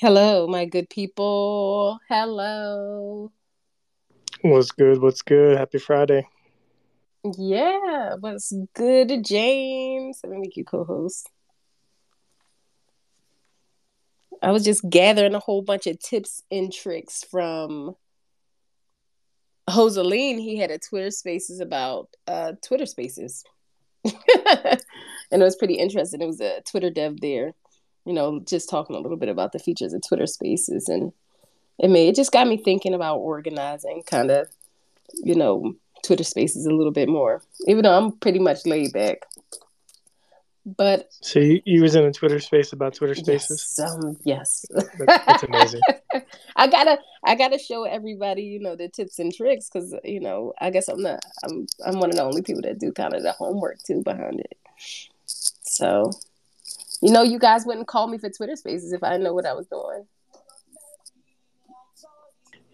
Hello, my good people. Hello. What's good? What's good? Happy Friday. Yeah, what's good, James? Let me make you co-host. I was just gathering a whole bunch of tips and tricks from Joseline. He had a Twitter Spaces about uh, Twitter Spaces, and it was pretty interesting. It was a Twitter dev there, you know, just talking a little bit about the features of Twitter Spaces, and it made it just got me thinking about organizing, kind of, you know, Twitter Spaces a little bit more, even though I'm pretty much laid back. But so you, you was in a Twitter space about Twitter Spaces. Yes, um, yes. That, that's amazing. I gotta, I gotta show everybody, you know, the tips and tricks because you know, I guess I'm not, I'm, I'm one of the only people that do kind of the homework too behind it. So, you know, you guys wouldn't call me for Twitter Spaces if I know what I was doing.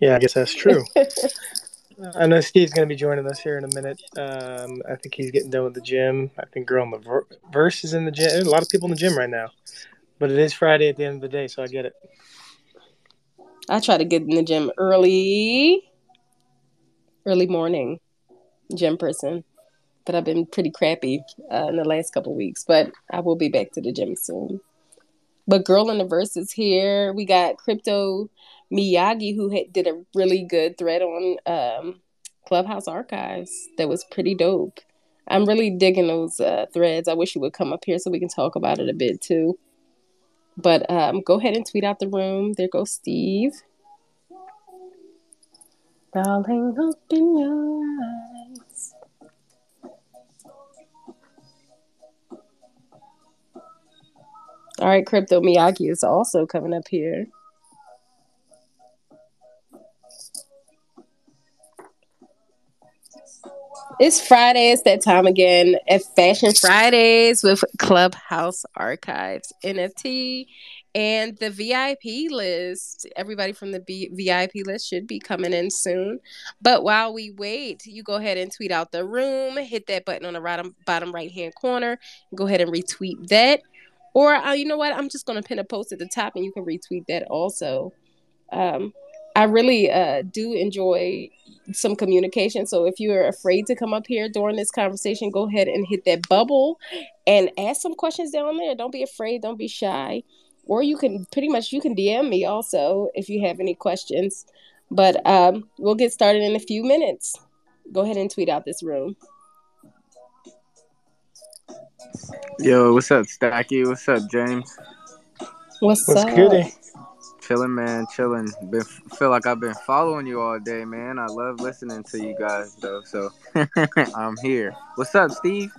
Yeah, I guess that's true. I know Steve's going to be joining us here in a minute. Um, I think he's getting done with the gym. I think Girl on the ver- Verse is in the gym. There's a lot of people in the gym right now. But it is Friday at the end of the day, so I get it. I try to get in the gym early, early morning, gym person. But I've been pretty crappy uh, in the last couple weeks. But I will be back to the gym soon. But Girl in the Verse is here. We got Crypto Miyagi, who had, did a really good thread on um, Clubhouse Archives that was pretty dope. I'm really digging those uh, threads. I wish you would come up here so we can talk about it a bit too. But um, go ahead and tweet out the room. There goes Steve. Darling, open your eyes. All right, Crypto Miyagi is also coming up here. It's Friday. It's that time again at Fashion Fridays with Clubhouse Archives NFT and the VIP list. Everybody from the B- VIP list should be coming in soon. But while we wait, you go ahead and tweet out the room, hit that button on the bottom, bottom right hand corner, go ahead and retweet that. Or uh, you know what? I'm just going to pin a post at the top and you can retweet that also. Um, I really uh, do enjoy some communication. So if you're afraid to come up here during this conversation, go ahead and hit that bubble and ask some questions down there. Don't be afraid. Don't be shy. Or you can pretty much you can DM me also if you have any questions. But um, we'll get started in a few minutes. Go ahead and tweet out this room. Yo, what's up, Stacky? What's up, James? What's, What's up? goody? Chilling, man, chilling. Been feel like I've been following you all day, man. I love listening to you guys, though. So I'm here. What's up, Steve?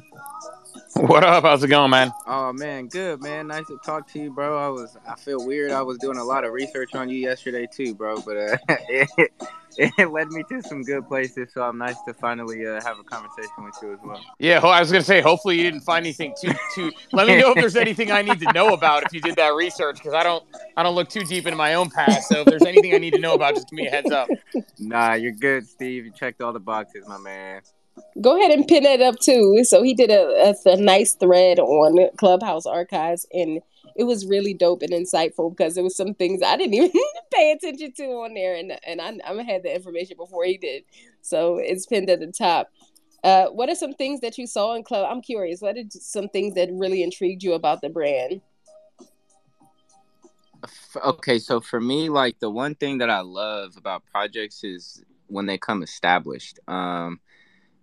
What up? How's it going, man? Oh man, good man. Nice to talk to you, bro. I was I feel weird. I was doing a lot of research on you yesterday too, bro. But uh, it, it led me to some good places. So I'm nice to finally uh, have a conversation with you as well. Yeah, well, I was gonna say. Hopefully, you didn't find anything too too. Let me know if there's anything I need to know about if you did that research, because I don't I don't look too deep into my own past. So if there's anything I need to know about, just give me a heads up. Nah, you're good, Steve. You checked all the boxes, my man. Go ahead and pin that up too. So he did a, a, a nice thread on Clubhouse Archives, and it was really dope and insightful because there was some things I didn't even pay attention to on there, and and I, I had the information before he did. So it's pinned at the top. Uh, what are some things that you saw in Club? I'm curious. What are some things that really intrigued you about the brand? Okay, so for me, like the one thing that I love about projects is when they come established. Um,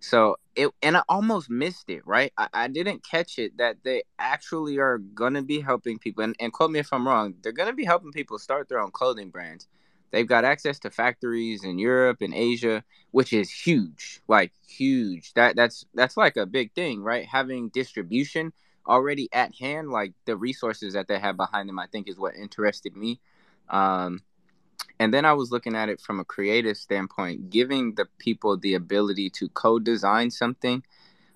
so it and I almost missed it, right? I, I didn't catch it that they actually are gonna be helping people and, and quote me if I'm wrong, they're gonna be helping people start their own clothing brands. They've got access to factories in Europe and Asia, which is huge. Like huge. That that's that's like a big thing, right? Having distribution already at hand, like the resources that they have behind them, I think is what interested me. Um, and then I was looking at it from a creative standpoint, giving the people the ability to co-design something.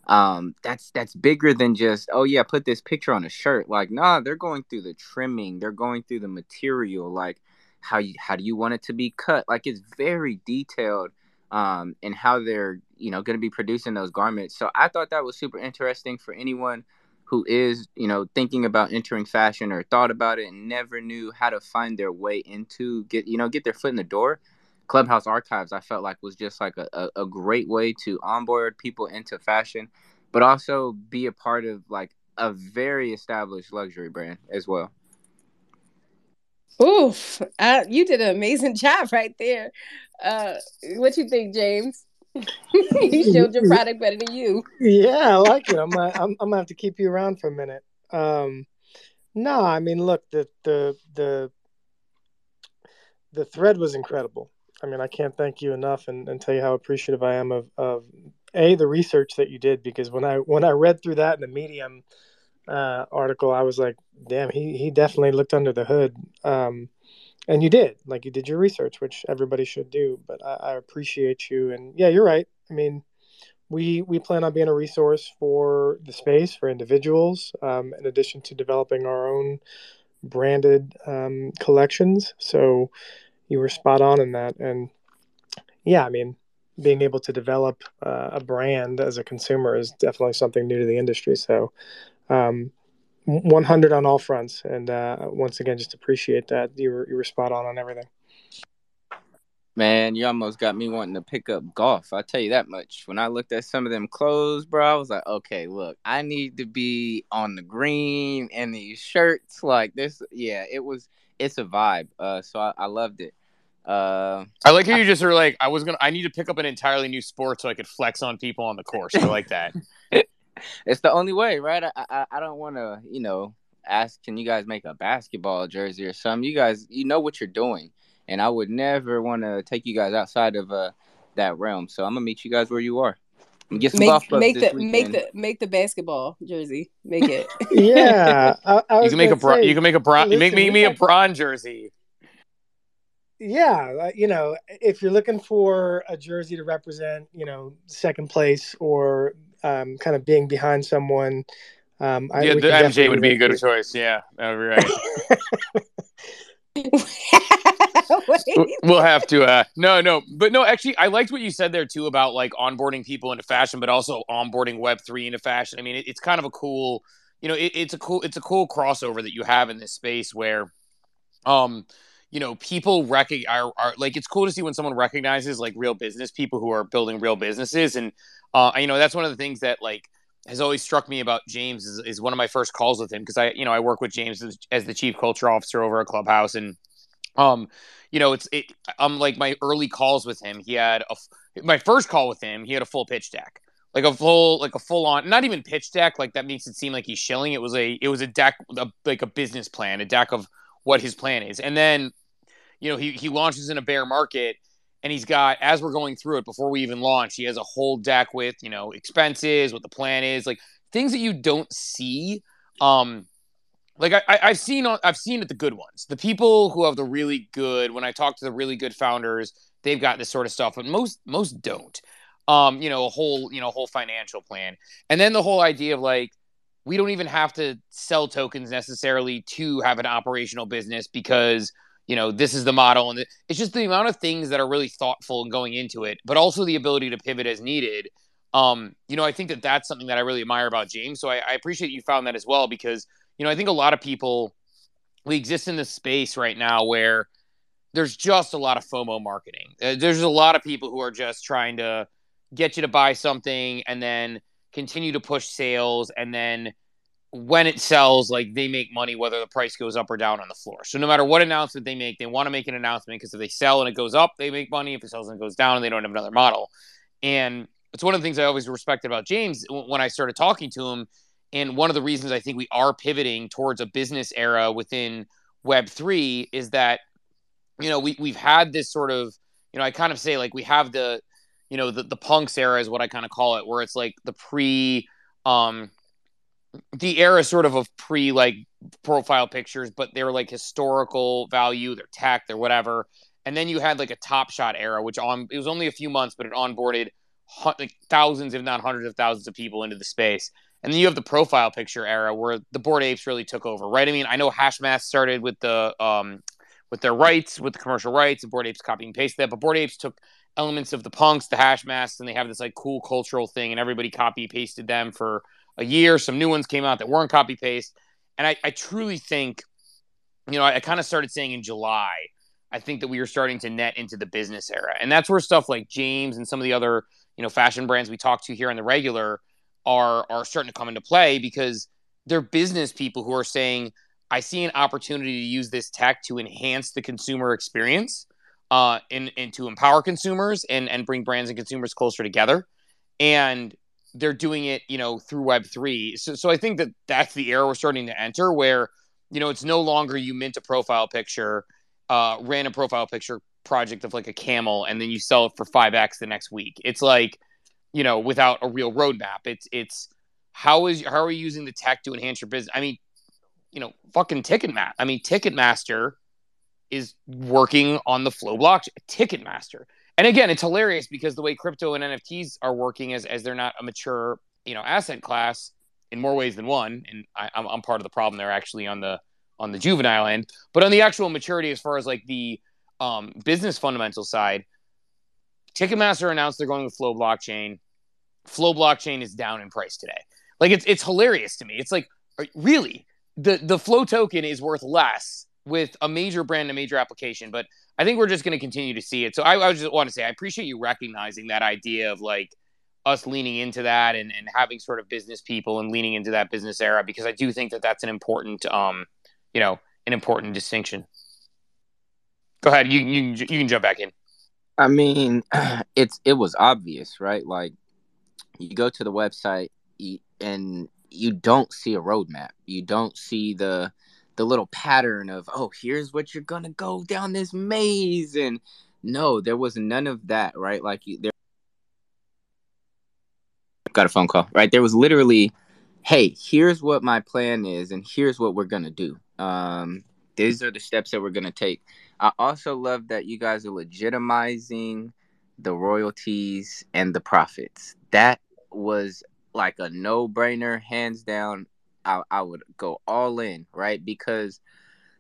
Um, that's that's bigger than just oh yeah, put this picture on a shirt. Like nah, they're going through the trimming, they're going through the material, like how you how do you want it to be cut? Like it's very detailed um, in how they're you know going to be producing those garments. So I thought that was super interesting for anyone who is, you know, thinking about entering fashion or thought about it and never knew how to find their way into get, you know, get their foot in the door. Clubhouse Archives, I felt like was just like a, a, great way to onboard people into fashion, but also be a part of like a very established luxury brand as well. Oof, uh, you did an amazing job right there. Uh, what you think, James? he showed your product better than you. Yeah, I like it. I'm I'm, I'm gonna have to keep you around for a minute. Um, no, I mean, look, the the the the thread was incredible. I mean, I can't thank you enough and, and tell you how appreciative I am of, of a the research that you did because when I when I read through that in the Medium uh, article, I was like, damn, he he definitely looked under the hood. Um, and you did like you did your research which everybody should do but I, I, appreciate you. And yeah you're right. I mean we we plan on being a resource for the space for individuals um, in addition to developing our own branded um, collections. So you were spot on in that. And yeah i mean being able to develop uh, a brand as a consumer is definitely something new to the industry. So um, 100 on all fronts. And uh, once again, just appreciate that. You were, you were spot on on everything. Man, you almost got me wanting to pick up golf. I'll tell you that much. When I looked at some of them clothes, bro, I was like, okay, look, I need to be on the green and these shirts. Like this, yeah, it was, it's a vibe. Uh, so I, I loved it. Uh, I like how you just are like, I was gonna, I need to pick up an entirely new sport so I could flex on people on the course. I like that. it's the only way, right? I I, I don't want to, you know, ask, can you guys make a basketball jersey or something? You guys, you know what you're doing, and I would never want to take you guys outside of uh that realm. So I'm gonna meet you guys where you are. Get some make, make the weekend. make the make the basketball jersey. Make it. yeah, I, I you can make a bra- you can make a bron. You make me me a bron jersey. Yeah, you know, if you're looking for a jersey to represent, you know, second place or um, kind of being behind someone. Um, yeah, the MJ would be a good it. choice. Yeah, that would be right. we'll have to. Uh, no, no, but no. Actually, I liked what you said there too about like onboarding people into fashion, but also onboarding Web three into fashion. I mean, it, it's kind of a cool, you know, it, it's a cool, it's a cool crossover that you have in this space where, um, you know, people recognize are, are, like it's cool to see when someone recognizes like real business people who are building real businesses, and uh, you know that's one of the things that like has always struck me about James is, is one of my first calls with him because I you know I work with James as, as, the chief culture officer over at Clubhouse, and um, you know it's it I'm like my early calls with him. He had a my first call with him. He had a full pitch deck like a full like a full on not even pitch deck like that makes it seem like he's shilling it was a it was a deck a, like a business plan a deck of what his plan is. And then, you know, he, he launches in a bear market and he's got, as we're going through it before we even launch, he has a whole deck with, you know, expenses, what the plan is, like things that you don't see. Um, like I, I've seen, I've seen it the good ones, the people who have the really good. When I talk to the really good founders, they've got this sort of stuff, but most most don't. Um, you know, a whole, you know, whole financial plan, and then the whole idea of like, we don't even have to sell tokens necessarily to have an operational business because you know this is the model and it's just the amount of things that are really thoughtful and going into it but also the ability to pivot as needed. Um you know i think that that's something that i really admire about james so I, I appreciate you found that as well because you know i think a lot of people we exist in this space right now where there's just a lot of fomo marketing. Uh, there's a lot of people who are just trying to get you to buy something and then continue to push sales and then when it sells like they make money whether the price goes up or down on the floor. So no matter what announcement they make they want to make an announcement because if they sell and it goes up they make money. If it sells and it goes down they don't have another model. And it's one of the things i always respected about james when i started talking to him and one of the reasons i think we are pivoting towards a business era within web 3 is that you know we, we've had this sort of you know i kind of say like we have the you know the, the punks era is what i kind of call it where it's like the pre um the era sort of of pre like profile pictures but they're like historical value they're tech they're whatever. And then you had like a top shot era which on it was only a few months but it onboarded like thousands if not hundreds of thousands of people into the space. And then you have the profile picture era where the Bored Apes really took over right? I mean i know hashmask started with the um with their rights with the commercial rights and Bored Apes copy and paste that but Bored Apes took elements of the punks, the hash masks, and they have this like cool cultural thing, and everybody copy pasted them for a year. Some new ones came out that weren't copy paste. And I, I truly think, you know, I, I kind of started saying in July, I think that we are starting to net into the business era. And that's where stuff like James and some of the other, you know, fashion brands we talk to here on the regular are are starting to come into play because they're business people who are saying, I see an opportunity to use this tech to enhance the consumer experience uh, and, and to empower consumers and, and bring brands and consumers closer together. And they're doing it, you know, through Web3. So, so I think that that's the era we're starting to enter where, you know, it's no longer you mint a profile picture, uh, random profile picture project of like a camel, and then you sell it for 5X the next week. It's like, you know, without a real roadmap. It's, it's, how is, how are you using the tech to enhance your business? I mean, you know, fucking Ticketmaster. I mean, Ticketmaster is working on the Flow blockchain. Ticketmaster. And again, it's hilarious because the way crypto and NFTs are working as as they're not a mature, you know, asset class in more ways than one. And I, I'm, I'm part of the problem. They're actually on the on the juvenile end, but on the actual maturity, as far as like the um, business fundamental side, Ticketmaster announced they're going with Flow blockchain. Flow blockchain is down in price today. Like it's it's hilarious to me. It's like really the the flow token is worth less with a major brand, a major application, but I think we're just going to continue to see it. So I, I just want to say I appreciate you recognizing that idea of like us leaning into that and, and having sort of business people and leaning into that business era because I do think that that's an important, um, you know, an important distinction. Go ahead, you you you can jump back in. I mean, it's it was obvious, right? Like you go to the website and you don't see a roadmap. You don't see the the little pattern of oh here's what you're gonna go down this maze and no there was none of that right? Like you there got a phone call right? There was literally hey here's what my plan is and here's what we're gonna do. Um these are the steps that we're gonna take. I also love that you guys are legitimizing the royalties and the profits. That was like a no brainer, hands down. I, I would go all in, right? Because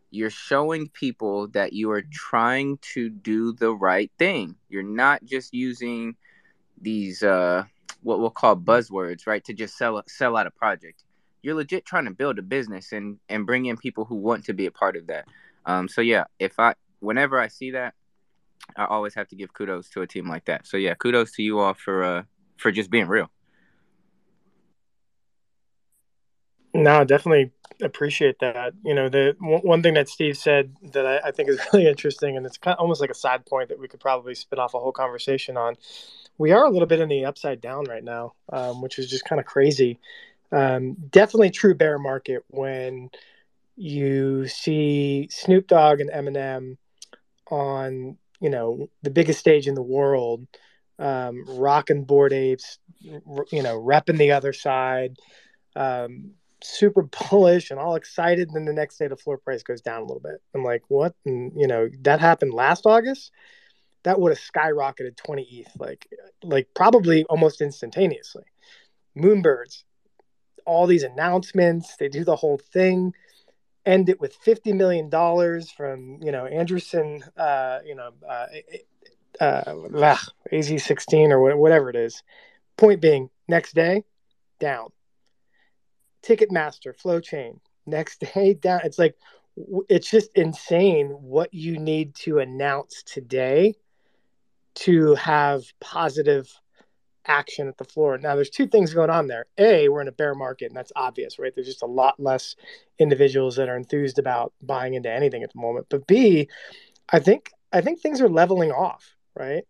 you're showing people that you are trying to do the right thing. You're not just using these uh what we'll call buzzwords, right, to just sell sell out a project. You're legit trying to build a business and and bring in people who want to be a part of that. Um, so yeah, if I whenever I see that, I always have to give kudos to a team like that. So yeah, kudos to you all for uh for just being real. No, definitely appreciate that. You know, the one thing that Steve said that I, I think is really interesting, and it's kind of almost like a side point that we could probably spin off a whole conversation on. We are a little bit in the upside down right now, um, which is just kind of crazy. Um, definitely true bear market when you see Snoop Dogg and Eminem on, you know, the biggest stage in the world, um, rocking Bored Apes, you know, repping the other side. Um, super bullish and all excited. And then the next day, the floor price goes down a little bit. I'm like, what? And, you know, that happened last August. That would have skyrocketed 20 ETH, like, like probably almost instantaneously. Moonbirds, all these announcements, they do the whole thing. End it with $50 million from, you know, Andreessen, uh, you know, uh, uh, AZ16 or whatever it is. Point being, next day, down Ticketmaster, Flow Chain, next day down. It's like it's just insane what you need to announce today to have positive action at the floor. Now, there's two things going on there. A, we're in a bear market, and that's obvious, right? There's just a lot less individuals that are enthused about buying into anything at the moment. But B, I think I think things are leveling off, right?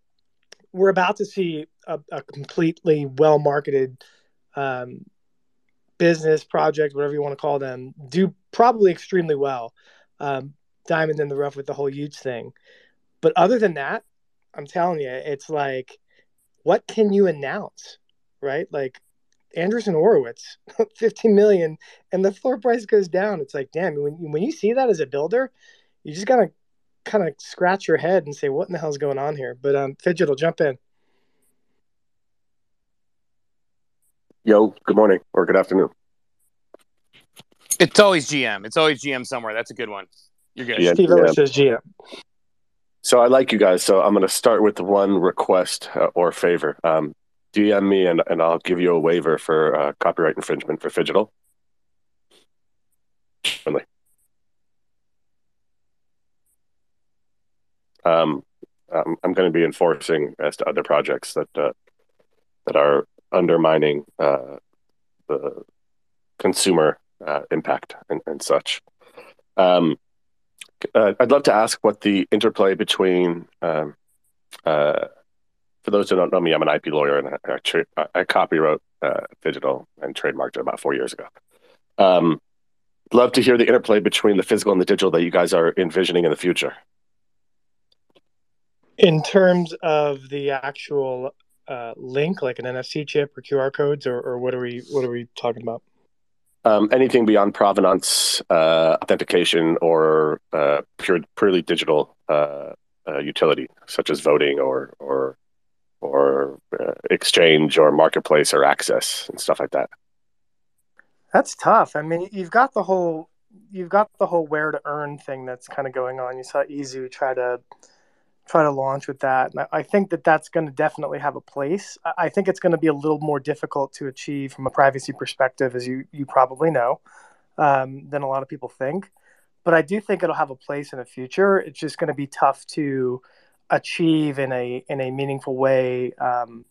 We're about to see a, a completely well marketed um, business project, whatever you want to call them, do probably extremely well. Um, diamond in the rough with the whole huge thing. But other than that, I'm telling you, it's like, what can you announce, right? Like Andreessen Horowitz, 15 million, and the floor price goes down. It's like, damn, when, when you see that as a builder, you just gotta kind of scratch your head and say, what in the hell's going on here? But um, Fidget will jump in. Yo, good morning or good afternoon. It's always GM. It's always GM somewhere. That's a good one. You're good. Yeah, Steve Ellis says GM. So I like you guys. So I'm going to start with one request uh, or favor. Um, DM me and, and I'll give you a waiver for uh, copyright infringement for Phygital. Um, I'm, I'm going to be enforcing as to other projects that uh, that are undermining uh, the consumer uh, impact and, and such. Um, uh, I'd love to ask what the interplay between, um, uh, for those who don't know me, I'm an IP lawyer and I, I, tra- I copywrote uh, Phygital and trademarked it about four years ago. Um, love to hear the interplay between the physical and the digital that you guys are envisioning in the future. In terms of the actual uh, link, like an NFC chip or QR codes, or, or what are we what are we talking about? Um, anything beyond provenance uh, authentication or uh, pure, purely digital uh, uh utility, such as voting or or or uh, exchange or marketplace or access and stuff like that. That's tough. I mean, you've got the whole you've got the whole wear to earn thing that's kind of going on. You saw Eazu try to try to launch with that. And I think that that's going to definitely have a place. I think it's going to be a little more difficult to achieve from a privacy perspective, as you you probably know, um, than a lot of people think. But I do think it'll have a place in the future. It's just going to be tough to achieve in a in a meaningful way um,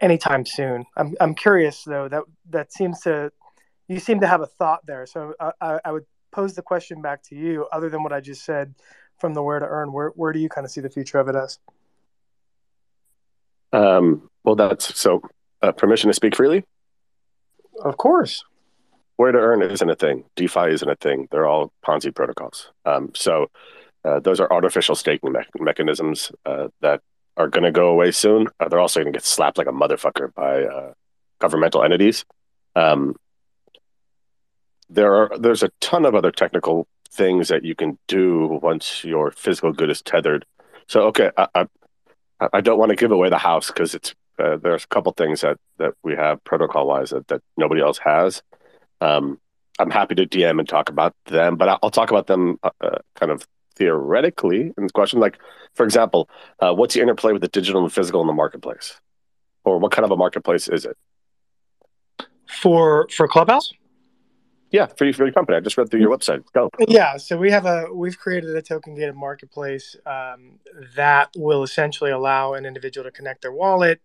anytime soon. I'm I'm curious though. That that seems to you seem to have a thought there. So I, I would pose the question back to you. Other than what I just said from the wear to earn, where where do you kind of see the future of it as? Um, well, that's so uh, permission to speak freely. Of course. Wear to earn isn't a thing. DeFi isn't a thing. They're all Ponzi protocols. Um, so uh, those are artificial staking me- mechanisms uh, that are going to go away soon. Uh, they're also going to get slapped like a motherfucker by uh, governmental entities. Um, there are there's a ton of other technical things that you can do once your physical good is tethered. So, okay, I, I, I don't want to give away the house because it's uh, there's a couple things that that we have protocol wise that, that nobody else has. Um, I'm happy to DM and talk about them, but I'll talk about them uh, uh, kind of theoretically in this question. Like, for example, uh, what's the interplay with the digital and physical in the marketplace, or what kind of a marketplace is it? For for Clubhouse? Yeah, for, your, for your company. I just read through your website. Go. Yeah, so we have a we've created a token gated marketplace um, that will essentially allow an individual to connect their wallet.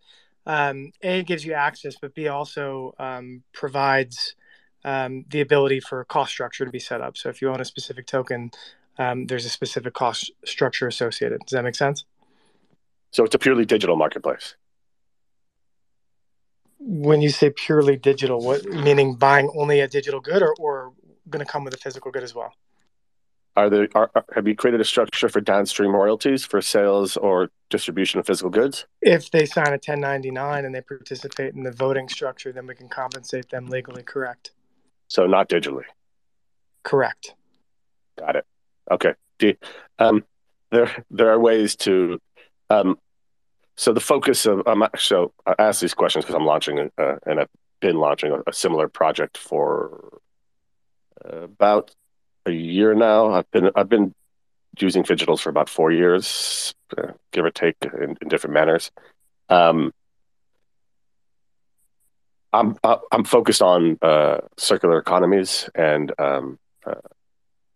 Um, a gives you access, but B also um, provides um, the ability for a cost structure to be set up. So if you own a specific token, um, there's a specific cost structure associated. Does that make sense? So it's a purely digital marketplace when you say purely digital, what meaning buying only a digital good or, or going to come with a physical good as well? Are there are, have you created a structure for downstream royalties for sales or distribution of physical goods? If they sign a 1099 and they participate in the voting structure, then we can compensate them legally. Correct. So not digitally. Correct. Got it. Okay. Do, um, there there are ways to um, so the focus of um, so I ask these questions because I'm launching uh, and I've been launching a, a similar project for uh, about a year now. I've been I've been using Phygitals for about four years, uh, give or take, in, in different manners. Um, I'm uh, I'm focused on uh, circular economies and um, uh,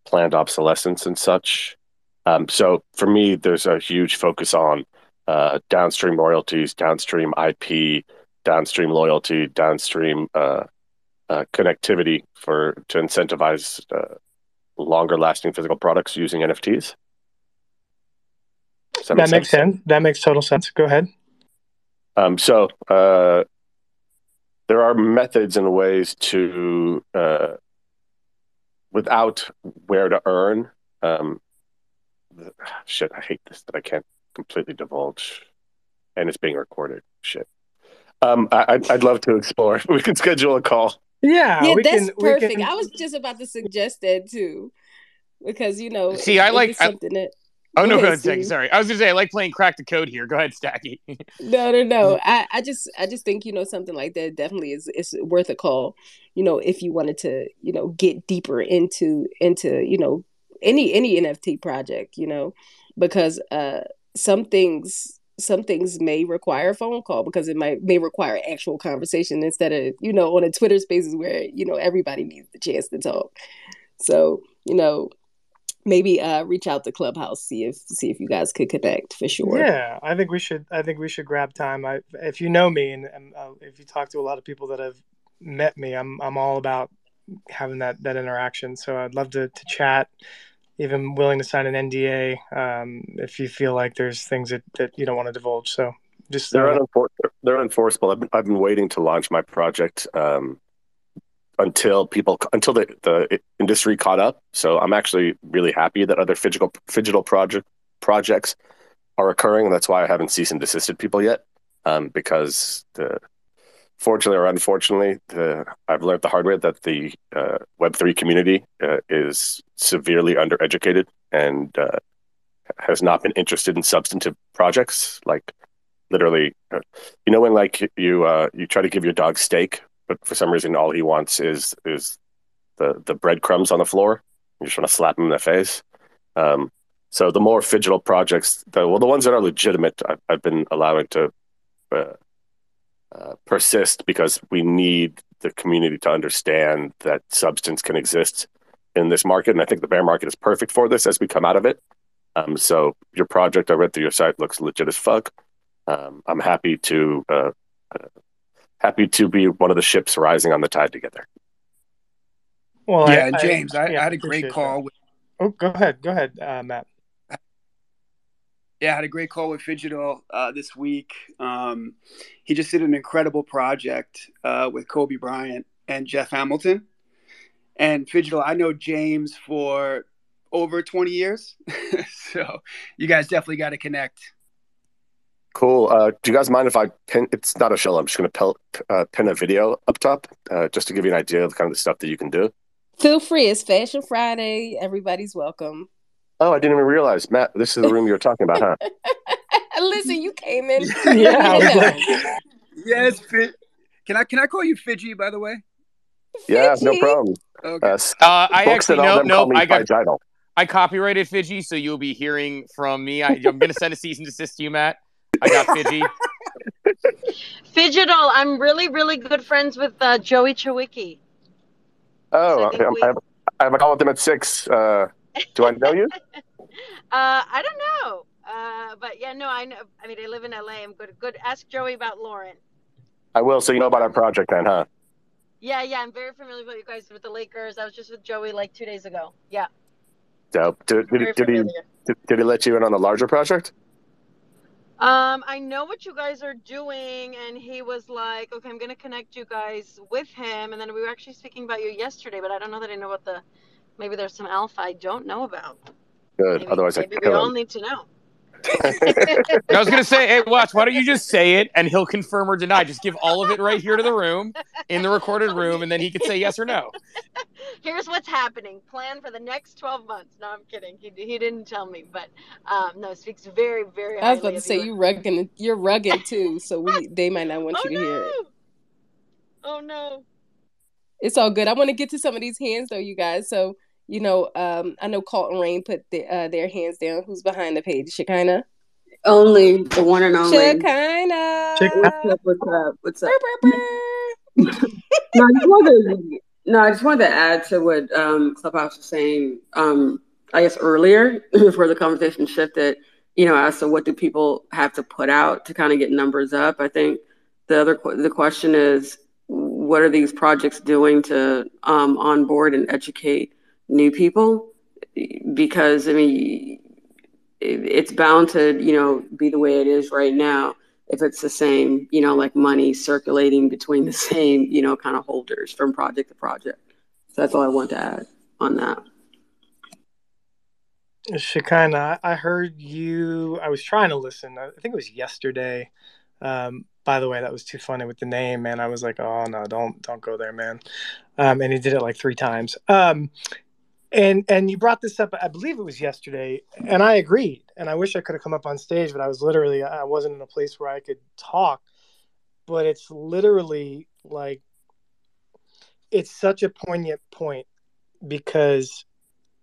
planned obsolescence and such. Um, so for me, there's a huge focus on uh, downstream royalties, downstream IP, downstream loyalty, downstream uh, uh, connectivity for to incentivize uh, longer lasting physical products using NFTs. That, that makes sense? sense? That makes total sense. Go ahead. Um, so uh, there are methods and ways to, uh, without wear to earn. Um, shit, I hate this that I can't completely divulge, and it's being recorded. Shit. Um, I, would I'd love to explore. We can schedule a call. Yeah, yeah, that's can, perfect. Can... I was just about to suggest that too, because you know, see, I like something I... that. Oh no, go ahead, Stacky. Sorry, I was gonna say I like playing crack the code here. Go ahead, Stacky. no, no, no. I, I just, I just think you know something like that definitely is is worth a call. You know, if you wanted to, you know, get deeper into into you know any any NFT project, you know, because uh some things some things may require a phone call because it might may require actual conversation instead of you know on a Twitter Spaces where you know everybody needs the chance to talk. So you know maybe uh reach out to Clubhouse see if see if you guys could connect for sure. Yeah, I think we should. I think we should grab time. I if you know me and, and uh, if you talk to a lot of people that have met me, I'm I'm all about having that that interaction. So I'd love to to chat even willing to sign an NDA um, if you feel like there's things that, that you don't want to divulge. So just they're, uh, unenfor- they're unenforceable. I've been, I've been waiting to launch my project um, until people until the, the industry caught up. So I'm actually really happy that other phygital phygital project projects are occurring. That's why I haven't cease and desisted people yet, um, because the fortunately or unfortunately, the, I've learned the hard way that the uh, Web3 community uh, is severely undereducated and uh, has not been interested in substantive projects. Like literally, uh, you know, when like you uh, you try to give your dog steak, but for some reason all he wants is is the the breadcrumbs on the floor. You just want to slap him in the face. Um, so the more phygital projects, the, well, the ones that are legitimate, I've, I've been allowing to uh, persist because we need the community to understand that substance can exist in this market. And I think the bear market is perfect for this as we come out of it. Um, so your project, I read through your site, looks legit as fuck. Um, I'm happy to uh, uh, happy to be one of the ships rising on the tide together. Well, yeah, I, James, I, I, yeah, I, had a great call. With, oh, go ahead, go ahead, uh, Matt. Yeah, I had a great call with Phygital uh, this week. Um, he just did an incredible project uh, with Kobe Bryant and Jeff Hamilton. And Phygital, I know James for over 20 years. so you guys definitely got to connect. Cool. Uh, do you guys mind if I pin? It's not a show. I'm just going to uh, pin a video up top uh, just to give you an idea of the kind of the stuff that you can do. Feel free. It's Fashion Friday. Everybody's welcome. Oh, I didn't even realize, Matt. This is the room you were talking about, huh? Listen, you came in. yeah. yes. Can I can I call you Fidgy? By the way. Yeah, no problem. Okay. Uh, uh, I actually no no I got I copyrighted Fidgy, so you'll be hearing from me. I, am going to send a cease and desist to you, Matt. I got Fidgy. Phygital, I'm really really good friends with uh, Joey Chawicki. Oh, so I, we... I, have, I, have, a call with him at six. Do I know you? uh, I don't know. Uh, but yeah, no, I know. I mean, I live in LA. I'm good. Good. Ask Joey about Lauren. I will. So you know about our project then, huh? Yeah, yeah. I'm very familiar with you guys with the Lakers. I was just with Joey like two days ago. Yeah. Dope. Did, did, did he did, did he let you in on the larger project? Um, I know what you guys are doing, and he was like, "Okay, I'm gonna connect you guys with him." And then we were actually speaking about you yesterday, but I don't know that I know what the Maybe there's some alpha I don't know about. Good. Maybe, Otherwise, maybe we all need to know. I was gonna say, hey, watch. Why don't you just say it, and he'll confirm or deny. Just give all of it right here to the room, in the recorded room, and then he can say yes or no. Here's what's happening. Plan for the next 12 months. No, I'm kidding. He, he didn't tell me, but um, no, speaks very, very. I was about to say you rugged, you're rugged too, so we they might not want oh, you to no. hear it. Oh no. It's all good. I want to get to some of these hands though, you guys. So you know, um, I know Carlton Rain put the, uh, their hands down. Who's behind the page? Shekinah. Only the one and only. Shekinah. Shekinah. What's up? What's up? Burr, burr, burr. no, I just wanted to, no, I just wanted to add to what um, Clubhouse was saying. Um, I guess earlier before the conversation shifted, you know, as to what do people have to put out to kind of get numbers up. I think the other the question is, what are these projects doing to um, onboard and educate new people because I mean it's bound to you know be the way it is right now if it's the same you know like money circulating between the same you know kind of holders from project to project. So that's all I want to add on that. Shekinah, I heard you. I was trying to listen. I think it was yesterday. Um, by the way, that was too funny with the name, man. I was like, oh no, don't don't go there, man. Um, and he did it like three times. Um, and and you brought this up i believe it was yesterday and i agreed and i wish i could have come up on stage but i was literally i wasn't in a place where i could talk but it's literally like it's such a poignant point because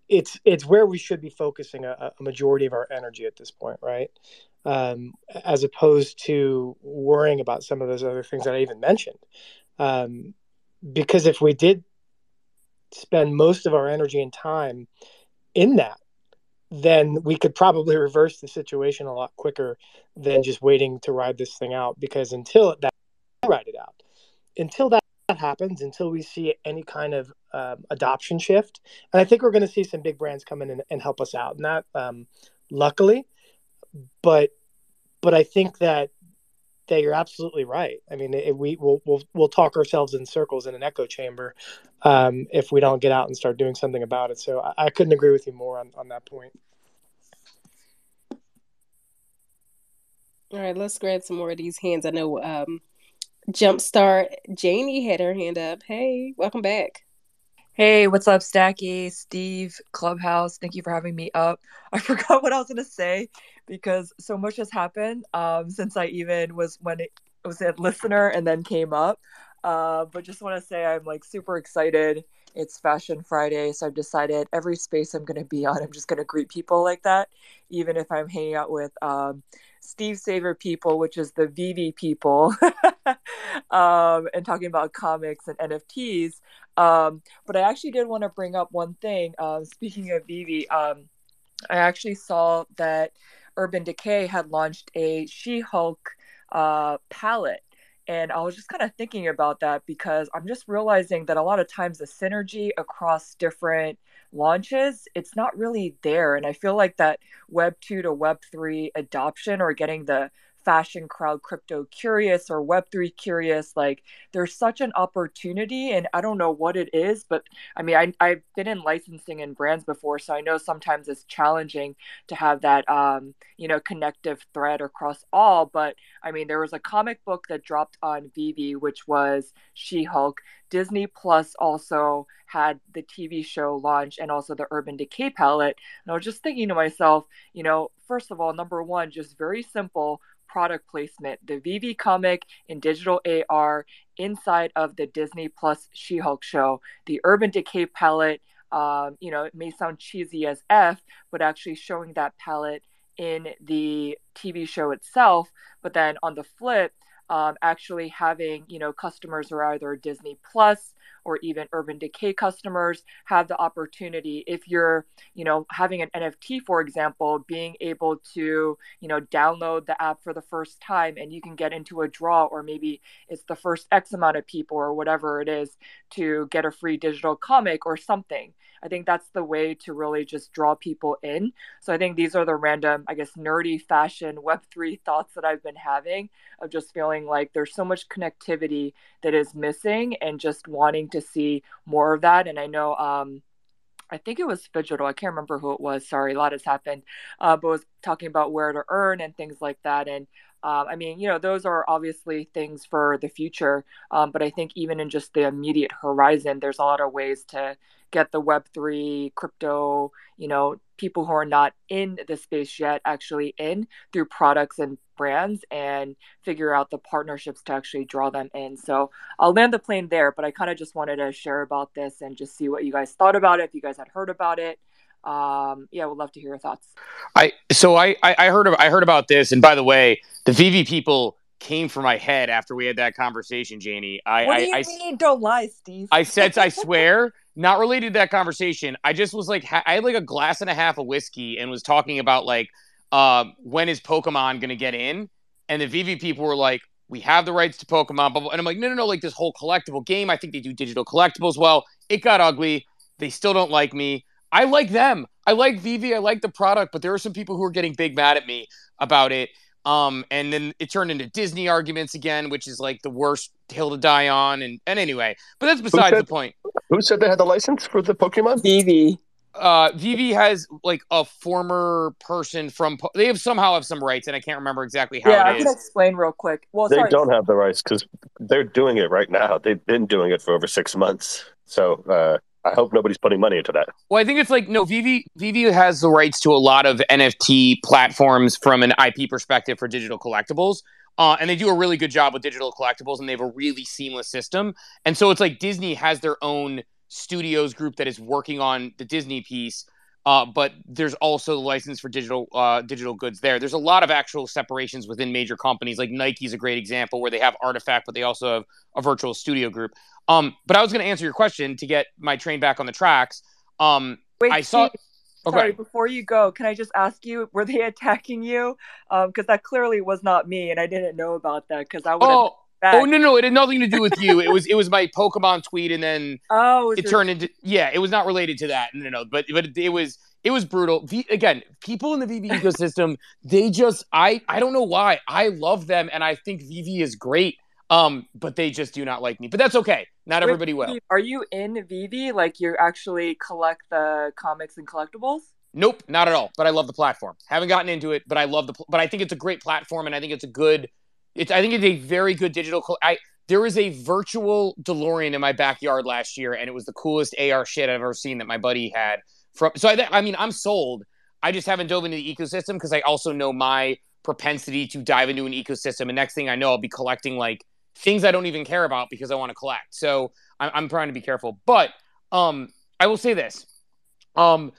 it's it's where we should be focusing a, a majority of our energy at this point right um, as opposed to worrying about some of those other things that I even mentioned. Um, because if we did spend most of our energy and time in that, then we could probably reverse the situation a lot quicker than just waiting to ride this thing out. Because until that, ride it out. Until that happens, until we see any kind of um, adoption shift, and I think we're going to see some big brands come in and, and help us out. Not um, luckily, but but I think that that you're absolutely right. I mean, it, we will we'll we'll talk ourselves in circles in an echo chamber um, if we don't get out and start doing something about it. So I, I couldn't agree with you more on, on that point. All right, let's grab some more of these hands. I know um, Jumpstart Janie had her hand up. Hey, welcome back. Hey, what's up, Stacky, Steve, Clubhouse? Thank you for having me up. I forgot what I was gonna say because so much has happened um, since I even was when it was a listener and then came up. Uh, but just want to say I'm like super excited. It's Fashion Friday, so I've decided every space I'm gonna be on, I'm just gonna greet people like that, even if I'm hanging out with um, Steve Saver people, which is the VeVe people, um, and talking about comics and NFTs. Um, but I actually did want to bring up one thing. Um, speaking of VeVe, um, I actually saw that Urban Decay had launched a She Hulk uh, palette. And I was just kind of thinking about that because I'm just realizing that a lot of times the synergy across different launches, it's not really there. And I feel like that Web 2 to Web 3 adoption or getting the fashion crowd crypto curious or web3 curious like there's such an opportunity and i don't know what it is but i mean I, i've been in licensing and brands before so i know sometimes it's challenging to have that um, you know connective thread across all but i mean there was a comic book that dropped on VeVe which was she-hulk. Disney plus also had the tv show launch and also the urban decay palette and i was just thinking to myself you know first of all number one just very simple product placement, the VeVe comic in digital AR inside of the Disney Plus She Hulk show, the Urban Decay palette. Um, you know, it may sound cheesy as F, but actually showing that palette in the TV show itself. But then on the flip, um, actually having you know customers are either Disney Plus or even Urban Decay customers have the opportunity if you're you know having an NFT for example being able to you know download the app for the first time and you can get into a draw or maybe it's the first X amount of people or whatever it is to get a free digital comic or something I think that's the way to really just draw people in. So I think these are the random, I guess, nerdy fashion Web3 thoughts that I've been having of just feeling like there's so much connectivity that is missing and just wanting to see more of that. And I know, um, I think it was Phygital. I can't remember who it was. Sorry, a lot has happened. Uh, but was talking about wear to earn and things like that. And um, I mean, you know, those are obviously things for the future. Um, but I think even in just the immediate horizon, there's a lot of ways to get the Web3 crypto, you know, people who are not in the space yet actually in through products and brands and figure out the partnerships to actually draw them in. So I'll land the plane there, but I kind of just wanted to share about this and just see what you guys thought about it, if you guys had heard about it. Um, yeah, would love to hear your thoughts. I so I I heard of, I heard about this, and by the way, the VeVe people came from my head after we had that conversation, Janie. I, what do you I, mean? I, Don't lie, Steve. I said, I swear, not related to that conversation. I just was like, I had like a glass and a half of whiskey and was talking about like, uh, when is Pokemon gonna get in? And the VV people were like, we have the rights to Pokemon, and I'm like, no, no, no, like this whole collectible game. I think they do digital collectibles well. It got ugly. They still don't like me. I like them. I like VeVe. I like the product, but there are some people who are getting big mad at me about it. Um, and then it turned into Disney arguments again, which is like the worst hill to die on. And, and anyway, but that's besides said, the point. Who said they had the license for the Pokemon? VeVe. Uh, VeVe has like a former person from. They have somehow have some rights, and I can't remember exactly how. Yeah, I can explain real quick. Well, they sorry. don't have the rights because they're doing it right now. They've been doing it for over six months. So uh, I hope nobody's putting money into that. Well, I think it's like no, VeVe VeVe has the rights to a lot of NFT platforms from an IP perspective for digital collectibles. Uh, and they do a really good job with digital collectibles, and they have a really seamless system. And so it's like Disney has their own studios group that is working on the Disney piece. Uh, but there's also the license for digital uh, digital goods there. There's a lot of actual separations within major companies. Like Nike's a great example where they have RTFKT, but they also have a virtual studio group. Um, but I was going to answer your question to get my train back on the tracks. Um, Wait, I saw. Steve, okay. Sorry, before you go, can I just ask you, were they attacking you? Because um, that clearly was not me, and I didn't know about that because I would. Oh, oh no, no, it had nothing to do with you. it was it was my Pokemon tweet, and then oh, it turned into yeah, it was not related to that. No, no, but but it was it was brutal. V, again, people in the VeVe ecosystem, they just I I don't know why I love them, and I think VeVe is great. Um, but they just do not like me. But that's okay. Not Wait, everybody will. Are you in VeVe? Like you actually collect the comics and collectibles? Nope, not at all. But I love the platform. Haven't gotten into it, but I love the. But I think it's a great platform, and I think it's a good. It's. I think it's a very good digital. I there was a virtual DeLorean in my backyard last year, and it was the coolest AR shit I've ever seen that my buddy had. From so I. I mean, I'm sold. I just haven't dove into the ecosystem because I also know my propensity to dive into an ecosystem. And next thing I know, I'll be collecting like things I don't even care about because I want to collect. So I'm, I'm trying to be careful. But um, I will say this. Um,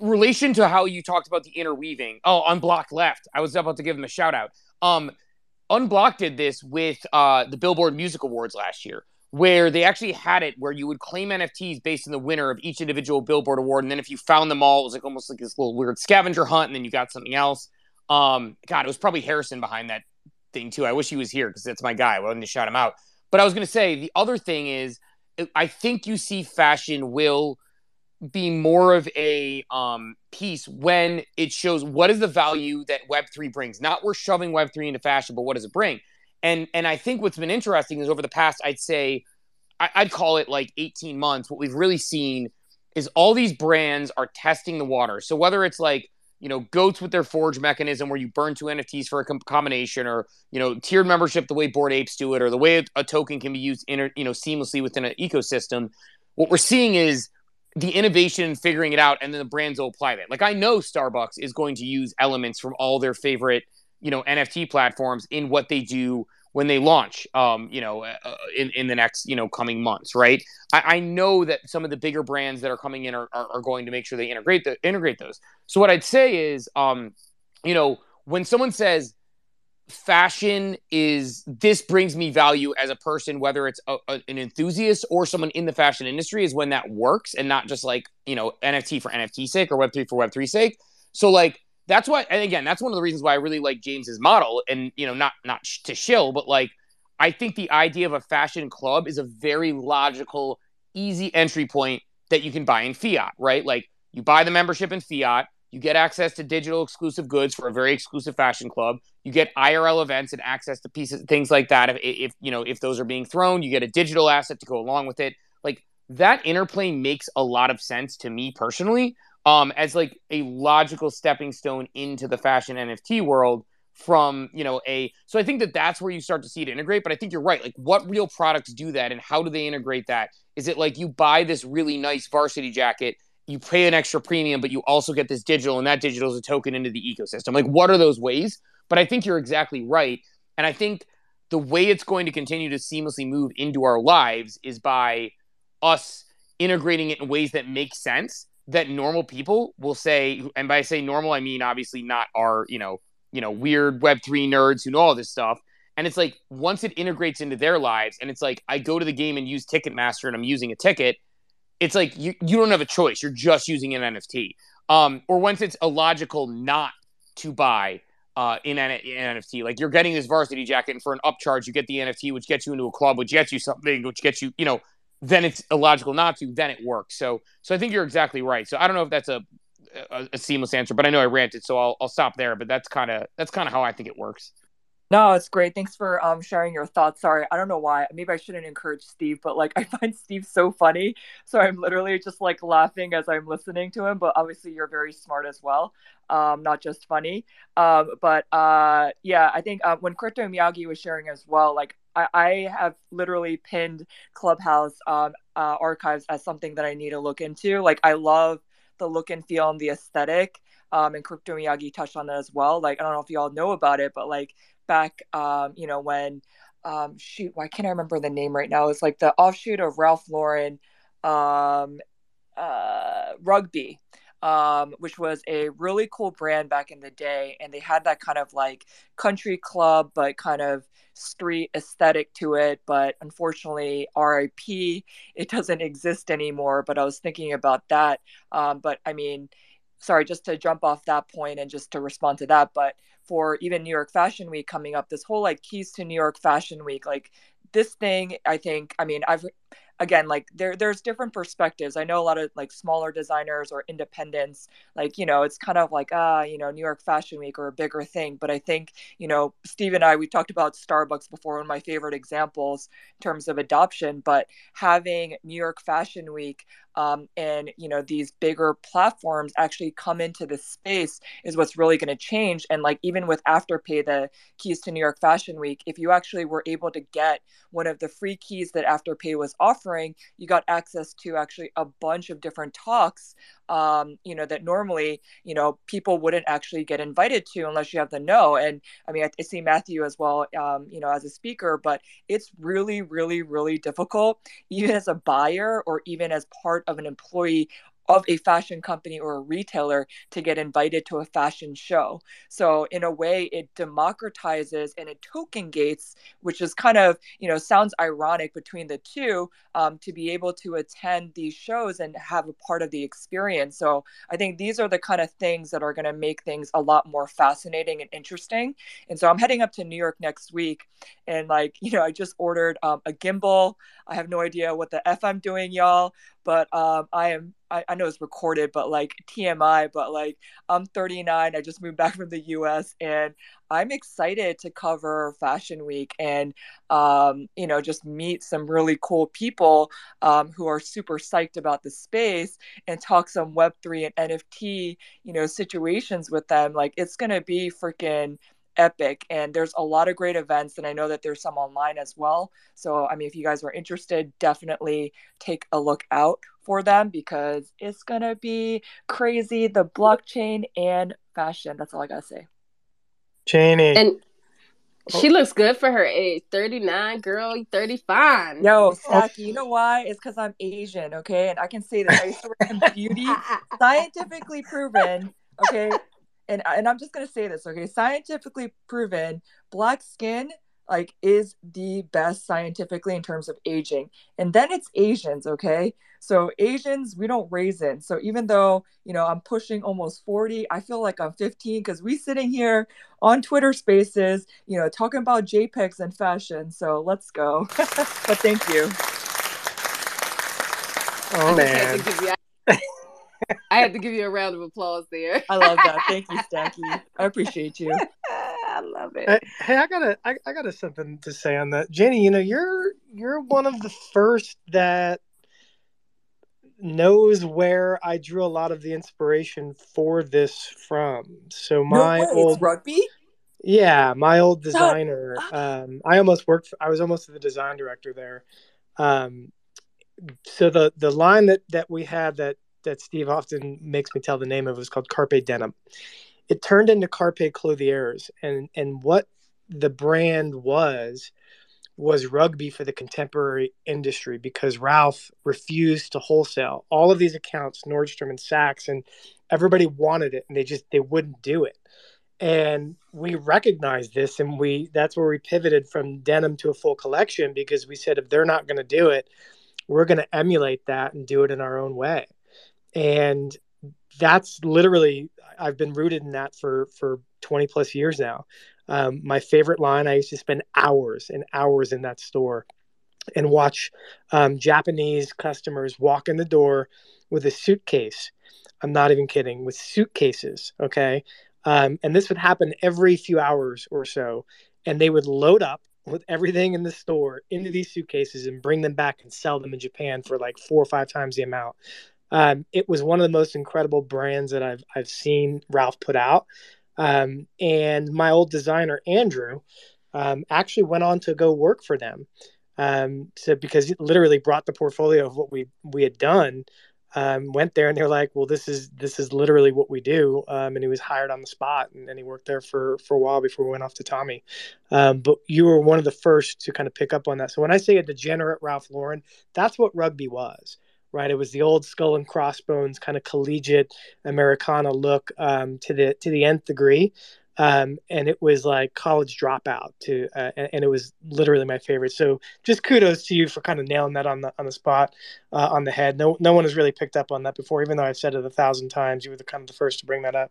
relation to how you talked about the interweaving. Oh, on block left. I was about to give them a shout out. Um, Unblocked did this with uh, the Billboard Music Awards last year, where they actually had it where you would claim NFTs based on the winner of each individual Billboard award, and then if you found them all, it was like almost like this little weird scavenger hunt, and then you got something else. Um, God, it was probably Harrison behind that thing too. I wish he was here because that's my guy. I wanted to shout him out. But I was going to say the other thing is, I think you see fashion will be more of a um, piece when it shows what is the value that Web three brings. Not we're shoving Web three into fashion, but what does it bring? And and I think what's been interesting is over the past, I'd say, I, I'd call it like 18 months. What we've really seen is all these brands are testing the water. So whether it's like you know, goats with their forge mechanism where you burn two NFTs for a com- combination, or you know, tiered membership the way Bored Apes do it, or the way a token can be used inter- you know seamlessly within an ecosystem. What we're seeing is the innovation and figuring it out, and then the brands will apply that. Like I know Starbucks is going to use elements from all their favorite you know NFT platforms in what they do when they launch, um, you know, uh, uh, in, in the next, you know, coming months, right? I, I know that some of the bigger brands that are coming in are, are, are, going to make sure they integrate the, integrate those. So what I'd say is, um, you know, when someone says fashion is this brings me value as a person, whether it's a, a, an enthusiast or someone in the fashion industry, is when that works and not just like you know NFT for NFT sake or Web three for Web three sake. So like that's why and again that's one of the reasons why i really like james's model and you know not not to shill but like i think the idea of a fashion club is a very logical easy entry point that you can buy in fiat right like you buy the membership in fiat you get access to digital exclusive goods for a very exclusive fashion club. You get irl events and access to pieces things like that. If, if you know if those are being thrown you get a digital asset to go along with it. Like that interplay makes a lot of sense to me personally um, as like a logical stepping stone into the fashion NFT world from you know a so i think that that's where you start to see it integrate but i think you're right. Like what real products do that and how do they integrate that? Is it like you buy this really nice varsity jacket you pay an extra premium but you also get this digital and that digital is a token into the ecosystem. Like what are those ways? But i think you're exactly right. And i think the way it's going to continue to seamlessly move into our lives is by us integrating it in ways that make sense that normal people will say, and by say normal, I mean obviously not our, you know, you know, weird web three nerds who know all this stuff. And it's like once it integrates into their lives, and it's like I go to the game and use Ticketmaster and I'm using a ticket, it's like you, you don't have a choice. You're just using an NFT. Um, or once it's illogical not to buy uh, in an in NFT, like you're getting this varsity jacket, and for an upcharge, you get the NFT, which gets you into a club, which gets you something, which gets you, you know, then it's illogical not to, then it works. So, so I think you're exactly right. So I don't know if that's a, a, a seamless answer, but I know I ranted, so I'll, I'll stop there. But that's kind of that's kind of how I think it works. No, it's great. Thanks for um, sharing your thoughts. Sorry, I don't know why. Maybe I shouldn't encourage Steve, but like I find Steve so funny, so I'm literally just like laughing as I'm listening to him. But obviously, you're very smart as well, um, not just funny. Um, but uh, yeah, I think uh, when Crypto Miyagi was sharing as well, like I, I have literally pinned Clubhouse um, uh, archives as something that I need to look into. Like I love the look and feel and the aesthetic. Um, and Crypto Miyagi touched on that as well. Like I don't know if y'all know about it, but like back, um, you know, when um, shoot, why can't I remember the name right now? It's like the offshoot of Ralph Lauren, um, uh, rugby. um, which was a really cool brand back in the day. And they had that kind of like country club, but kind of street aesthetic to it. But unfortunately, RIP, it doesn't exist anymore. But I was thinking about that. Um, but I mean, sorry, just to jump off that point and just to respond to that, but for even New York Fashion Week coming up, this whole like keys to New York Fashion Week, like this thing, I think, I mean, I've again like there there's different perspectives. I know a lot of like smaller designers or independents like you know it's kind of like ah uh, you know new york fashion week or a bigger thing but i think you know steve and i we talked about starbucks before one of my favorite examples in terms of adoption but having new york fashion week um, and you know these bigger platforms actually come into the space is what's really going to change. And like even with afterpay the keys to new york fashion week if you actually were able to get one of the free keys that afterpay was offering you got access to actually a bunch of different talks um, you know, that normally, you know, people wouldn't actually get invited to unless you have the know. And I mean, I, I see Matthew as well, um, you know, as a speaker, but it's really, really, really difficult, even as a buyer or even as part of an employee of a fashion company or a retailer to get invited to a fashion show. So in a way it democratizes and it token gates, which is kind of, you know, sounds ironic between the two, um, to be able to attend these shows and have a part of the experience. So I think these are the kind of things that are going to make things a lot more fascinating and interesting. And so I'm heading up to New York next week and like, you know, I just ordered um, a gimbal. I have no idea what the F I'm doing, y'all, but um, I am I, I know it's recorded, but like TMI, but like I'm 39. I just moved back from the US and I'm excited to cover Fashion Week and, um, you know, just meet some really cool people um, who are super psyched about the space and talk some Web3 and NFT, you know, situations with them. Like it's to be freaking epic and there's a lot of great events and i know that there's some online as well so i mean if you guys are interested definitely take a look out for them because it's gonna be crazy. The blockchain and fashion. That's all I gotta say. Cheney. And oh. she looks good for her age. 39, girl, 35. Yo, oh. Saki, you know why? It's because I'm Asian, okay? And I can say that I used to work in beauty, scientifically proven, okay? And, and I'm just going to say this, okay? Scientifically proven, black skin like is the best scientifically in terms of aging. And then it's asians okay? So asians we don't raisin so even though you know i'm pushing almost 40 i feel like i'm 15 because we sitting here on twitter spaces you know talking about jpegs and fashion. So let's go. But thank you. Oh man I had to give you a round of applause there. I love that. Thank you, Stacky. I appreciate you. I love it. Hey, I got a, I, I got a something to say on that, Jenny. You know, you're you're one of the first that knows where I drew a lot of the inspiration for this from. So my no old rugby. Yeah, my old designer. Um, I almost worked. For, I was almost the design director there. Um, so the the line that that we had that that Steve often makes me tell the name of was called Carpe Denim it turned into Carpe Clothiers, and and what the brand was was rugby for the contemporary industry because Ralph refused to wholesale all of these accounts, Nordstrom and Saks, and everybody wanted it, and they just they wouldn't do it. And we recognized this, and we that's where we pivoted from denim to a full collection because we said if they're not going to do it, we're going to emulate that and do it in our own way. And that's literally I've been rooted in that for for 20 plus years now. Um, my favorite line I used to spend hours and hours in that store and watch um, Japanese customers walk in the door with a suitcase. I'm not even kidding, with suitcases. Okay. Um, and this would happen every few hours or so. And they would load up with everything in the store into these suitcases and bring them back and sell them in Japan for like four or five times the amount. Um, it was one of the most incredible brands that I've I've seen Ralph put out. Um, and my old designer Andrew um, actually went on to go work for them. Um, so because he literally brought the portfolio of what we we had done, um, went there and they're like, well, this is this is literally what we do. Um, and he was hired on the spot, and, and, he worked there for for a while before we went off to Tommy. but you were one of the first to kind of pick up on that. So when I say a degenerate Ralph Lauren, that's what rugby was right? It was the old skull and crossbones kind of collegiate Americana look um, to the to the nth degree. Um, and it was like college dropout to, uh, and, and, it was literally my favorite. So just kudos to you for kind of nailing that on the on the spot, uh, on the head. No, no one has really picked up on that before. Even though I've said it a thousand times, you were the kind of the first to bring that up.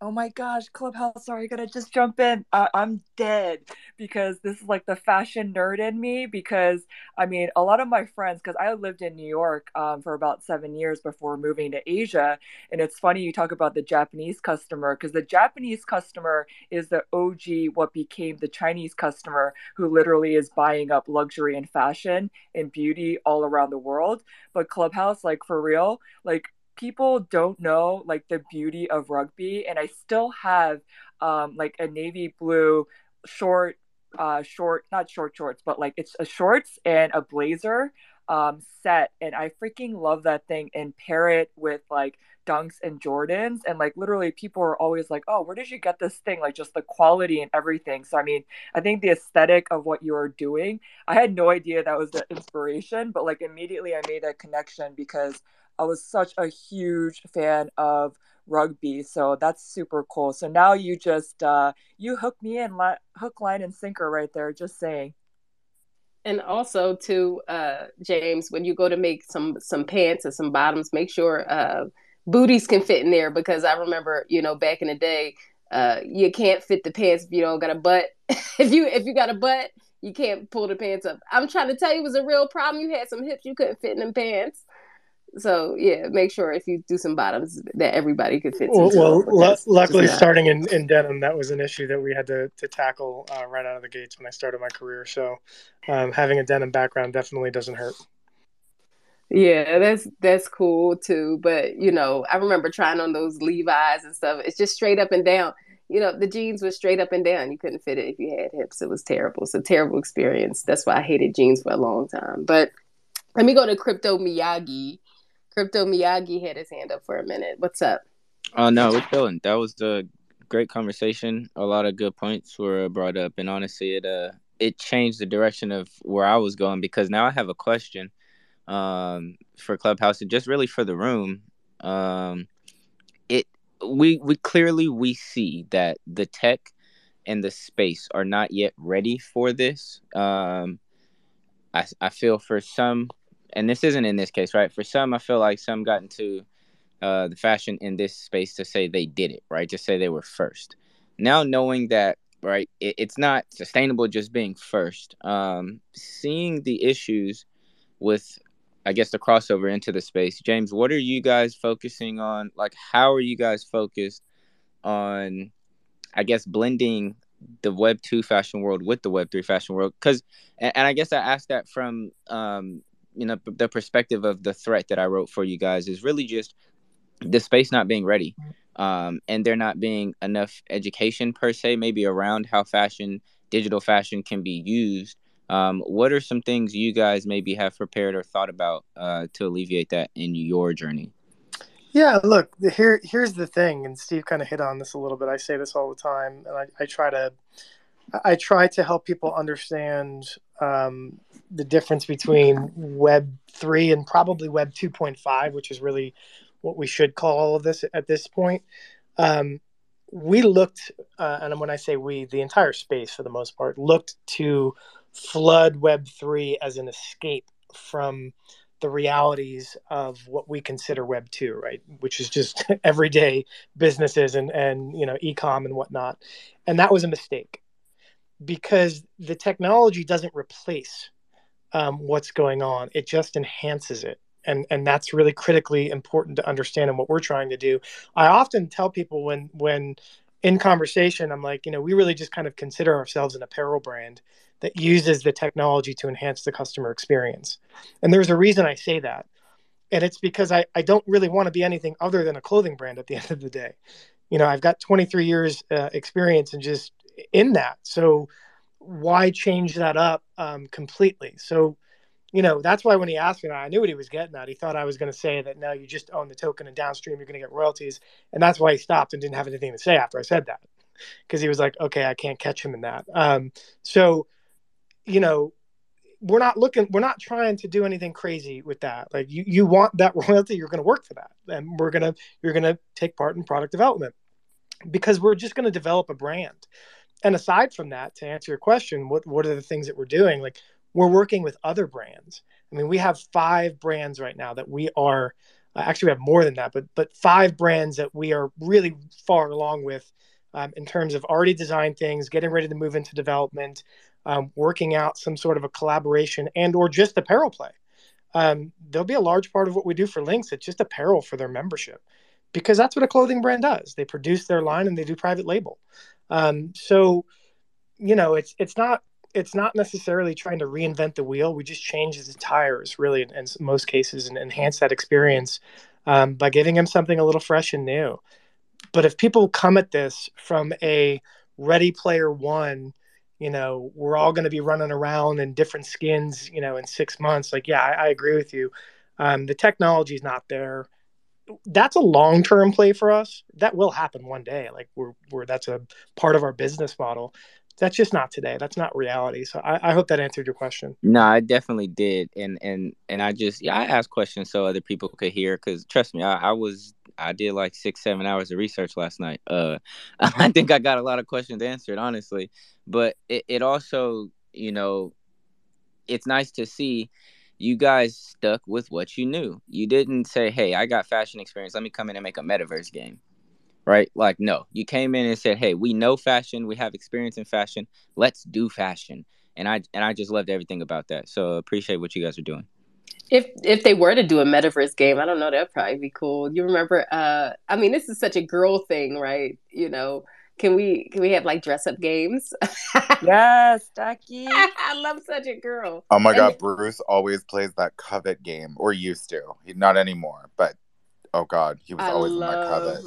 Oh my gosh, Clubhouse, sorry, I gotta just jump in. I'm dead because this is like the fashion nerd in me. Because I mean, a lot of my friends, because I lived in New York um, for about seven years before moving to Asia. And it's funny you talk about the Japanese customer because the Japanese customer is the OG, what became the Chinese customer, who literally is buying up luxury and fashion and beauty all around the world. But Clubhouse, like for real, like people don't know like the beauty of rugby and i still have um like a navy blue short uh short not short shorts but like it's a shorts and a blazer um set and i freaking love that thing and pair it with like dunks and jordans and like literally people are always like oh where did you get this thing? Like just the quality and everything. So i mean i think the aesthetic of what you are doing i had no idea that was the inspiration but like immediately i made a connection because I was such a huge fan of rugby, so that's super cool. So now you just uh, you hook me in, li- hook, line, and sinker right there. Just saying. And also to uh, James, when you go to make some some pants or some bottoms, make sure uh, booties can fit in there because I remember, you know, back in the day, uh, you can't fit the pants if you don't got a butt. if you if you got a butt, you can't pull the pants up. I'm trying to tell you, it was a real problem. You had some hips you couldn't fit in them pants. So yeah, make sure if you do some bottoms that everybody could fit. Well, well luckily, starting in, in denim, that was an issue that we had to to tackle uh, right out of the gates when I started my career. So um, having a denim background definitely doesn't hurt. Yeah, that's that's cool too. But you know, I remember trying on those Levi's and stuff. It's just straight up and down. You know, the jeans were straight up and down. You couldn't fit it if you had hips. It was terrible. It's a terrible experience. That's why I hated jeans for a long time. But let me go to Crypto Miyagi Crypto Miyagi had his hand up for a minute. What's up? Oh no, we're chilling. That was the great conversation. A lot of good points were brought up, and honestly, it uh it changed the direction of where I was going because now I have a question um for Clubhouse and just really for the room. Um, it we we clearly we see that the tech and the space are not yet ready for this. Um, I I feel for some and this isn't in this case, right? For some, I feel like some got into uh, the fashion in this space to say they did it, right? To say they were first. Now knowing that, right, it, it's not sustainable just being first. Um, seeing the issues with, I guess, the crossover into the space. James, what are you guys focusing on? Like, how are you guys focused on, I guess, blending the Web two fashion world with the Web three fashion world? Because, and, and I guess I asked that from um, you know the perspective of the threat that I wrote for you guys is really just the space not being ready um, and there not being enough education per se maybe around how fashion digital fashion can be used. Um, what are some things you guys maybe have prepared or thought about uh, to alleviate that in your journey? Yeah look here here's the thing and steve kind of hit on this a little bit. I say this all the time and i, I try to I try to help people understand um, the difference between Web 3 and probably Web 2.5, which is really what we should call all of this at this point. Um, we looked, uh, and when I say we, the entire space for the most part, looked to flood Web 3 as an escape from the realities of what we consider Web 2, right? Which is just everyday businesses and, and you know, e com and whatnot. And that was a mistake because the technology doesn't replace um, what's going on; it just enhances it, and and that's really critically important to understand. And what we're trying to do, I often tell people when when in conversation, I'm like, you know, we really just kind of consider ourselves an apparel brand that uses the technology to enhance the customer experience. And there's a reason I say that. And it's because I, I don't really want to be anything other than a clothing brand at the end of the day. You know, I've got 23 years uh, experience in just in that. So why change that up um, completely? So, you know, that's why when he asked me, I knew what he was getting at. He thought I was going to say that no, you just own the token and downstream you're going to get royalties, and that's why he stopped and didn't have anything to say after I said that, because he was like, okay, I can't catch him in that. Um, so, you know, we're not looking we're not trying to do anything crazy with that like you you want that royalty you're going to work for that and we're going to you're going to take part in product development because we're just going to develop a brand and aside from that to answer your question what what are the things that we're doing like we're working with other brands i mean we have five brands right now that we are uh, actually we have more than that but but five brands that we are really far along with um, in terms of already designed things getting ready to move into development um, working out some sort of a collaboration and or just apparel play. Um, there'll be a large part of what we do for Links. It's just apparel for their membership because that's what a clothing brand does. They produce their line and they do private label. Um, so, you know, it's it's not it's not necessarily trying to reinvent the wheel. We just change the tires, really, in, in most cases, and enhance that experience um, by giving them something a little fresh and new. But if people come at this from a Ready Player One you know, we're all going to be running around in different skins, you know, in six months. Like, yeah, I, I agree with you. Um, the technology is not there. That's a long term play for us. That will happen one day. Like, we're, we're that's a part of our business model. That's just not today. That's not reality. So I, I hope that answered your question. No, I definitely did, and and and I just yeah, I asked questions so other people could hear. Because trust me, I, I was I did like six, seven hours of research last night. Uh, I think I got a lot of questions answered, honestly. But it, it also, you know, it's nice to see you guys stuck with what you knew. You didn't say, "Hey, I got fashion experience. Let me come in and make a metaverse game." Right? Like, no. You came in and said, "Hey, we know fashion. We have experience in fashion. Let's do fashion." And I and I just loved everything about that. So appreciate what you guys are doing. If if they were to do a metaverse game, I don't know, that'd probably be cool. You remember uh I mean this is such a girl thing, right? You know, can we can we have like dress up games? yes, Ducky. I love such a girl. Oh my and god, Bruce always plays that covet game, or used to. He not anymore, but oh god, he was I always in my covet.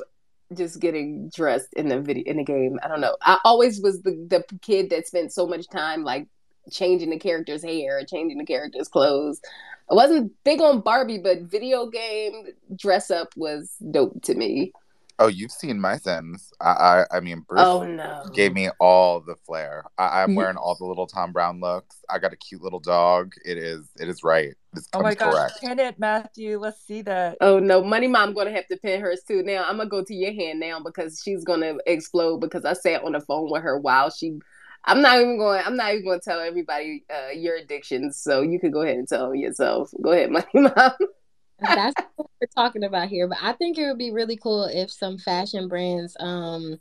Just getting dressed in the video in the game. I don't know. I always was the the kid that spent so much time like changing the character's hair, changing the character's clothes. I wasn't big on Barbie, but video game dress up was dope to me. Oh, you've seen my sins. I, I, I mean, Bruce oh, no. gave me all the flair. I, am wearing all the little Thom Browne looks. I got a cute little dog. It is, it is right. This oh my gosh, pin it, Matthew. Let's see that. Oh no, Money Mom gonna have to pin hers too. Now I'm gonna go to your hand now because she's gonna explode because I sat on the phone with her while she. I'm not even going. I'm not even going to tell everybody uh, your addictions. So you can go ahead and tell them yourself. Go ahead, Money Mom. That's what we're talking about here. But I think it would be really cool if some fashion brands um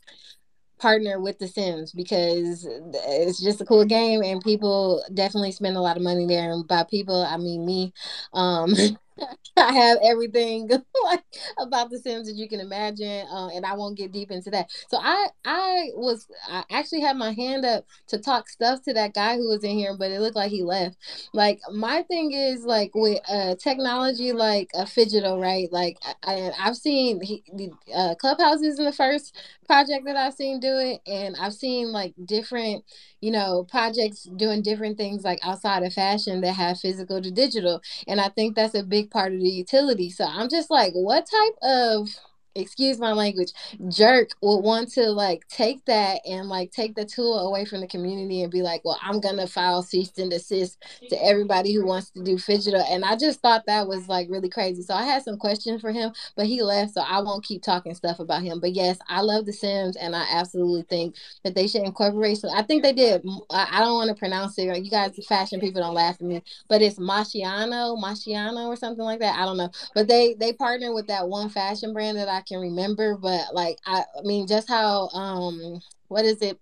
partner with The Sims because it's just a cool game and people definitely spend a lot of money there. And by people, I mean me. Um, I have everything like about the Sims that you can imagine, uh, and I won't get deep into that. So I I was I actually had my hand up to talk stuff to that guy who was in here, but it looked like he left. Like my thing is like with uh, technology, like a Phygital, right? Like I, I've seen he, uh, Clubhouses in the first project that I've seen do it, and I've seen like different you know, projects doing different things like outside of fashion that have physical to digital. And I think that's a big part of the utility. So I'm just like, what type of excuse my language, jerk would want to like take that and like take the tool away from the community and be like, well, I'm gonna file cease and desist to everybody who wants to do Phygital. And I just thought that was like really crazy. So I had some questions for him, but he left, so I won't keep talking stuff about him. But yes, I love The Sims, and I absolutely think that they should incorporate. So I think they did. I don't want to pronounce it. You guys, fashion people, don't laugh at me, but it's Machiano, Machiano, or something like that. I don't know, but they they partner with that one fashion brand that I I can remember, but like I, I mean, just how um, what is it?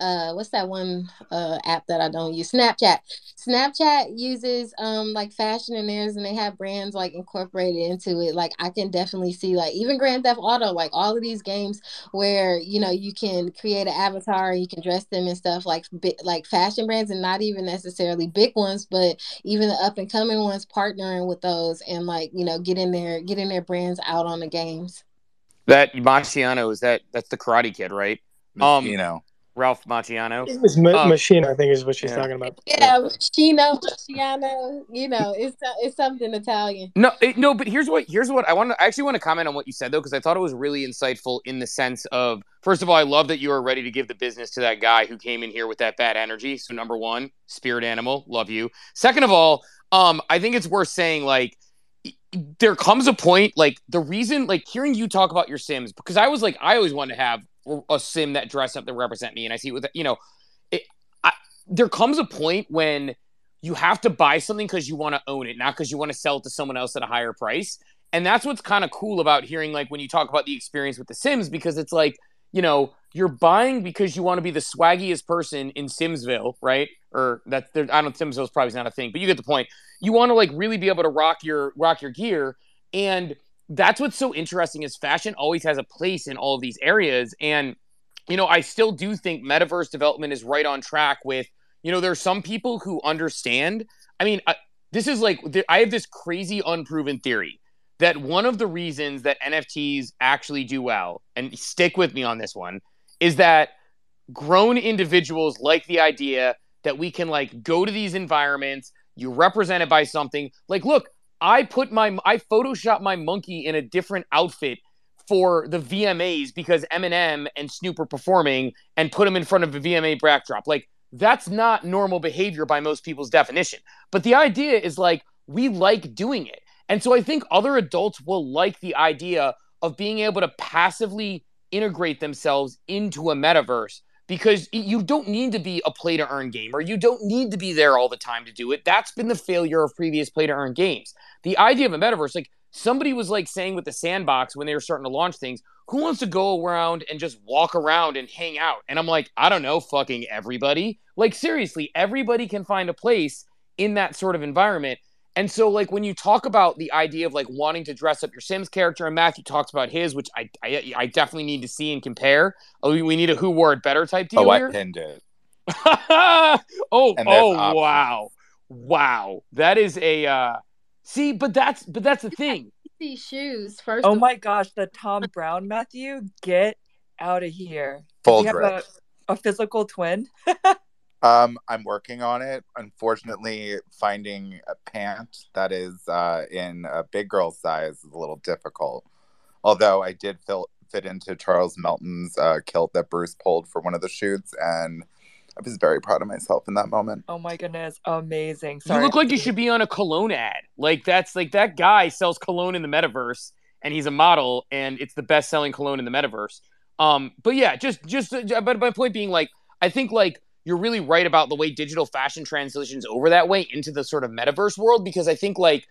Uh what's that one uh app that I don't use? Snapchat. Snapchat uses um like fashion in theirs and they have brands like incorporated into it. Like I can definitely see like even Grand Theft Auto, like all of these games where you know you can create an avatar and you can dress them and stuff like like fashion brands and not even necessarily big ones, but even the up and coming ones partnering with those and like, you know, getting their getting their brands out on the games. That Marciano is that that's the Karate Kid, right? Um, you know. Ralph Macchiano. It's Ma- um, Machina, I think, is what she's yeah. talking about. Yeah, Machino, Macchiano. You know, it's it's something Italian. No, it, no, but here's what here's what I want to I actually want to comment on what you said though because I thought it was really insightful in the sense of first of all, I love that you are ready to give the business to that guy who came in here with that bad energy. So number one, spirit animal, love you. Second of all, um, I think it's worth saying like there comes a point like the reason like hearing you talk about your sims because I was like I always wanted to have a sim that dress up that represent me and I see with you know it, I, there comes a point when you have to buy something because you want to own it not because you want to sell it to someone else at a higher price. And that's what's kind of cool about hearing like when you talk about the experience with the sims because it's like you know you're buying because you want to be the swaggiest person in simsville right? Or that there, i don't simsville's probably not a thing but you get the point. You want to like really be able to rock your rock your gear and that's what's so interesting is fashion always has a place in all these areas and you know i still do think metaverse development is right on track with you know there's some people who understand i mean I, this is like i have this crazy unproven theory that one of the reasons that nfts actually do well and stick with me on this one is that grown individuals like the idea that we can like go to these environments you represent it by something. Like look i put my i photoshop my monkey in a different outfit for the vmas because eminem and snoop are performing and put them in front of a vma backdrop. Like that's not normal behavior by most people's definition. But the idea is like we like doing it and so i think other adults will like the idea of being able to passively integrate themselves into a metaverse because you don't need to be a play to earn gamer. You don't need to be there all the time to do it. That's been the failure of previous play to earn games. The idea of a metaverse, like somebody was like saying with the sandbox when they were starting to launch things, who wants to go around and just walk around and hang out? And I'm like, I don't know, fucking everybody. Like seriously, everybody can find a place in that sort of environment. And so, like, when you talk about the idea of like wanting to dress up your Sims character, and Matthew talks about his, which I I, I definitely need to see and compare. Oh, we need a who wore it better type deal. Oh, here. I pinned it. oh, oh, wow, wow, that is a uh, see, but that's but that's the thing. These shoes first. Oh my gosh, the Thom Browne Matthew, get out of here. Full you have a, a physical twin. Um, I'm working on it. Unfortunately, finding a pant that is uh, in a big girl size is a little difficult. Although I did fill, fit into Charles Melton's uh, kilt that Bruce pulled for one of the shoots, and I was very proud of myself in that moment. Oh my goodness, amazing! Sorry. You look like you should be on a cologne ad. Like that's like that guy sells cologne in the metaverse, and he's a model, and it's the best selling cologne in the metaverse. Um, but yeah, just just uh, but my point being, like, I think like you're really right about the way digital fashion transitions over that way into the sort of metaverse world because I think like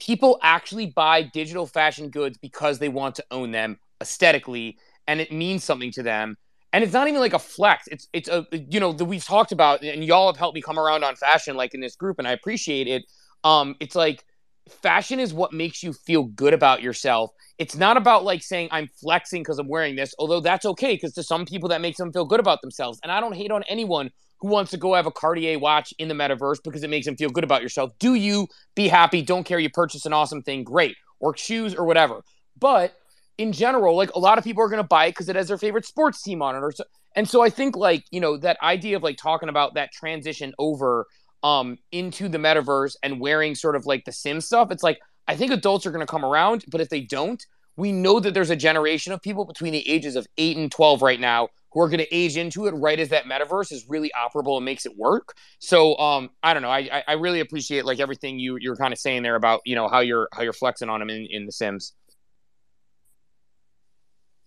people actually buy digital fashion goods because they want to own them aesthetically and it means something to them. And it's not even like a flex. It's it's a you know that we've talked about and y'all have helped me come around on fashion like in this group and I appreciate it. Um it's like fashion is what makes you feel good about yourself. It's not about like saying I'm flexing because I'm wearing this, although that's okay because to some people that makes them feel good about themselves. And I don't hate on anyone who wants to go have a Cartier watch in the metaverse because it makes them feel good about yourself. Do you be happy? Don't care. You purchase an awesome thing, great, or shoes or whatever. But in general, like a lot of people are going to buy it because it has their favorite sports team on it, or so. And so I think like you know that idea of like talking about that transition over um into the metaverse and wearing sort of like the sim stuff it's like i think adults are going to come around but if they don't we know that there's a generation of people between the ages of 8 and 12 right now who are going to age into it right as that metaverse is really operable and makes it work. So um i don't know i i really appreciate like everything you you're kind of saying there about you know how you're how you're flexing on them in in the sims.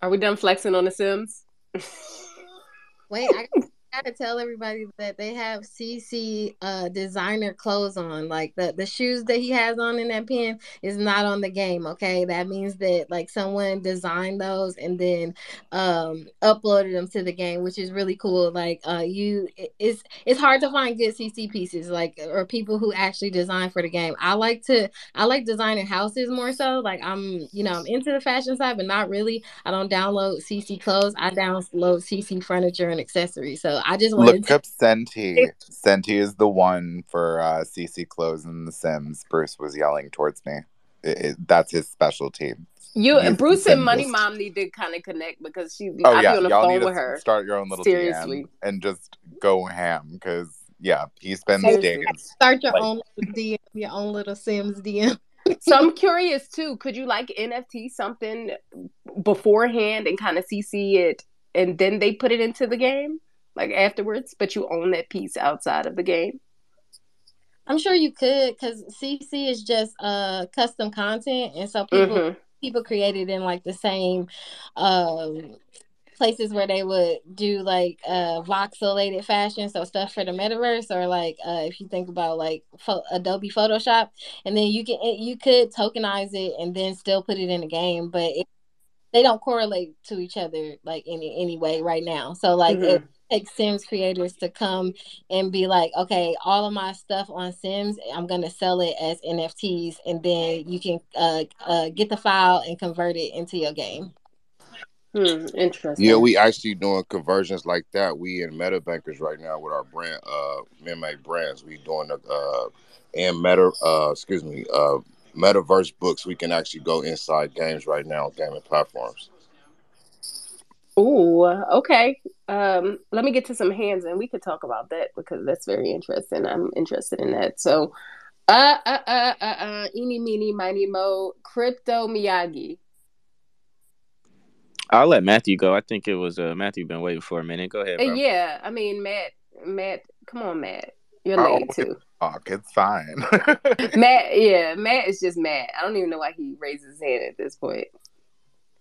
Are we done flexing on the sims? Wait i gotta tell everybody that they have CC uh, designer clothes on. Like the the shoes that he has on in that pin is not on the game. Okay, that means that like someone designed those and then um, uploaded them to the game, which is really cool. Like uh, you, it's it's hard to find good CC pieces like or people who actually design for the game. I like to I like designing houses more so. Like I'm you know I'm into the fashion side, but not really. I don't download CC clothes. I download CC furniture and accessories. So I just wanted look to... up Senti. Senti is the one for uh, CC clothes in The Sims. Bruce was yelling towards me. It, it, that's his specialty. You and Bruce and Money Mom need to kind of connect because she. Oh I'll yeah, on the y'all phone need with to her. Start your own little seriously DM and just go ham because yeah, he spends days. Start your like... own DM, your own little Sims DM. so I'm curious too. Could you like NFT something beforehand and kind of CC it and then they put it into the game like afterwards, but you own that piece outside of the game? I'm sure you could because CC is just uh custom content, and so people mm-hmm. people created in like the same um places where they would do like uh voxelated fashion, so stuff for the metaverse, or like uh if you think about like Fo- Adobe Photoshop, and then you can you could tokenize it and then still put it in the game, but it, they don't correlate to each other like in any way right now. So like mm-hmm. it takes Sims creators to come and be like, okay, all of my stuff on Sims, I'm gonna sell it as NFTs, and then you can uh, uh, get the file and convert it into your game. Hmm, interesting. Yeah, we actually doing conversions like that. We in Meta Bankers right now with our brand, uh, MMA brands. We doing the uh, and Meta, uh, excuse me, uh, Metaverse books. We can actually go inside games right now on gaming platforms. Ooh, okay. Um, let me get to some hands and we could talk about that because that's very interesting. I'm interested in that. So, uh, uh, uh, uh, uh, eeny, meeny, miny, mo, crypto Miyagi. I'll let Matthew go. I think it was uh Matthew been waiting for a minute. Go ahead. Bro. Yeah, I mean Matt. Matt, come on, Matt. You're oh, late too. Fuck, it's fine. Matt, yeah, Matt is just Matt. I don't even know why he raises his hand at this point.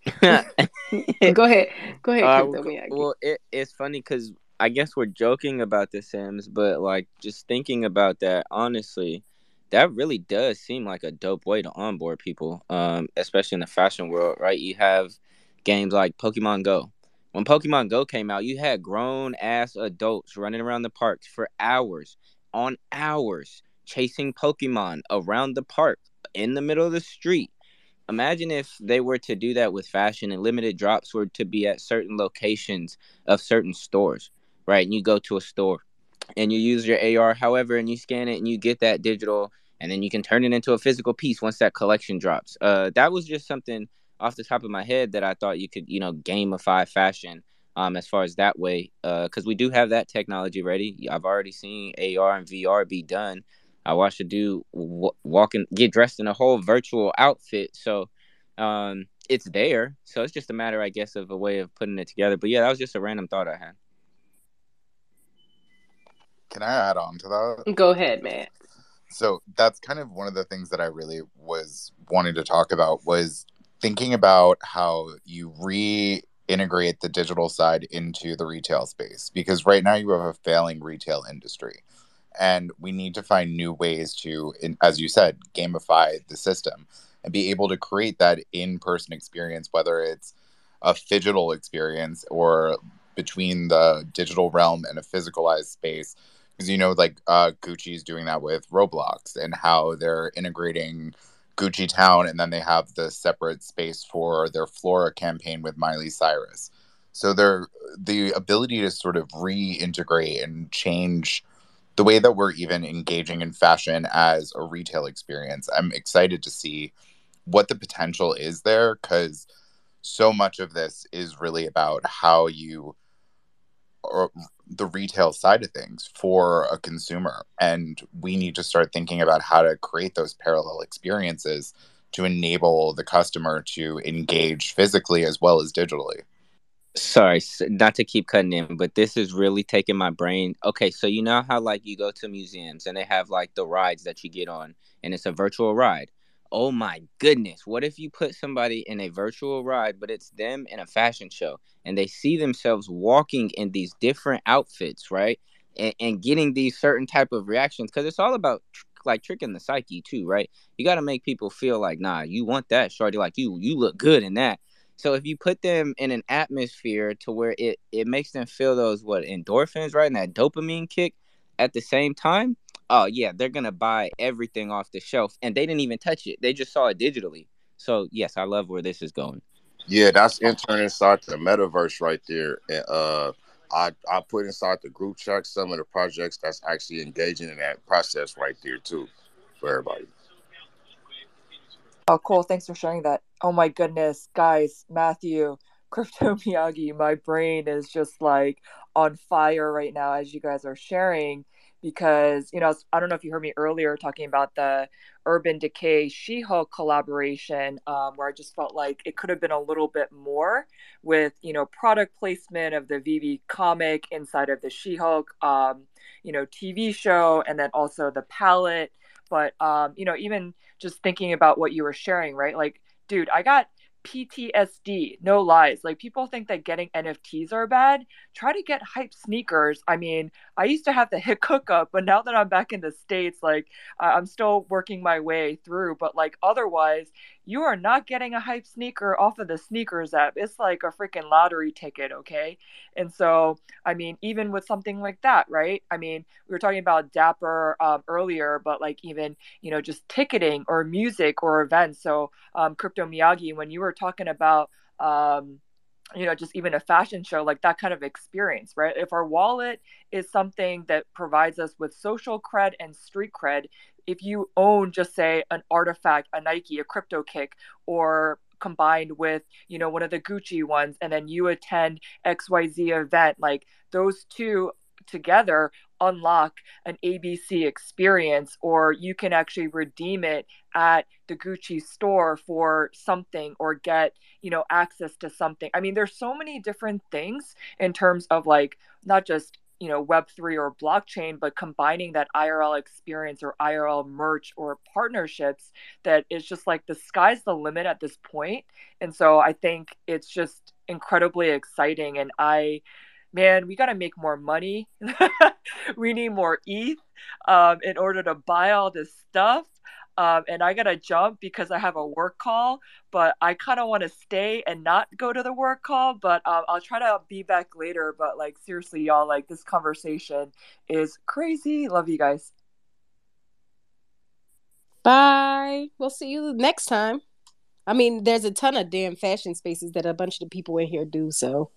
go ahead, go ahead. Uh, well, it, it's funny because I guess we're joking about the Sims, but like just thinking about that, honestly, that really does seem like a dope way to onboard people, um, especially in the fashion world, right? You have games like Pokemon Go. When Pokemon Go came out, you had grown ass adults running around the parks for hours on hours chasing Pokemon around the park in the middle of the street. Imagine if they were to do that with fashion and limited drops were to be at certain locations of certain stores, right? And you go to a store and you use your AR, however, and you scan it and you get that digital and then you can turn it into a physical piece once that collection drops. Uh, that was just something off the top of my head that I thought you could, you know, gamify fashion um, as far as that way, because uh, we do have that technology ready. I've already seen AR and VR be done. I watched a dude w- walk in, get dressed in a whole virtual outfit. So um, it's there. So it's just a matter, I guess, of a way of putting it together. But yeah, that was just a random thought I had. Can I add on to that? Go ahead, man. So that's kind of one of the things that I really was wanting to talk about was thinking about how you reintegrate the digital side into the retail space because right now you have a failing retail industry and we need to find new ways to as you said gamify the system and be able to create that in-person experience whether it's a digital experience or between the digital realm and a physicalized space because you know like uh, gucci's doing that with roblox and how they're integrating Gucci Town, and then they have the separate space for their Flora campaign with Miley Cyrus. So they're the ability to sort of reintegrate and change the way that we're even engaging in fashion as a retail experience. I'm excited to see what the potential is there because so much of this is really about how you or the retail side of things for a consumer. And we need to start thinking about how to create those parallel experiences to enable the customer to engage physically as well as digitally. Sorry, not to keep cutting in, but this is really taking my brain. Okay, so you know how like you go to museums and they have like the rides that you get on and it's a virtual ride oh my goodness, what if you put somebody in a virtual ride, but it's them in a fashion show and they see themselves walking in these different outfits, right? And, and getting these certain type of reactions because it's all about tr- like tricking the psyche too, right? You got to make people feel like, nah, you want that, shorty, like you, you look good in that. So if you put them in an atmosphere to where it it makes them feel those what endorphins, right, and that dopamine kick at the same time, oh yeah, they're gonna buy everything off the shelf, and they didn't even touch it; they just saw it digitally. So yes, I love where this is going. Yeah, that's entering inside the metaverse right there. And uh, I I put inside the group chat some of the projects that's actually engaging in that process right there too, for everybody. Oh, cool! Thanks for sharing that. Oh my goodness, guys, Matthew, Crypto Miyagi, my brain is just like on fire right now as you guys are sharing because you know I don't know if you heard me earlier talking about the Urban Decay She Hulk collaboration, um, where I just felt like it could have been a little bit more with you know product placement of the VeVe comic inside of the She Hulk, um, you know TV show, and then also the palette. But um, you know, even just thinking about what you were sharing, right? Like, dude, I got PTSD, no lies. Like people think that getting NFTs are bad. Try to get hype sneakers. I mean, I used to have the hit hookup, but now that I'm back in the States, like I'm still working my way through. But like otherwise, you are not getting a hype sneaker off of the sneakers app. It's like a freaking lottery ticket, okay? And so, I mean, even with something like that, right? I mean, we were talking about Dapper um, earlier, but like even, you know, just ticketing or music or events. So, um, Crypto Miyagi, when you were talking about, um, you know just even a fashion show like that kind of experience right if our wallet is something that provides us with social cred and street cred if you own just say an RTFKT a nike a crypto kick or combined with you know one of the gucci ones and then you attend xyz event like those two together unlock an ABC experience, or you can actually redeem it at the Gucci store for something or get, you know, access to something. I mean, there's so many different things in terms of like not just you know web3 or blockchain but combining that irl experience or irl merch or partnerships that is just like the sky's the limit at this point and so i think it's just incredibly exciting and i man, we got to make more money. we need more ETH um, in order to buy all this stuff. Um, and I gotta jump because I have a work call, but I kind of want to stay and not go to the work call. But um, I'll try to be back later. But like seriously, y'all, like this conversation is crazy. Love you guys. Bye. We'll see you next time. I mean, there's a ton of damn fashion spaces that a bunch of the people in here do. So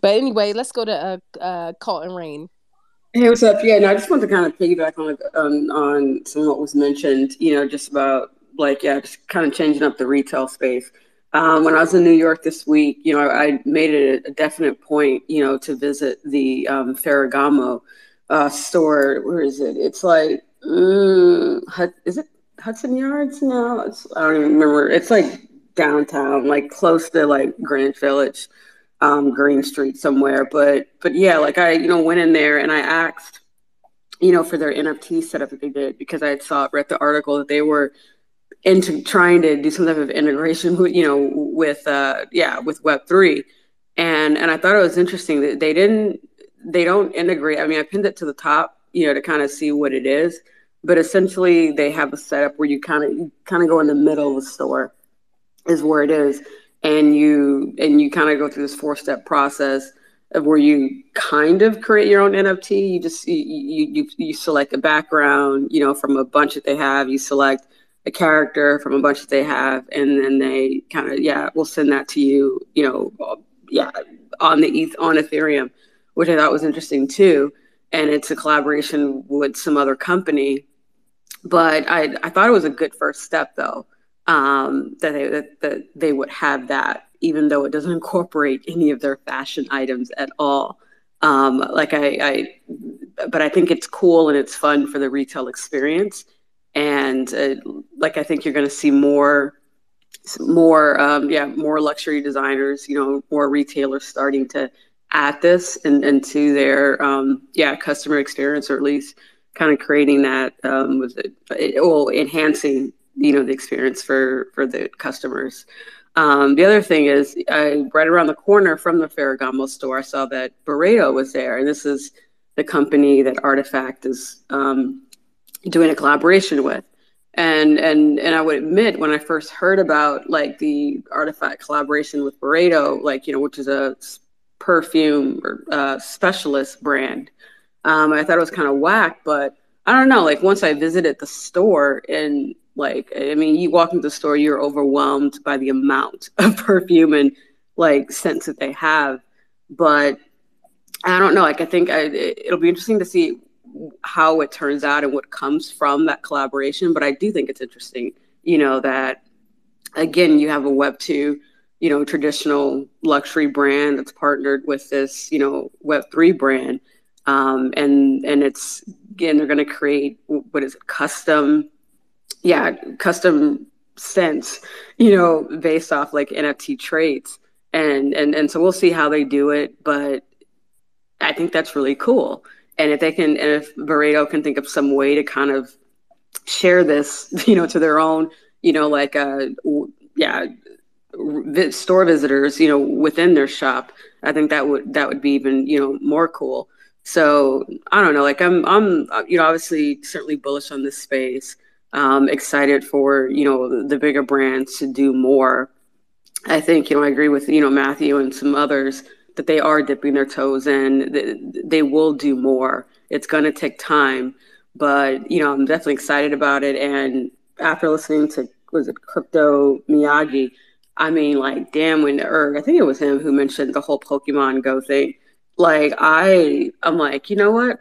but anyway, let's go to uh, uh, Colton Rain. Hey, what's up? Yeah, no, I just want to kind of piggyback on on on some what was mentioned. You know, just about like yeah, just kind of changing up the retail space. Um, when I was in New York this week, you know, I made it a definite point, you know, to visit the um, Ferragamo uh, store. Where is it? It's like, mm, is it Hudson Yards? No, it's I don't even remember. It's like downtown, like close to like Greenwich Village um, Greene Street somewhere. But but yeah, like I you know went in there and I asked, you know, for their NFT setup that they did because I had saw read the article that they were into trying to do some type of integration with you know with uh yeah with Web three, and and I thought it was interesting that they didn't they don't integrate. I mean, I pinned it to the top, you know, to kind of see what it is. But essentially, they have a setup where you kind of kind of go in the middle of the store, is where it is and you and you kind of go through this four step process of where you kind of create your own NFT. You just you, you you select a background, you know, from a bunch that they have. You select a character from a bunch that they have, and then they kind of yeah, we'll send that to you, you know, yeah, on the ETH on Ethereum, which I thought was interesting too. And it's a collaboration with some other company, but I I thought it was a good first step though um, that, they, that, that they would have that, even though it doesn't incorporate any of their fashion items at all. Um, like I, I, but I think it's cool and it's fun for the retail experience. And uh, like I think you're going to see more, more, um, yeah, more luxury designers, you know, more retailers starting to add this and and to their um, yeah customer experience, or at least kind of creating that um, with it, well, enhancing you know the experience for for the customers. Um, the other thing is, I, right around the corner from the Ferragamo store, I saw that Byredo was there, and this is the company that RTFKT is um, doing a collaboration with. And and and I would admit, when I first heard about like the RTFKT collaboration with Byredo, like you know, which is a perfume or uh, specialist brand, um, I thought it was kind of whack. But I don't know. Like once I visited the store and like, I mean, you walk into the store, you're overwhelmed by the amount of perfume and like scents that they have. But I don't know. Like, I think I, it'll be interesting to see how it turns out and what comes from that collaboration. But I do think it's interesting, you know, that again, you have a Web two, you know, traditional luxury brand that's partnered with this, you know, Web three brand. um, and and it's again they're going to create what is it custom yeah custom scents you know based off like nft traits and and and so we'll see how they do it but i think that's really cool and if they can and if Byredo can think of some way to kind of share this you know to their own you know like uh yeah store visitors you know within their shop i think that would that would be even you know more cool so I don't know. Like I'm, I'm, you know, obviously certainly bullish on this space. Um, excited for you know the, bigger brands to do more. I think you know I agree with you know Matthew and some others that they are dipping their toes in. They, they will do more. It's going to take time, but you know I'm definitely excited about it. And after listening to was it Crypto Miyagi, I mean like damn when or I think it was him who mentioned the whole Pokemon Go thing like I I'm like, you know what?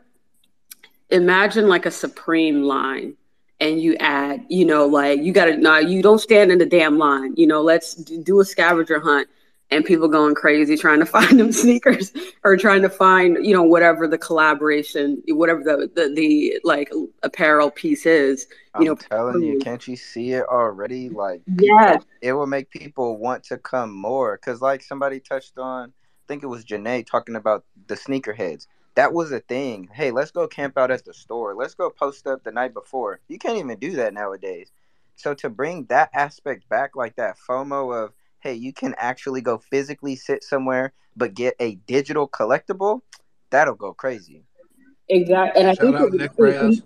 Imagine like a supreme line and you add, you know, like you gotta no, you don't stand in the damn line. You know, let's do a scavenger hunt and people going crazy trying to find them sneakers or trying to find, you know, whatever the collaboration, whatever the the, the like apparel piece is. You I'm know, telling you, can't you see it already? Like, yeah, it will make people want to come more. Cause like somebody touched on I think it was Janae talking about the sneakerheads. That was a thing. Hey, let's go camp out at the store. Let's go post up the night before. You can't even do that nowadays. So to bring that aspect back, like that FOMO of, hey, you can actually go physically sit somewhere but get a digital collectible, that'll go crazy. Exactly. And I Shout think out it, Nick Reyes.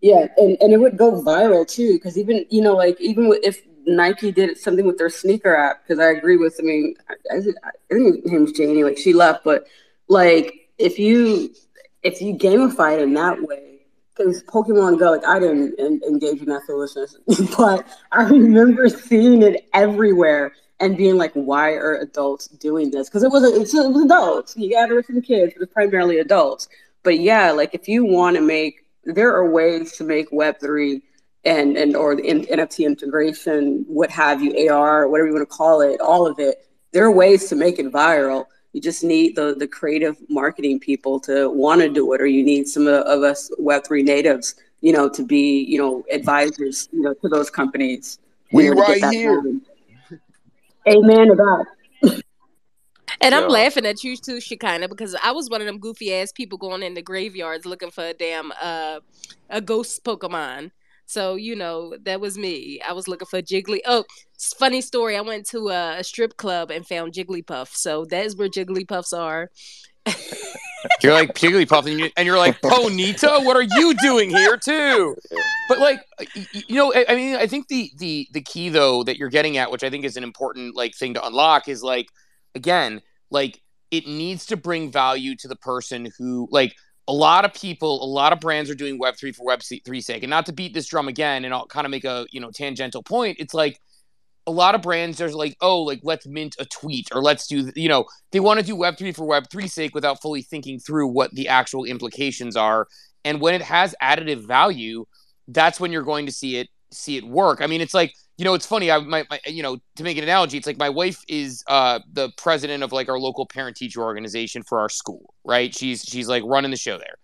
yeah, and, and it would go viral too, because even you know, like even if Nike did something with their sneaker app, because I agree with. I mean, I, I, I think her name's Janie. Like she left, but like if you if you gamify it in that way, because Pokemon Go, like I didn't en- engage in that foolishness, but I remember seeing it everywhere and being like, why are adults doing this? Because it was it's, it was adults. You got it from kids, but it's primarily adults. But yeah, like if you want to make, there are ways to make Web three and and or the in, NFT integration, what have you, AR, whatever you want to call it, all of it. There are ways to make it viral. You just need the the creative marketing people to want to do it, or you need some of, of us Web three natives, you know, to be you know advisors, you know, to those companies. We know, to get right here. going. Amen to that. And I'm Yo. laughing at you too, Shekinah, because I was one of them goofy ass people going in the graveyards looking for a damn uh a ghost Pokemon. So you know that was me. I was looking for Jiggly. Oh, funny story. I went to a, strip club and found Jigglypuff. So that is where Jigglypuffs are. You're like Jigglypuff, and, you, and you're like oh, Ponyta. What are you doing here too? But like, you know, I, I mean, I think the the the key though that you're getting at, which I think is an important like thing to unlock, is like again, like it needs to bring value to the person who like a lot of people, a lot of brands are doing Web three for Web three sake, and not to beat this drum again, and I'll kind of make a you know tangential point. It's like a lot of brands are like, oh, like let's mint a tweet or let's do, you know, they want to do Web3 for Web3 sake without fully thinking through what the actual implications are. And when it has additive value, that's when you're going to see it see it work. I mean, it's like, you know, it's funny. I my, my you know, to make an analogy, it's like my wife is uh the president of like our local parent teacher organization for our school, right? She's she's like running the show there.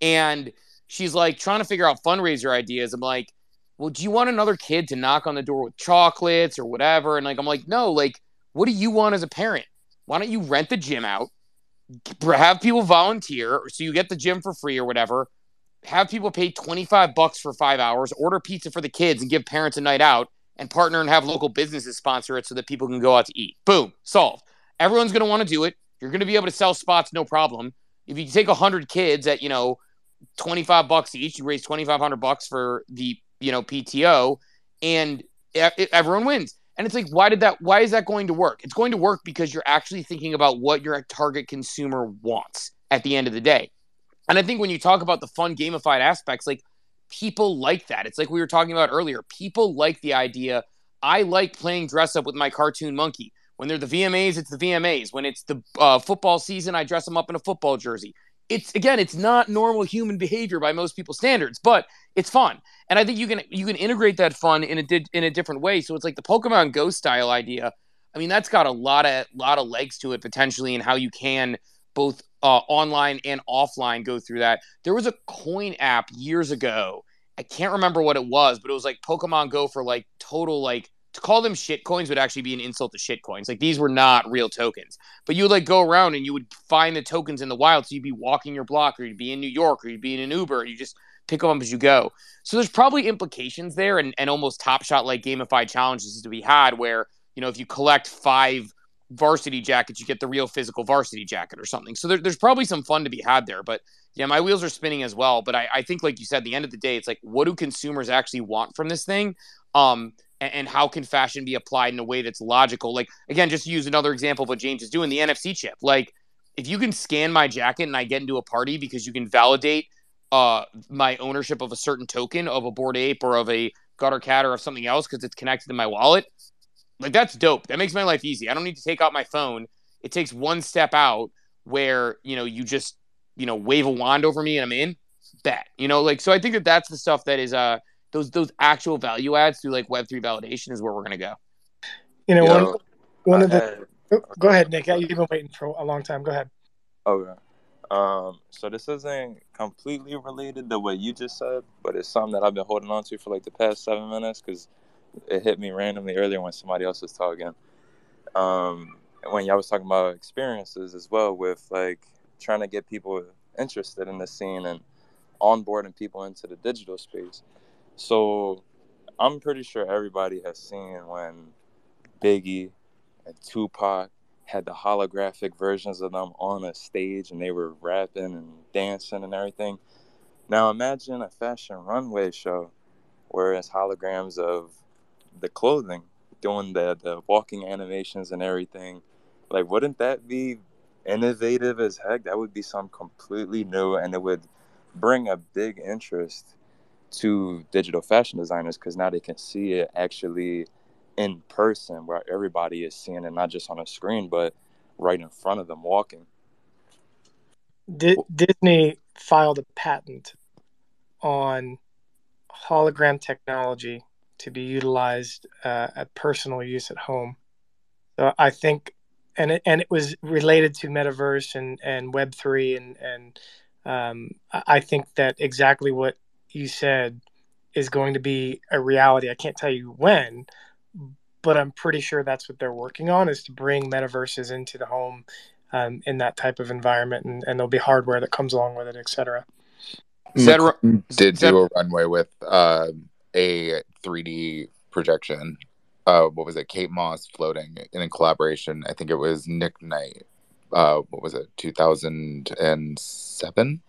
And she's like trying to figure out fundraiser ideas. I'm like, well, do you want another kid to knock on the door with chocolates or whatever? And like, I'm like, no, like, what do you want as a parent? Why don't you rent the gym out, have people volunteer so you get the gym for free or whatever, have people pay 25 bucks for five hours, order pizza for the kids and give parents a night out and partner and have local businesses sponsor it so that people can go out to eat. Boom, solved. Everyone's going to want to do it. You're going to be able to sell spots, no problem. If you take 100 kids at, you know, 25 bucks each, you raise 2500 bucks for the, you know, PTO and everyone wins. And it's like why did that why is that going to work? It's going to work because you're actually thinking about what your target consumer wants at the end of the day. And I think when you talk about the fun gamified aspects, like people like that. It's like we were talking about earlier. People like the idea. I like playing dress up with my cartoon monkey. When they're the VMAs, it's the VMAs. When it's the uh, football season, I dress them up in a football jersey. It's again, it's not normal human behavior by most people's standards, but it's fun. And I think you can you can integrate that fun in a di- in a different way. So it's like the Pokemon Go style idea. I mean, that's got a lot of lot of legs to it potentially, and how you can both uh, online and offline go through that. There was a coin app years ago. I can't remember what it was, but it was like Pokemon Go for like total like to call them shit coins would actually be an insult to shit coins. Like these were not real tokens. But you would like go around and you would find the tokens in the wild. So you'd be walking your block or you'd be in New York or you'd be in an Uber and you just pick them up as you go. So there's probably implications there and, and almost top shot like gamified challenges to be had where, you know, if you collect five varsity jackets, you get the real physical varsity jacket or something. So there, there's probably some fun to be had there. But yeah, my wheels are spinning as well. But I, I think, like you said, the end of the day, it's like, what do consumers actually want from this thing? Um, and, and how can fashion be applied in a way that's logical? Like, again, just use another example of what James is doing the NFC chip. Like, if you can scan my jacket and I get into a party because you can validate uh, my ownership of a certain token of a Bored Ape or of a gutter cat or of something else because it's connected to my wallet, like that's dope. That makes my life easy. I don't need to take out my phone. It takes one step out where you know you just you know wave a wand over me and I'm in. Bet you know like so. I think that that's the stuff that is uh those those actual value adds through like Web three validation is where we're gonna go. You know, one, one of the. Oh, go ahead, Nick. You've been waiting for a long time. Go ahead. Okay. Um, so this isn't completely related to what you just said, but it's something that I've been holding on to for like the past seven minutes because it hit me randomly earlier when somebody else was talking. Um, when y'all was talking about experiences as well with like trying to get people interested in the scene and onboarding people into the digital space. So I'm pretty sure everybody has seen when Biggie and Tupac had the holographic versions of them on a stage and they were rapping and dancing and everything. Now imagine a fashion runway show where it's holograms of the clothing, doing the the walking animations and everything. Like, wouldn't that be innovative as heck? That would be something completely new, and it would bring a big interest to digital fashion designers because now they can see it actually in person, where everybody is seeing it not just on a screen, but right in front of them walking. D- Disney filed a patent on hologram technology to be utilized uh, at personal use at home. So I think, and it, and it was related to metaverse and, and Web three and and um, I think that exactly what you said is going to be a reality. I can't tell you when, but I'm pretty sure that's what they're working on is to bring metaverses into the home um, in that type of environment, and, and there'll be hardware that comes along with it, etc. Zed did do a runway with uh, a 3D projection. Uh, what was it? Kate Moss floating in a collaboration. I think it was Nick Knight. Uh, what was it? 2007.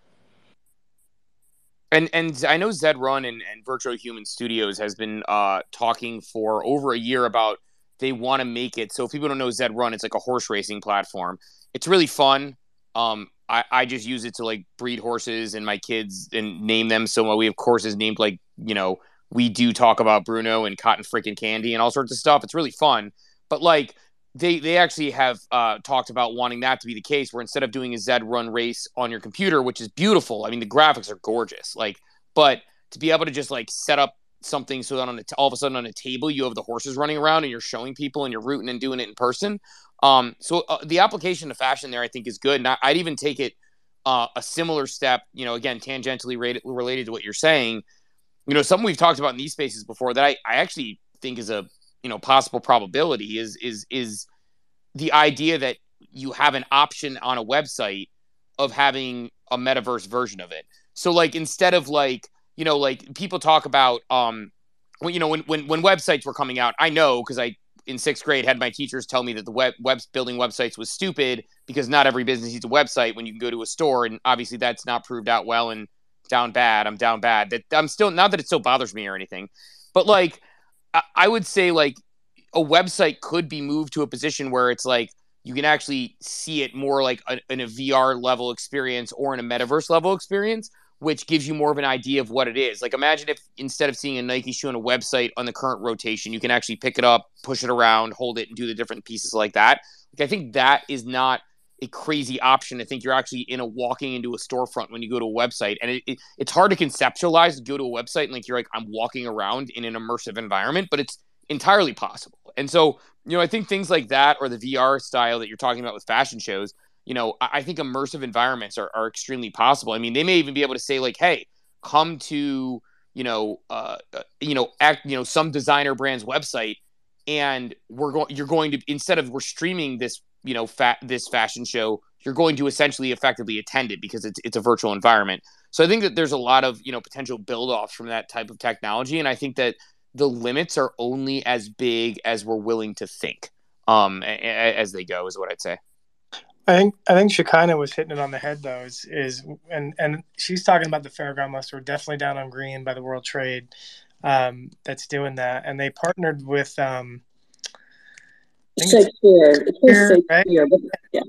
And and I know Zed Run and, and Virtual Human Studios has been uh, talking for over a year about they want to make it. So if people don't know Zed Run, it's like a horse racing platform. It's really fun. Um, I, I just use it to like breed horses and my kids and name them. So we have courses named like you know we do talk about Bruno and cotton freaking candy and all sorts of stuff. It's really fun. But like they they actually have uh, talked about wanting that to be the case, where instead of doing a Zed run race on your computer, which is beautiful, I mean the graphics are gorgeous, like, but to be able to just like set up something so that on a t- all of a sudden on a table you have the horses running around and you're showing people and you're rooting and doing it in person. Um, so uh, the application of fashion there I think is good, and I, would even take it uh, a similar step. You know, again tangentially related, related to what you're saying you know, something we've talked about in these spaces before that I, I actually think is a you know possible probability is is is the idea that you have an option on a website of having a metaverse version of it. So like instead of like you know like people talk about um when you know when when when websites were coming out, I know because I in sixth grade had my teachers tell me that the web web building websites was stupid because not every business needs a website when you can go to a store and obviously that's not proved out well and down bad. I'm down bad. That I'm still not that it still bothers me or anything, but like I, I would say like a website could be moved to a position where it's like you can actually see it more like a, in a VR level experience or in a metaverse level experience, which gives you more of an idea of what it is. Like imagine if instead of seeing a Nike shoe on a website on the current rotation, you can actually pick it up, push it around, hold it, and do the different pieces like that. Like I think that is not a crazy option. I think you're actually in a walking into a storefront when you go to a website, and it, it, it's hard to conceptualize to go to a website and like you're like I'm walking around in an immersive environment, but it's entirely possible. And so you know, I think things like that or the VR style that you're talking about with fashion shows, you know, I, I think immersive environments are, are extremely possible. I mean, they may even be able to say like, hey, come to you know, uh, uh, you know, act, you know, some designer brand's website, and we're going, you're going to instead of we're streaming this, you know, fat this fashion show, you're going to essentially effectively attend it because it's it's a virtual environment. So I think that there's a lot of you know potential build offs from that type of technology, and I think that the limits are only as big as we're willing to think um, as they go, is what I'd say. I think I think Shekinah was hitting it on the head though. Is is and and she's talking about the fairground list. We're definitely down on green by the World Trade. Um, that's doing that, and they partnered with um, Shxpir. Shxpir, right? yeah,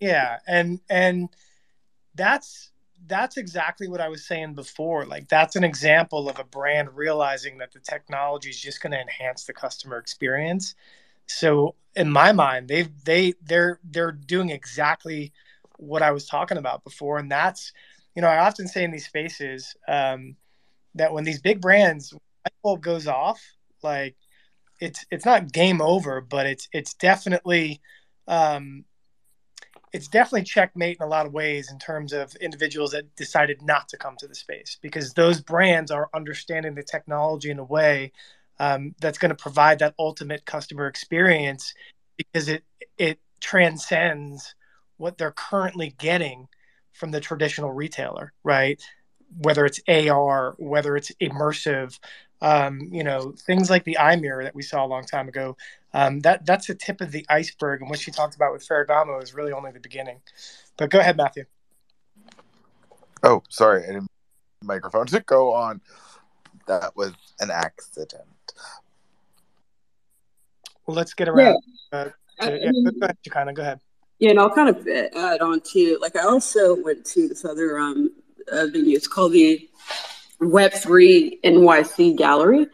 yeah, and and that's that's exactly what I was saying before. Like that's an example of a brand realizing that the technology is just going to enhance the customer experience so in my mind, they they they're they're doing exactly what I was talking about before, and that's you know I often say in these spaces um, that when these big brands light bulb goes off, like it's it's not game over, but it's it's definitely um, it's definitely checkmate in a lot of ways in terms of individuals that decided not to come to the space because those brands are understanding the technology in a way um, that's going to provide that ultimate customer experience because it it transcends what they're currently getting from the traditional retailer, right? Whether it's AR, whether it's immersive, um, you know, things like the eye mirror that we saw a long time ago. Um, that that's the tip of the iceberg, and what she talked about with Ferragamo is really only the beginning. But go ahead, Matthew. Oh, sorry, I didn't microphone to go on. That was an accident. Well, let's get around. Yeah, uh, to, yeah mean, go ahead, Shekinah. Go ahead. Yeah, and I'll kind of add on to like I also went to this other um uh, venue. It's called the Web Three NYC Gallery,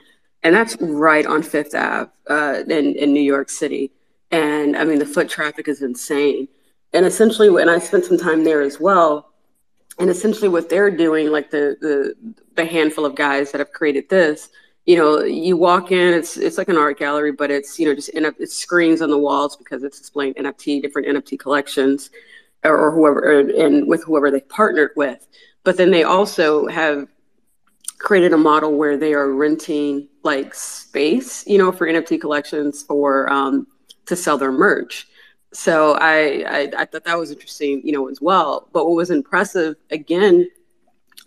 and that's right on Fifth Ave uh, in in New York City. And I mean, the foot traffic is insane. And essentially, when I spent some time there as well, and essentially what they're doing, like the the the handful of guys that have created this, you know, you walk in, it's it's like an art gallery, but it's you know just it's screens on the walls because it's displaying NFT, different NFT collections, or, or whoever, and with whoever they partnered with. But then they also have created a model where they are renting like space, you know, for NFT collections for um, to sell their merch. So I, I I thought that was interesting, you know, as well. But what was impressive again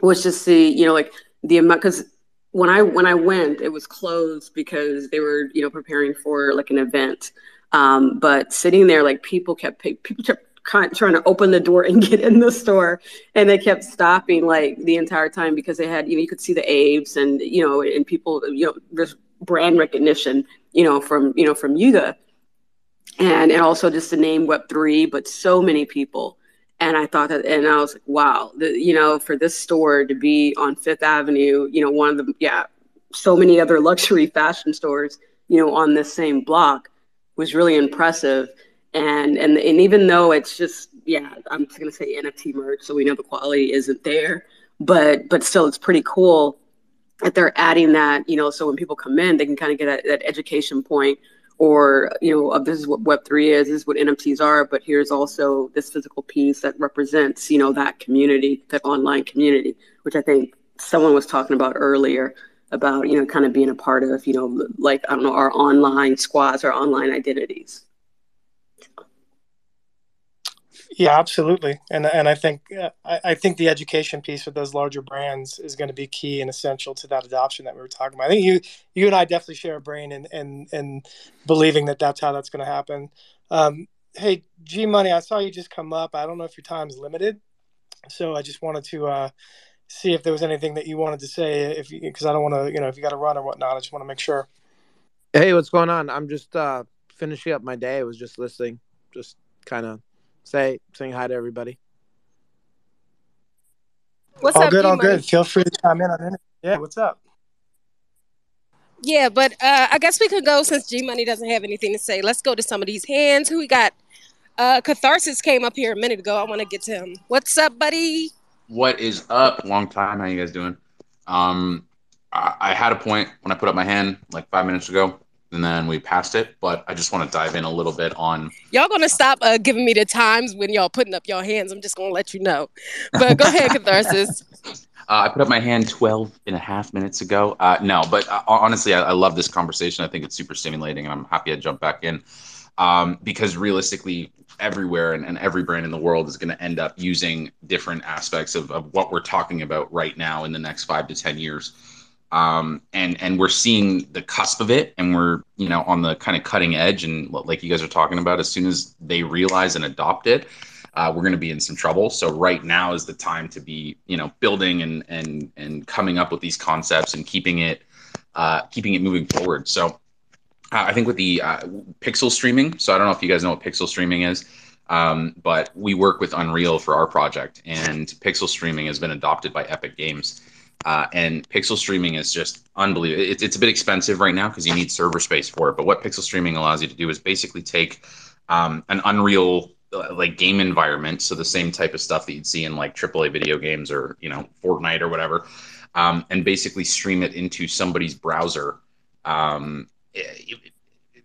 was just see, you know, like the amount because when I when I went, it was closed because they were you know preparing for like an event. Um, but sitting there, like people kept people kept trying to open the door and get in the store, and they kept stopping like the entire time because they had you know you could see the Aves and you know and people you know there's brand recognition you know from you know from Yuga, and and also just the name Web three, but so many people. And I thought that, and I was like, wow, the, you know, for this store to be on Fifth Avenue, you know, one of the, yeah, so many other luxury fashion stores, you know, on this same block was really impressive. And, and, and even though it's just, yeah, I'm just going to say NFT merch, so we know the quality isn't there, but, but still it's pretty cool that they're adding that, you know, so when people come in, they can kind of get that, that education point or you know this is what web3 is this is what nfts are but here's also this physical piece that represents you know that community that online community which i think someone was talking about earlier about you know kind of being a part of you know like i don't know our online squads our online identities yeah, absolutely, and and I think uh, I, I, think the education piece with those larger brands is going to be key and essential to that adoption that we were talking about. I think you you and I definitely share a brain in in, in believing that that's how that's going to happen. Um, hey, G Money, I saw you just come up. I don't know if your time's limited, so I just wanted to uh, see if there was anything that you wanted to say. If because I don't want to, you know, if you got to run or whatnot, I just want to make sure. Hey, what's going on? I'm just uh, finishing up my day. I was just listening, just kind of say saying hi to everybody. What's all up, good, all G-Money? good. Feel free to chime in on it. Yeah, what's up? Yeah, but uh, I guess we could go since G Money doesn't have anything to say. Let's go to some of these hands. Who we got? Uh, Catharsis came up here a minute ago. I want to get to him. What's up, buddy? What is up? Long time. How you guys doing? Um, I, I had a point when I put up my hand like five minutes ago. And then we passed it. But I just want to dive in a little bit on. Y'all gonna stop uh, giving me the times when y'all putting up your hands? I'm just gonna let you know. But go ahead, Catharsis. Uh, I put up my hand 12 and a half minutes ago. Uh, no, but uh, honestly, I, I, love this conversation. I think it's super stimulating, and I'm happy I jumped back in um, because realistically, everywhere and, and, every brand in the world is going to end up using different aspects of, of what we're talking about right now in the next five to 10 years um, and and we're seeing the cusp of it, and we're you know on the kind of cutting edge, and like you guys are talking about, as soon as they realize and adopt it, uh, we're going to be in some trouble. So right now is the time to be you know building and and and coming up with these concepts and keeping it uh, keeping it moving forward. So uh, I think with the uh, pixel streaming, so I don't know if you guys know what pixel streaming is. Um, but we work with Unreal for our project, and pixel streaming has been adopted by Epic Games. Uh, and pixel streaming is just unbelievable. It's, it's a bit expensive right now because you need server space for it. But what pixel streaming allows you to do is basically take um, an Unreal uh, like game environment, so the same type of stuff that you'd see in like AAA video games or you know Fortnite or whatever, um, and basically stream it into somebody's browser um, it,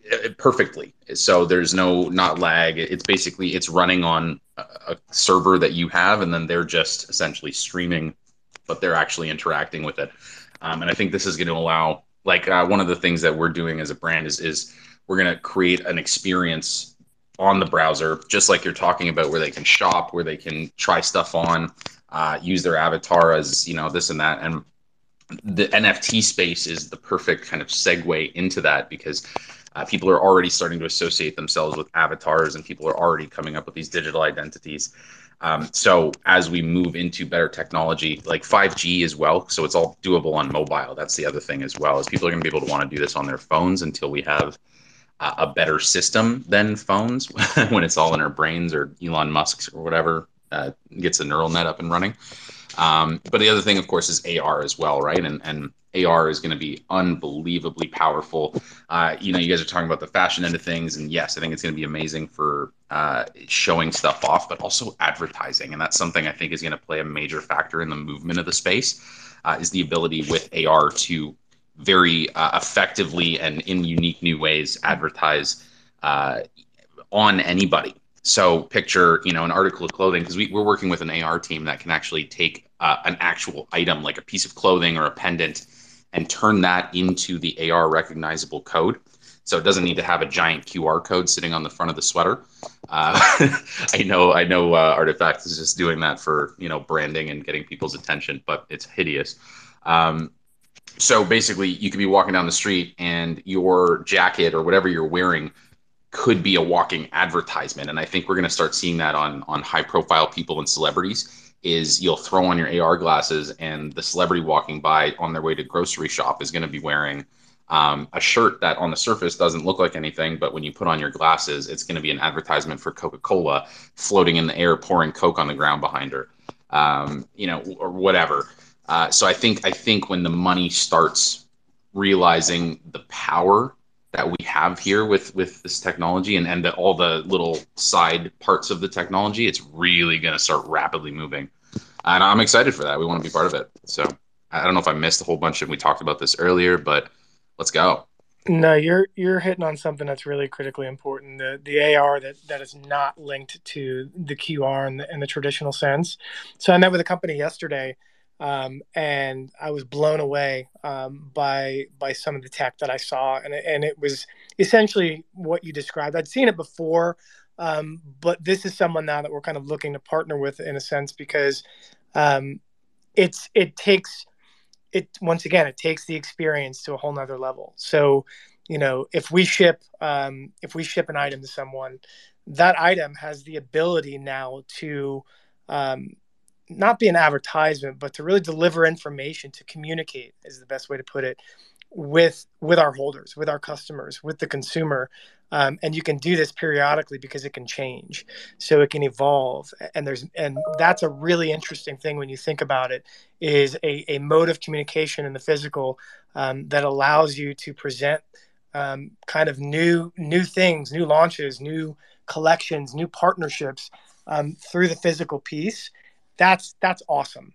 it, perfectly. So there's no not lag. It's basically it's running on a, a server that you have, and then they're just essentially streaming but they're actually interacting with it. Um, and I think this is going to allow, like, uh, one of the things that we're doing as a brand is is we're going to create an experience on the browser, just like you're talking about, where they can shop, where they can try stuff on, uh, use their avatar as you know this and that, and the NFT space is the perfect kind of segue into that because uh, people are already starting to associate themselves with avatars, and people are already coming up with these digital identities. Um, so as we move into better technology, like 5G as well, so it's all doable on mobile. That's the other thing as well, is people are going to be able to want to do this on their phones until we have uh, a better system than phones when it's all in our brains or Elon Musk's or whatever uh, gets a neural net up and running. Um, but the other thing, of course, is AR as well, right? And and AR is going to be unbelievably powerful. Uh, you know, you guys are talking about the fashion end of things, and yes, I think it's going to be amazing for uh, showing stuff off, but also advertising, and that's something I think is going to play a major factor in the movement of the space. Uh, is the ability with AR to very uh, effectively and in unique new ways advertise uh, on anybody. So picture, you know, an article of clothing because we, we're working with an AR team that can actually take uh, an actual item like a piece of clothing or a pendant and turn that into the AR recognizable code. So it doesn't need to have a giant QR code sitting on the front of the sweater. Uh, I know, I know, uh, RTFKT is just doing that for you know branding and getting people's attention, but it's hideous. Um, so basically, you could be walking down the street and your jacket or whatever you're wearing could be a walking advertisement, and I think we're going to start seeing that on on high profile people and celebrities is you'll throw on your AR glasses and the celebrity walking by on their way to grocery shop is going to be wearing um, a shirt that on the surface doesn't look like anything, but when you put on your glasses, it's going to be an advertisement for Coca Cola floating in the air, pouring Coke on the ground behind her, um, you know, or whatever. Uh, so I think I think when the money starts realizing the power that we have here with with this technology and and the, all the little side parts of the technology, it's really going to start rapidly moving. And I'm excited for that. We want to be part of it. So I don't know if I missed a whole bunch of we talked about this earlier, but let's go. No, you're you're hitting on something that's really critically important. The the AR that, that is not linked to the QR in the, in the traditional sense. So I met with a company yesterday um, and I was blown away um, by by some of the tech that I saw, and and it was essentially what you described. I'd seen it before, um, but this is someone now that we're kind of looking to partner with in a sense because um, it's it takes it once again it takes the experience to a whole nother level. So you know if we ship um, if we ship an item to someone, that item has the ability now to um, not be an advertisement, but to really deliver information to communicate is the best way to put it with with our holders, with our customers, with the consumer. Um, and you can do this periodically because it can change, so it can evolve. And there's and that's a really interesting thing when you think about it. Is a, a mode of communication in the physical um, that allows you to present um, kind of new new things, new launches, new collections, new partnerships um, through the physical piece that's that's awesome.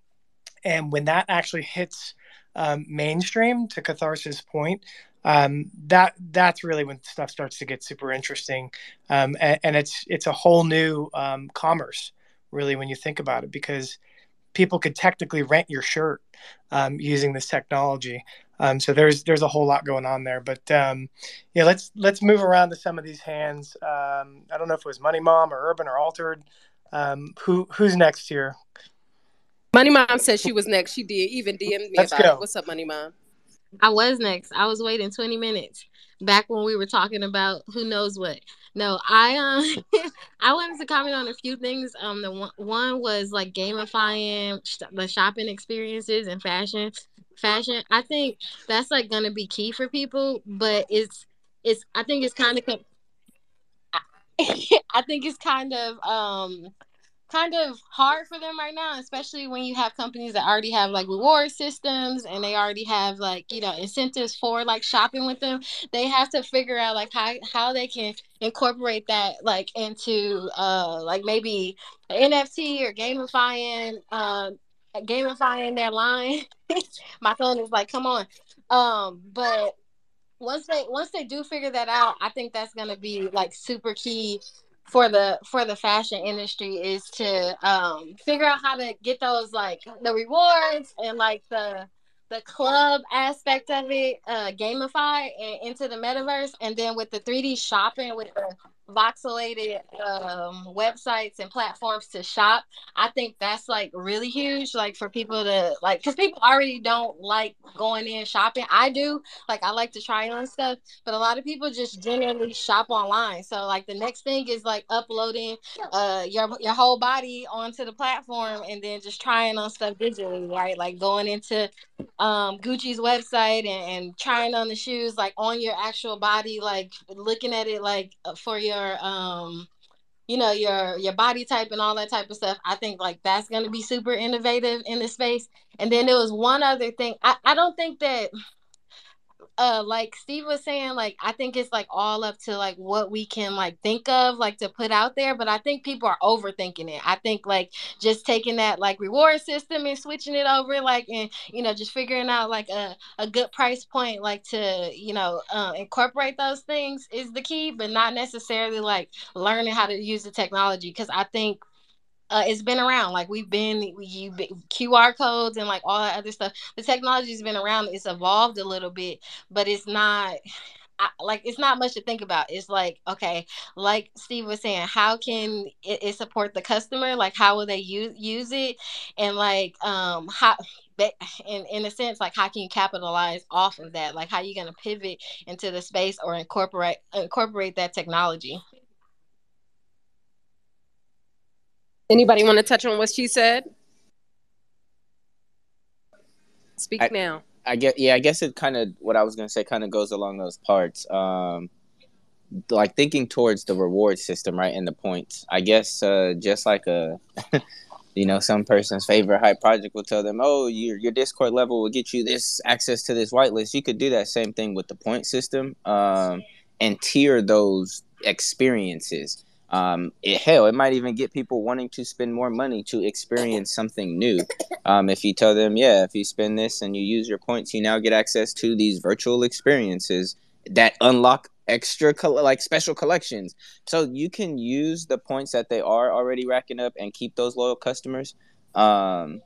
And when that actually hits um, mainstream, to Catharsis' point, um, that that's really when stuff starts to get super interesting, um, and, and, it's it's a whole new um, commerce, really, when you think about it, because people could technically rent your shirt um, using this technology. Um, so there's there's a whole lot going on there, but um, yeah, let's let's move around to some of these hands. I don't know if it was Money Mom or Urban or Altered. Who who's next here? Money Mom said she was next. She did even DM me Let's about go. it. What's up, Money Mom? I was next. I was waiting 20 minutes back when we were talking about who knows what. No, I um I wanted to comment on a few things. Um the one, one was like gamifying sh- the shopping experiences and fashion fashion. I think that's like going to be key for people, but it's it's I think it's kind of I think it's kind of um kind of hard for them right now, especially when you have companies that already have like reward systems and they already have like you know incentives for like shopping with them. They have to figure out like how how they can incorporate that like into uh like maybe NFT or gamifying um gamifying their line. My phone is like, come on. Um, but once they once they do figure that out, I think that's gonna be like super key for the for the fashion industry is to um figure out how to get those like the rewards and like the the club aspect of it uh gamify and into the metaverse. And then with the 3d shopping with the voxelated um websites and platforms to shop i think that's like really huge like for people to like because people already don't like going in shopping. I do like i like to try on stuff but a lot of people just generally shop online. So like the next thing is like uploading uh your your whole body onto the platform and then just trying on stuff digitally right? Like going into um gucci's website and, and trying on the shoes like on your actual body like looking at it like uh, for your um you know your your body type and all that type of stuff i think like that's going to be super innovative in this space. And then there was one other thing i, I don't think that uh like steve was saying like i think it's like all up to like what we can like think of like to put out there but i think people are overthinking it. I think like just taking that like reward system and switching it over like and you know just figuring out like a, a good price point like to you know uh, incorporate those things is the key but not necessarily like learning how to use the technology because i think uh, it's been around. Like we've been, you QR codes and like all that other stuff. The technology's been around. It's evolved a little bit, but it's not. I, like it's not much to think about. It's like okay, like Steve was saying, how can it, it support the customer? Like how will they use use it? And like um how in in a sense like how can you capitalize off of that? Like how are you gonna pivot into the space or incorporate incorporate that technology? Anybody want to touch on what she said? Speak I- now. I get yeah, I guess it kind of what I was gonna say kind of goes along those parts. Um, like thinking towards the reward system, right, and the points. I guess uh, just like a, you know, some person's favorite hype project will tell them, oh, your your Discord level will get you this access to this whitelist. You could do that same thing with the point system, um, and tier those experiences. Um, it, hell, it might even get people wanting to spend more money to experience something new. Um, if you tell them, yeah, if you spend this and you use your points, you now get access to these virtual experiences that unlock extra like special collections. So you can use the points that they are already racking up and keep those loyal customers. Um,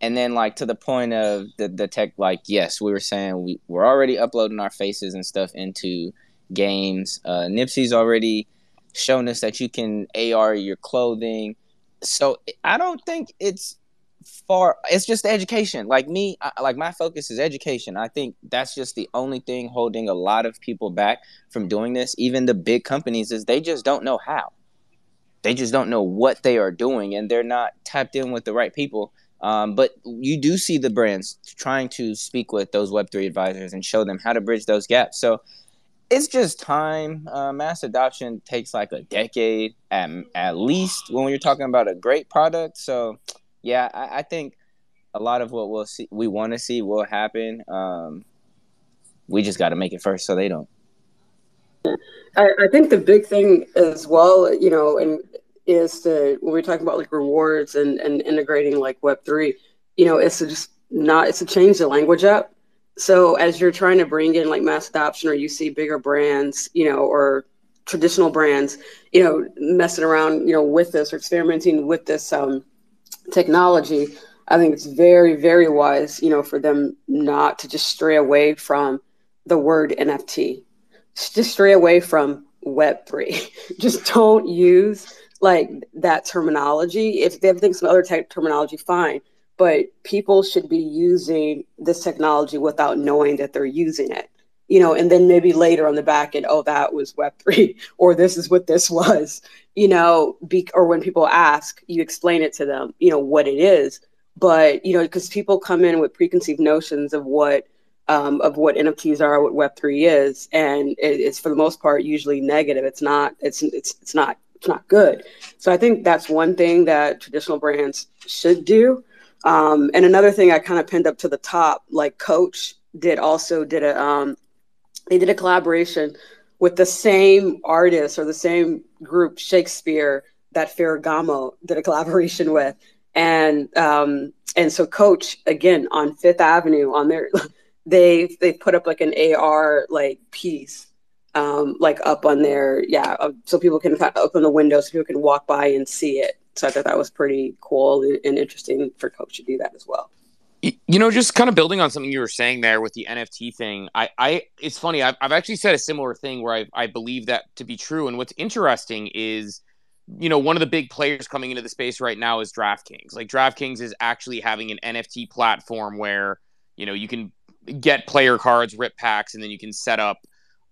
and then like to the point of the the tech, like yes, we were saying we we're already uploading our faces and stuff into games. Uh, Nipsey's already shown us that you can AR your clothing. So I don't think it's far. It's just education. Like me, I, like my focus is education. I think that's just the only thing holding a lot of people back from doing this. Even the big companies is they just don't know how. They just don't know what they are doing, and they're not tapped in with the right people. Um, but you do see the brands trying to speak with those Web three advisors and show them how to bridge those gaps. So it's just time. Uh, mass adoption takes like a decade at, at least when you're talking about a great product. So, yeah, I, I think a lot of what we'll see, we want to see, will happen. Um, we just got to make it first, so they don't. I, I think the big thing as well, you know, and is to when we're talking about like rewards and, and integrating like Web three, you know, it's to just not it's to change the language up so as you're trying to bring in like mass adoption, or you see bigger brands, you know, or traditional brands, you know, messing around, you know, with this or experimenting with this um, technology, I think it's very, very wise, you know, for them not to just stray away from the word NFT. Just stray away from Web3. just don't use like that terminology. If they think some other type terminology, fine. But people should be using this technology without knowing that they're using it you know, and then maybe later on the back end, oh, that was Web3, or this is what this was, you know, be, or when people ask, you explain it to them, you know, what it is. But, you know, because people come in with preconceived notions of what, um, of what NFTs are, what Web3 is, and it, it's for the most part usually negative. It's not, it's, it's, it's not, it's not good. So I think that's one thing that traditional brands should do. Um, and another thing I kind of pinned up to the top, like Coach did also did a um, they did a collaboration with the same artist or the same group, Shxpir, that Ferragamo did a collaboration with. And um, and so Coach again on Fifth Avenue on their they they put up like an AR like piece um, like up on there, yeah, uh, so people can kind of open the window so people can walk by and see it. So I thought that was pretty cool and, interesting for Coach to do that as well. You know, just kind of building on something you were saying there with the NFT thing. I, I, it's funny. I've, I've actually said a similar thing where I, I believe that to be true. And what's interesting is, you know, one of the big players coming into the space right now is DraftKings. Like DraftKings is actually having an NFT platform where, you know, you can get player cards, rip packs, and then you can set up,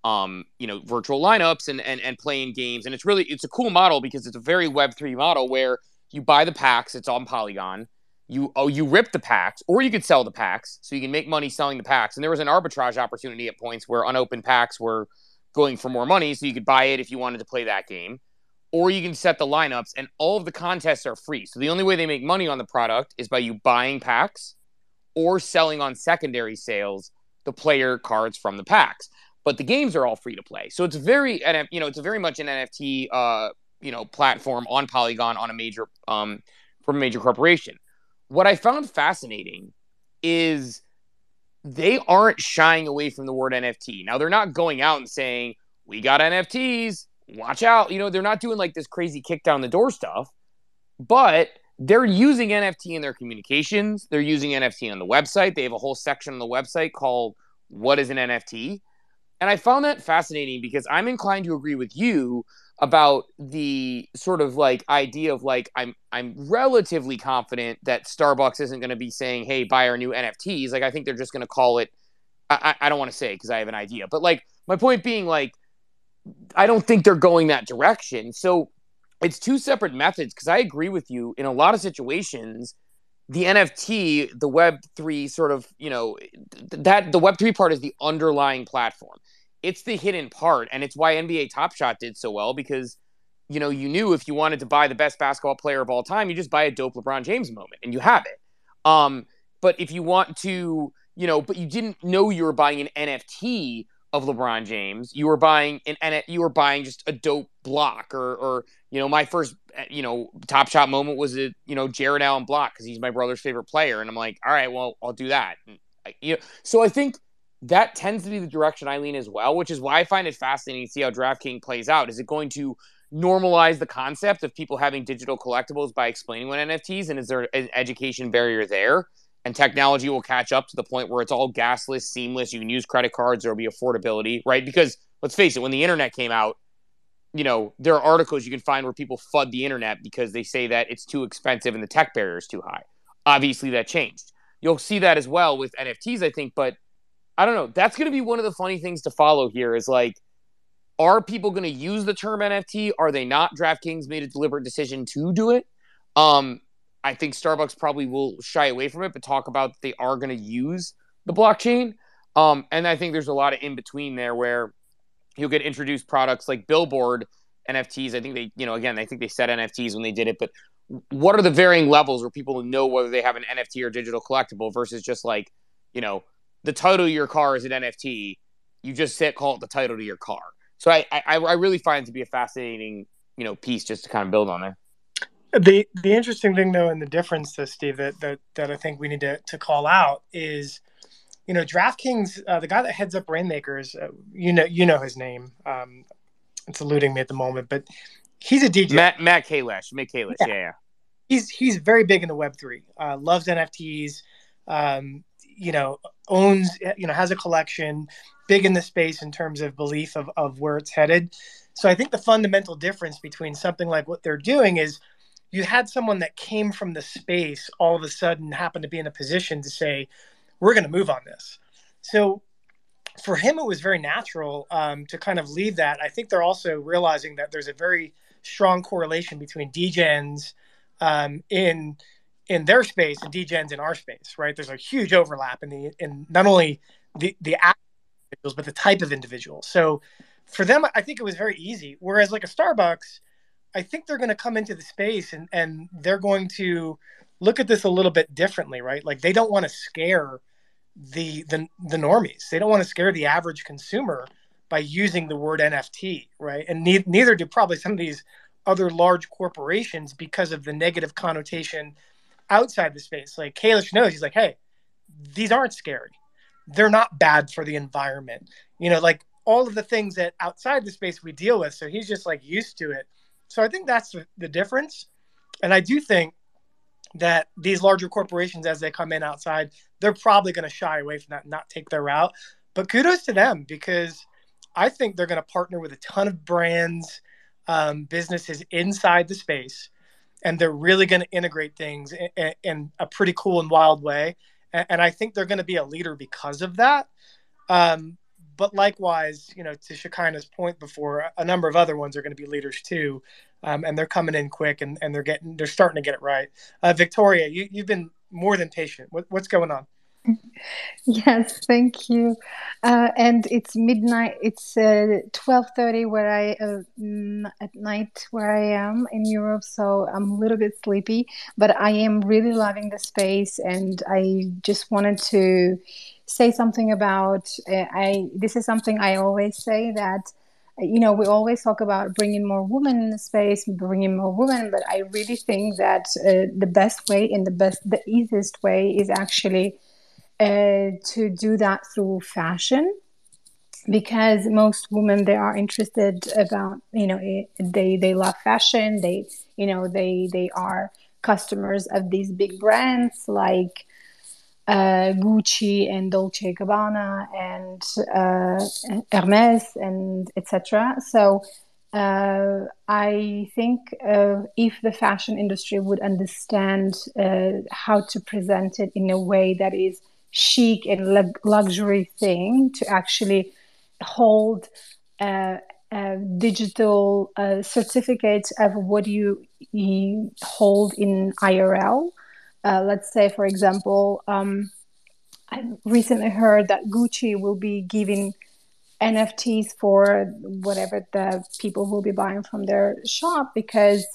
um, you know, virtual lineups and and and playing games. And it's really it's a cool model because it's a very Web three model where you buy the packs. It's on Polygon you oh you rip the packs or you could sell the packs so you can make money selling the packs and there was an arbitrage opportunity at points where unopened packs were going for more money so you could buy it if you wanted to play that game or you can set the lineups and all of the contests are free so the only way they make money on the product is by you buying packs or selling on secondary sales the player cards from the packs but the games are all free to play so it's very you know it's very much an nft uh you know platform on polygon on a major um from a major corporation what I found fascinating is they aren't shying away from the word NFT. Now they're not going out and saying, "We got NFTs, watch out." You know, they're not doing like this crazy kick down the door stuff, but they're using NFT in their communications. They're using NFT on the website. They have a whole section on the website called "What is an NFT?" And I found that fascinating because I'm inclined to agree with you about the sort of like idea of like I'm I'm relatively confident that Starbucks isn't going to be saying, "Hey, buy our new NFTs." Like I think they're just going to call it. I, I don't want to say because I have an idea, but like my point being, like I don't think they're going that direction. So it's two separate methods because I agree with you in a lot of situations. The NFT, the Web three sort of, you know, that the Web three part is the underlying platform it's the hidden part, and it's why NBA Top Shot did so well because you know you knew if you wanted to buy the best basketball player of all time, you just buy a dope LeBron James moment, and you have it. Um, but if you want to, you know, but you didn't know you were buying an NFT of LeBron James, you were buying an you were buying just a dope block, or or you know, my first eh, you know Top Shot moment was a you know Jared Allen block because he's my brother's favorite player, and I'm like, all right, well, I'll do that. And, you know, so I think that tends to be the direction I lean as well, which is why I find it fascinating to see how DraftKings plays out. Is it going to normalize the concept of people having digital collectibles by explaining what NFTs, and is there an education barrier there? And technology will catch up to the point where it's all gasless, seamless. You can use credit cards. There will be affordability, right? Because let's face it, when the internet came out, you know there are articles you can find where people fud the internet because they say that it's too expensive and the tech barrier is too high. Obviously, that changed. You'll see that as well with NFTs, I think, but I don't know. That's going to be one of the funny things to follow here is like, are people going to use the term NFT? Are they not? DraftKings made a deliberate decision to do it. Um, I think Starbucks probably will shy away from it, but talk about they are going to use the blockchain. Um, and I think there's a lot of in between there where you'll get introduced products like Billboard NFTs. I think they, you know, again, I think they said NFTs when they did it, but what are the varying levels where people know whether they have an NFT or digital collectible versus just like, you know, the title of your car is an NFT. You just say call it the title to your car. So I, I, I really find it to be a fascinating, you know, piece just to kind of build on there. The the interesting thing though, and the difference, to Steve, that, that that I think we need to, to call out is you know, DraftKings, uh, the guy that heads up Reignmakers, uh, you know, you know his name. Um, it's eluding me at the moment, but he's a DJ. Matt Matt Kalish, Matt Kalish, yeah. yeah, yeah. He's he's very big in the Web three. Uh, loves NFTs. Um, you know, owns you know has a collection. Big in the space in terms of belief of of where it's headed. So I think the fundamental difference between something like what they're doing is you had someone that came from the space all of a sudden happened to be in a position to say, we're going to move on this. So for him, it was very natural um, to kind of leave that. I think they're also realizing that there's a very strong correlation between degens um, in in their space and degens in our space, right? There's a huge overlap in the in not only the the individuals but the type of individual. So for them, I think it was very easy. Whereas like a Starbucks, I think they're going to come into the space and and they're going to look at this a little bit differently, right? Like they don't want to scare the the the normies. They don't want to scare the average consumer by using the word NFT, right? And ne- neither do probably some of these other large corporations because of the negative connotation outside the space. Like Kalish knows, he's like, hey, these aren't scary. They're not bad for the environment. You know, like all of the things that outside the space we deal with. So he's just like used to it. So I think that's the, difference. And I do think that these larger corporations, as they come in outside, they're probably going to shy away from that, and not take their route. But kudos to them because I think they're going to partner with a ton of brands, um, businesses inside the space, and they're really going to integrate things in, in, a pretty cool and wild way. And, and I think they're going to be a leader because of that. Um, but likewise, you know, to Shekinah's point before, a number of other ones are going to be leaders too um, and they're coming in quick and, and they're getting they're starting to get it right. Uh, Victoria, you you've been more than patient. What, what's going on? Yes, thank you. Uh, and it's midnight. It's uh, twelve thirty where I uh, mm, at night where I am in Europe, so I'm a little bit sleepy. But I am really loving the space, and I just wanted to say something about. Uh, I this is something I always say that you know, we always talk about bringing more women in the space, bringing more women, but I really think that uh, the best way and the best, the easiest way is actually uh, to do that through fashion because most women they are interested about you know they they love fashion they you know they they are customers of these big brands like uh, Gucci and Dolce Gabbana and uh, Hermes and etc. So uh, I think uh, if the fashion industry would understand uh, how to present it in a way that is chic and luxury thing to actually hold uh, digital certificates of what you, you hold in IRL uh, let's say, for example, um, I recently heard that Gucci will be giving NFTs for whatever the people will be buying from their shop because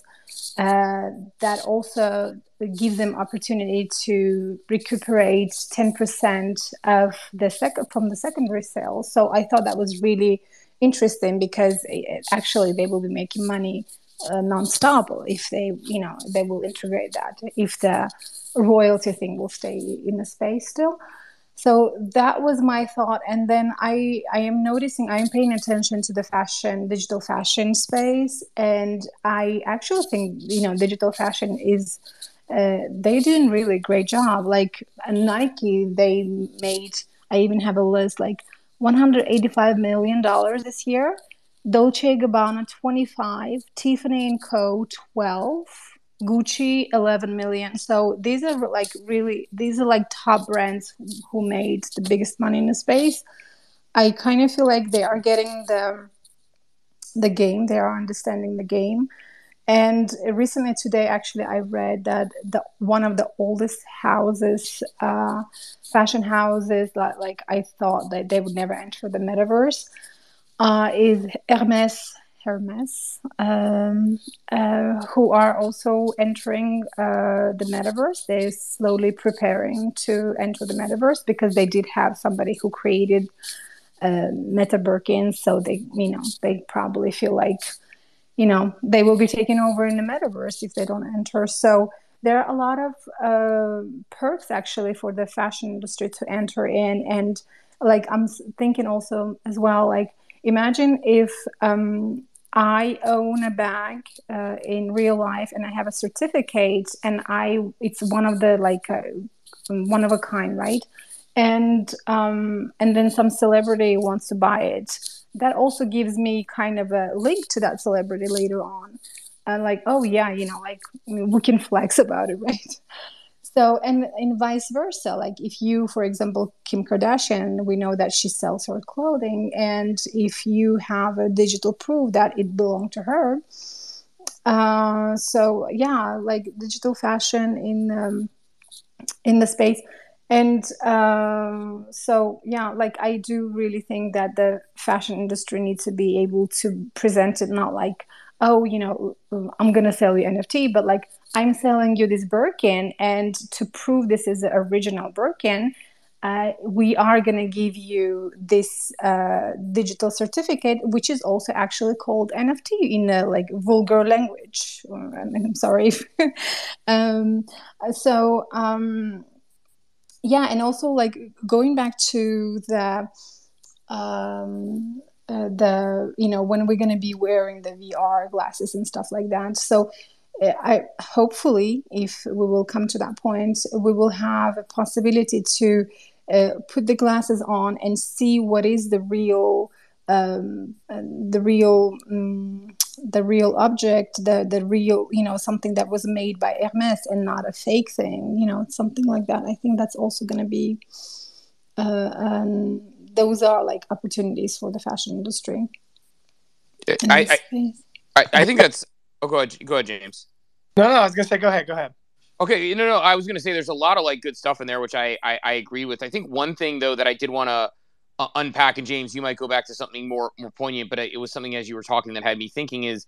uh, that also gives them opportunity to recuperate 10% of the sec- from the secondary sales. So I thought that was really interesting because it, actually they will be making money uh, non-stop if they you know they will integrate that if the royalty thing will stay in the space still. So that was my thought. And then i i am noticing i am paying attention to the fashion digital fashion space. And i actually think you know digital fashion is uh, they're doing really great job. Like nike they made i even have a list like 185 million dollars this year Dolce Gabbana 25, Tiffany Co 12, Gucci 11 million. So these are like really these are like top brands who made the biggest money in the space. I kind of feel like they are getting the the game, they are understanding the game. And recently today, actually, I read that the one of the oldest houses, uh, fashion houses, that like I thought that they would never enter the metaverse uh, is Hermes. Hermes, um, uh, who are also entering uh, the metaverse. They're slowly preparing to enter the metaverse because they did have somebody who created uh, Meta Birkin, so they, you know, they probably feel like, you know, they will be taken over in the metaverse if they don't enter. So there are a lot of uh, perks actually for the fashion industry to enter in and like i'm thinking also as well like imagine if um, i own a bag uh, in real life and i have a certificate and i it's one of the like uh, one of a kind right? And um, and then some celebrity wants to buy it. That also gives me kind of a link to that celebrity later on. And like oh yeah you know like we can flex about it right so and and vice versa like if you for example kim kardashian we know that she sells her clothing and if you have a digital proof that it belonged to her uh, so yeah like digital fashion in um, in the space. And um, so yeah like i do really think that the fashion industry needs to be able to present it not like oh you know i'm gonna sell you nft but like i'm selling you this birkin and to prove this is the original birkin uh, we are going to give you this uh, digital certificate, which is also actually called NFT in a like vulgar language. I'm sorry. um, so um, yeah and also like going back to the um uh, the you know when we're going to be wearing the VR glasses and stuff like that so I hopefully if we will come to that point we will have a possibility to uh, put the glasses on and see what is the real um, the real um, the real object, the the real, you know, something that was made by Hermes and not a fake thing, you know, something like that. I think that's also going to be, uh, um, those are like opportunities for the fashion industry. I I, I, I think that's. Oh, go ahead, go ahead, James. No, no, I was gonna say, go ahead, go ahead. Okay, no, no, I was gonna say there's a lot of like good stuff in there, which I I, I agree with. I think one thing though that I did want to uh, unpack. And James, you might go back to something more more poignant, but it was something as you were talking that had me thinking is,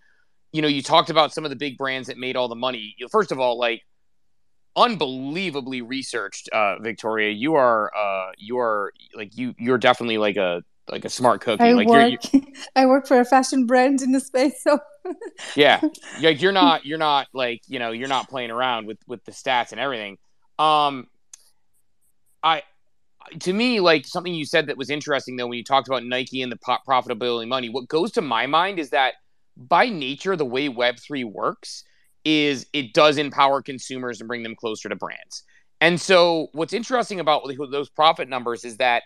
you know, you talked about some of the big brands that made all the money. You know, first of all, like unbelievably researched, uh, Victoria. You are uh, you are like you you're definitely like a like a smart cookie. I like work, you're, you're... I work for a fashion brand in the space, so yeah, like you're not you're not like you know you're not playing around with with the stats and everything. Um, I to me, like something you said that was interesting though, when you talked about Nike and the pop profitability money, what goes to my mind is that by nature, the way Web3 works is it does empower consumers and bring them closer to brands. And so, what's interesting about those profit numbers is that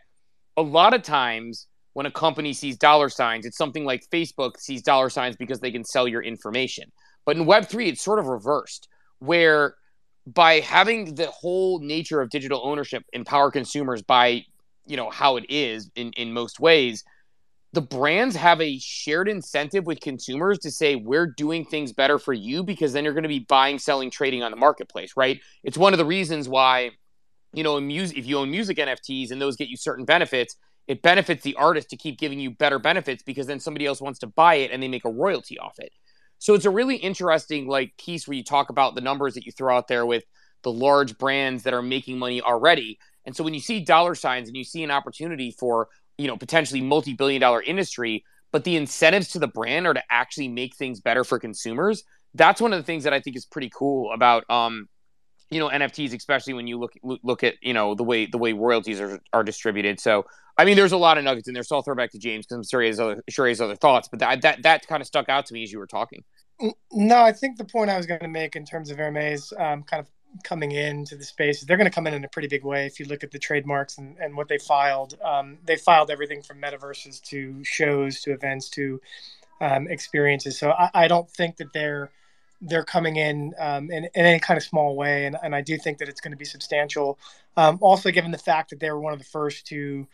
a lot of times when a company sees dollar signs, it's something like Facebook sees dollar signs because they can sell your information. But in Web3, it's sort of reversed, where by having the whole nature of digital ownership empower consumers by you know how it is in in most ways the brands have a shared incentive with consumers to say we're doing things better for you because then you're going to be buying selling trading on the marketplace right it's one of the reasons why you know music if you own music nfts and those get you certain benefits it benefits the artist to keep giving you better benefits because then somebody else wants to buy it and they make a royalty off it so it's a really interesting like piece where you talk about the numbers that you throw out there with the large brands that are making money already. And so when you see dollar signs and you see an opportunity for, you know, potentially multi-billion dollar industry, but the incentives to the brand are to actually make things better for consumers, that's one of the things that I think is pretty cool about um you know NFTs especially when you look look at you know the way the way royalties are, are distributed. So I mean, there's a lot of nuggets in there. So I'll throw back to James because I'm sure he has other sure he has other thoughts. But that that that kind of stuck out to me as you were talking. No, I think the point I was going to make in terms of Hermes um, kind of coming into the space, is they're going to come in in a pretty big way. If you look at the trademarks and, and what they filed, um, they filed everything from metaverses to shows to events to um, experiences. So I, I, don't think that they're they're coming in um, in, in, any kind of small way, and, and I do think that it's going to be substantial. Um, also, given the fact that they were one of the first to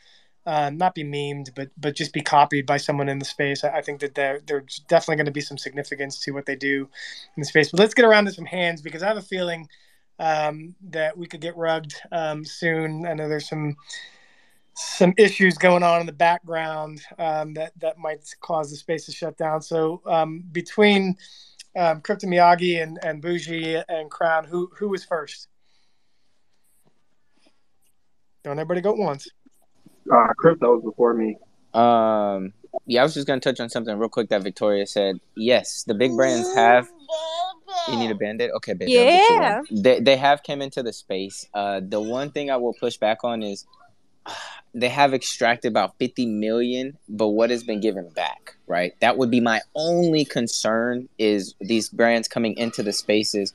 uh, not be memed, but but just be copied by someone in the space. I, I think that there there's definitely going to be some significance to what they do in the space. But let's get around to some hands because I have a feeling um, that we could get rugged um, soon. I know there's some some issues going on in the background um, that that might cause the space to shut down. So between um, Crypto Miyagi and and Bougie and Crown, who who was first? Don't everybody go at once. Uh, crypto was before me. Um, yeah, I was just gonna touch on something real quick that Victoria said. Yes, the big brands have. You need a band-aid? Okay, baby. I'll get you one. Yeah. They they have came into the space. Uh, the one thing I will push back on is they have extracted about 50 million, but what has been given back, right? That would be my only concern is these brands coming into the spaces.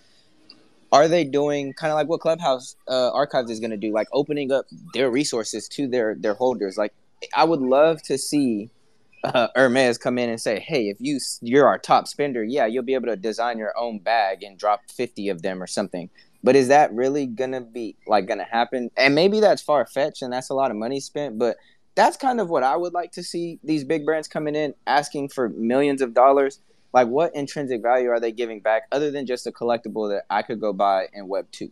Are they doing kind of like what Clubhouse uh, Archives is going to do, like opening up their resources to their their holders? Like, I would love to see uh, Hermes come in and say, "Hey, if you you're our top spender, yeah, you'll be able to design your own bag and drop 50 of them or something." But is that really gonna be like gonna happen? And maybe that's far fetched and that's a lot of money spent, but that's kind of what I would like to see these big brands coming in asking for millions of dollars. Like what intrinsic value are they giving back other than just a collectible that I could go buy in web 2?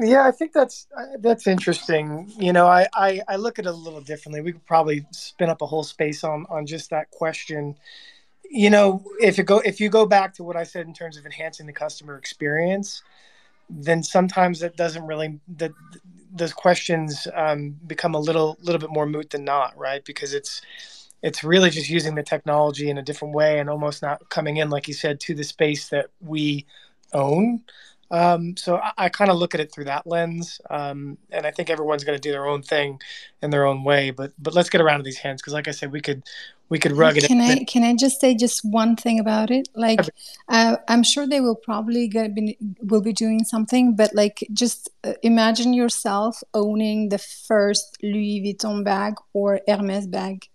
Yeah, I think that's uh, that's interesting. You know, I, I I look at it a little differently. We could probably spin up a whole space on on just that question. You know, if you go if you go back to what I said in terms of enhancing the customer experience, then sometimes that doesn't really that those questions um, become a little little bit more moot than not, right? Because it's it's really just using the technology in a different way and almost not coming in, like you said, to the space that we own. Um, so I, I kind of look at it through that lens, um, and I think everyone's going to do their own thing in their own way. But but let's get around to these hands because, like I said, we could we could rug it. Can. I can I just say just one thing about it? Like, uh, I'm sure they will probably get be, will be doing something, but like, just uh, imagine yourself owning the first Louis Vuitton bag or Hermes bag.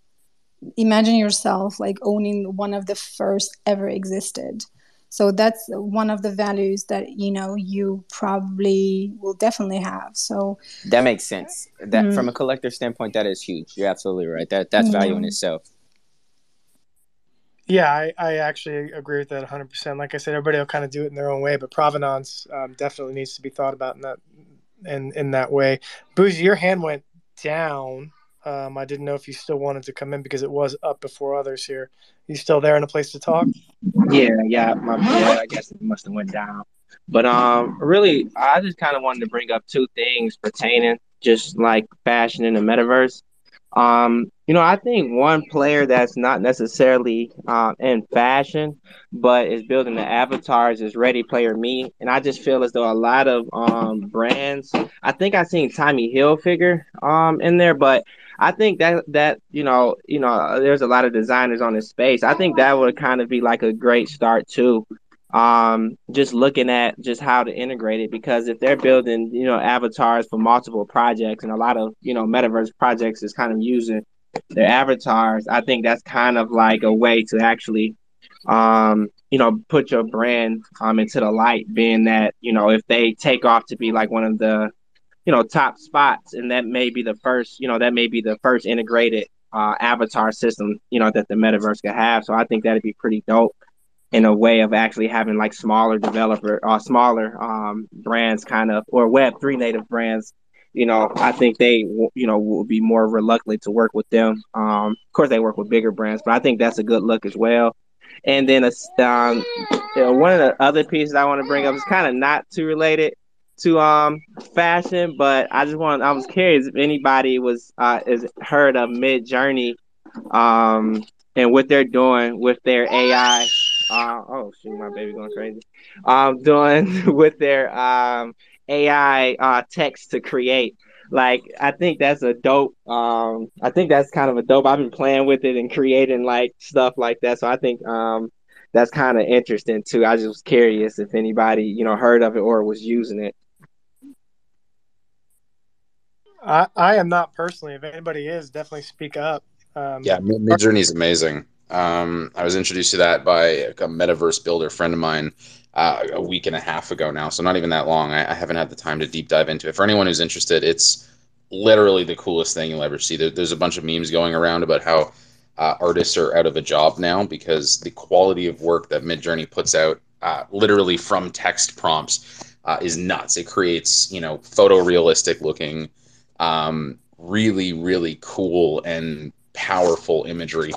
Imagine yourself like owning one of the first ever existed. So that's one of the values that you know you probably will definitely have. So That makes sense. That Mm. from a collector standpoint, that is huge. You're absolutely right. That that's value in itself. Yeah, I, I actually agree with that 100%. Like I said, everybody will kind of do it in their own way, but provenance um, definitely needs to be thought about in that in, in that way. Boozy, your hand went down. Um, I didn't know if you still wanted to come in because it was up before others here. You still there and a place to talk? Yeah, yeah, my yeah, I guess it must have went down. But um, really, I just kind of wanted to bring up two things pertaining just like fashion in the metaverse. Um, you know, I think one player that's not necessarily um, in fashion, but is building the avatars is Ready Player Me, and I just feel as though a lot of um brands. I think I seen Tommy Hilfiger um in there, but I think that that you know you know there's a lot of designers on this space. I think that would kind of be like a great start too. Um, just looking at just how to integrate it because if they're building you know avatars for multiple projects and a lot of you know metaverse projects is kind of using their avatars, I think that's kind of like a way to actually um you know put your brand um into the light being that you know if they take off to be like one of the you know top spots and that may be the first you know that may be the first integrated uh, avatar system you know that the metaverse could have. So i think that'd be pretty dope in a way of actually having like smaller developer or smaller um brands kind of or web 3 native brands you know i think they you know will be more reluctant to work with them um of course they work with bigger brands but i think that's a good look as well and then a, um, one of the other pieces I want to bring up is kind of not too related to um fashion, but I just want I was curious if anybody was uh is heard of Midjourney um and what they're doing with their AI. Uh, oh shoot, my baby going crazy. Um, doing with their um AI uh text to create. Like I think that's a dope. Um, I think that's kind of a dope. I've been playing with it and creating like stuff like that. So I think um that's kind of interesting too. I just was curious if anybody you know heard of it or was using it. I, I am not personally. If anybody is, definitely speak up. Um, Yeah, Mid Midjourney is amazing. Um, I was introduced to that by a metaverse builder friend of mine uh, a week and a half ago now, so not even that long. I, I haven't had the time to deep dive into it. For anyone who's interested, it's literally the coolest thing you'll ever see. There, there's a bunch of memes going around about how uh, artists are out of a job now because the quality of work that Midjourney puts out, uh, literally from text prompts, uh, is nuts. It creates, you know, photorealistic looking, um, really, really cool and powerful imagery.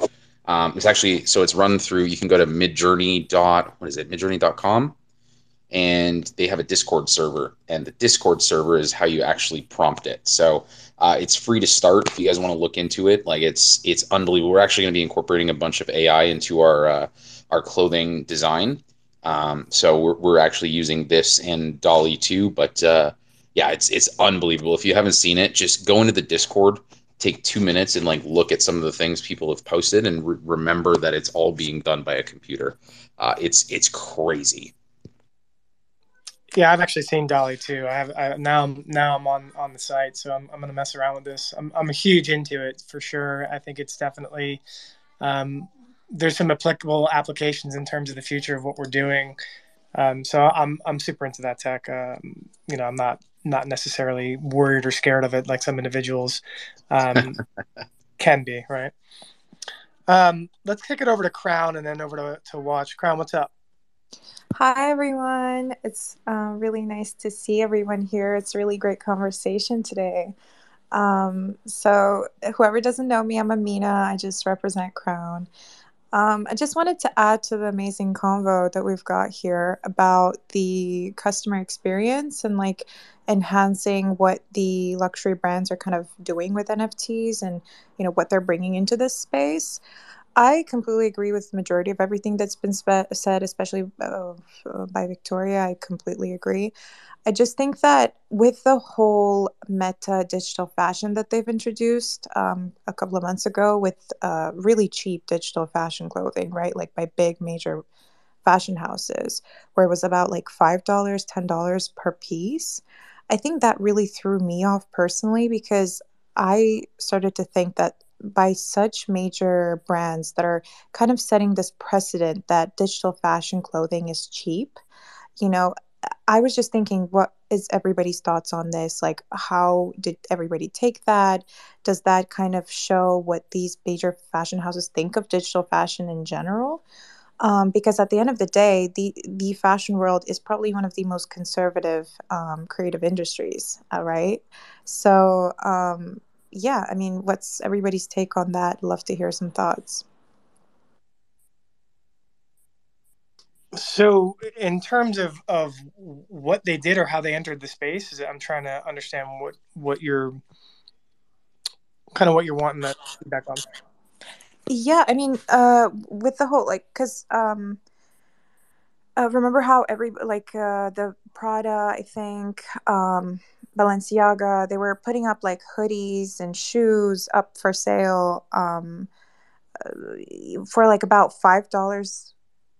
Um, it's actually so it's run through. You can go to midjourney dot what is it midjourney.com and they have a Discord server, and the Discord server is how you actually prompt it. So uh, it's free to start if you guys want to look into it. Like it's it's unbelievable. We're actually going to be incorporating a bunch of AI into our uh, our clothing design. Um, so we're we're actually using this and DALL-E too. But uh, yeah, it's it's unbelievable. If you haven't seen it, just go into the Discord, take two minutes, and like look at some of the things people have posted, and re- remember that it's all being done by a computer. Uh, it's it's crazy. Yeah, I've actually seen DALL-E too. I have I, now. I'm, now I'm on on the site, so I'm I'm gonna mess around with this. I'm I'm a huge into it for sure. I think it's definitely um, there's some applicable applications in terms of the future of what we're doing. Um, so I'm I'm super into that tech. Um, you know, I'm not not necessarily worried or scared of it like some individuals um, can be. Right. Um, let's kick it over to Crown and then over to to Watch. Crown, what's up? Hi, everyone. It's uh, really nice to see everyone here. It's a really great conversation today. Um, so, whoever doesn't know me, I'm Amina. I just represent Crown. Um, I just wanted to add to the amazing convo that we've got here about the customer experience and like enhancing what the luxury brands are kind of doing with NFTs and you know what they're bringing into this space. I completely agree with the majority of everything that's been spe- said, especially uh, by Victoria. I completely agree. I just think that with the whole meta digital fashion that they've introduced um, a couple of months ago with uh, really cheap digital fashion clothing, right? Like by big major fashion houses, where it was about like $5, $10 per piece. I think that really threw me off personally because I started to think that by such major brands that are kind of setting this precedent that digital fashion clothing is cheap. You know, I was just thinking, what is everybody's thoughts on this? Like, how did everybody take that? Does that kind of show what these major fashion houses think of digital fashion in general? Um, because at the end of the day, the the fashion world is probably one of the most conservative um, creative industries, uh, right? So um, yeah, I mean, what's everybody's take on that? Love to hear some thoughts. So, in terms of, of what they did or how they entered the space, I'm trying to understand what what you're kind of what you're wanting that feedback on. Yeah, I mean, uh, with the whole like, cause um, uh, remember how every like uh, the Prada, I think, um, Balenciaga, they were putting up like hoodies and shoes up for sale um, uh, for like about five dollars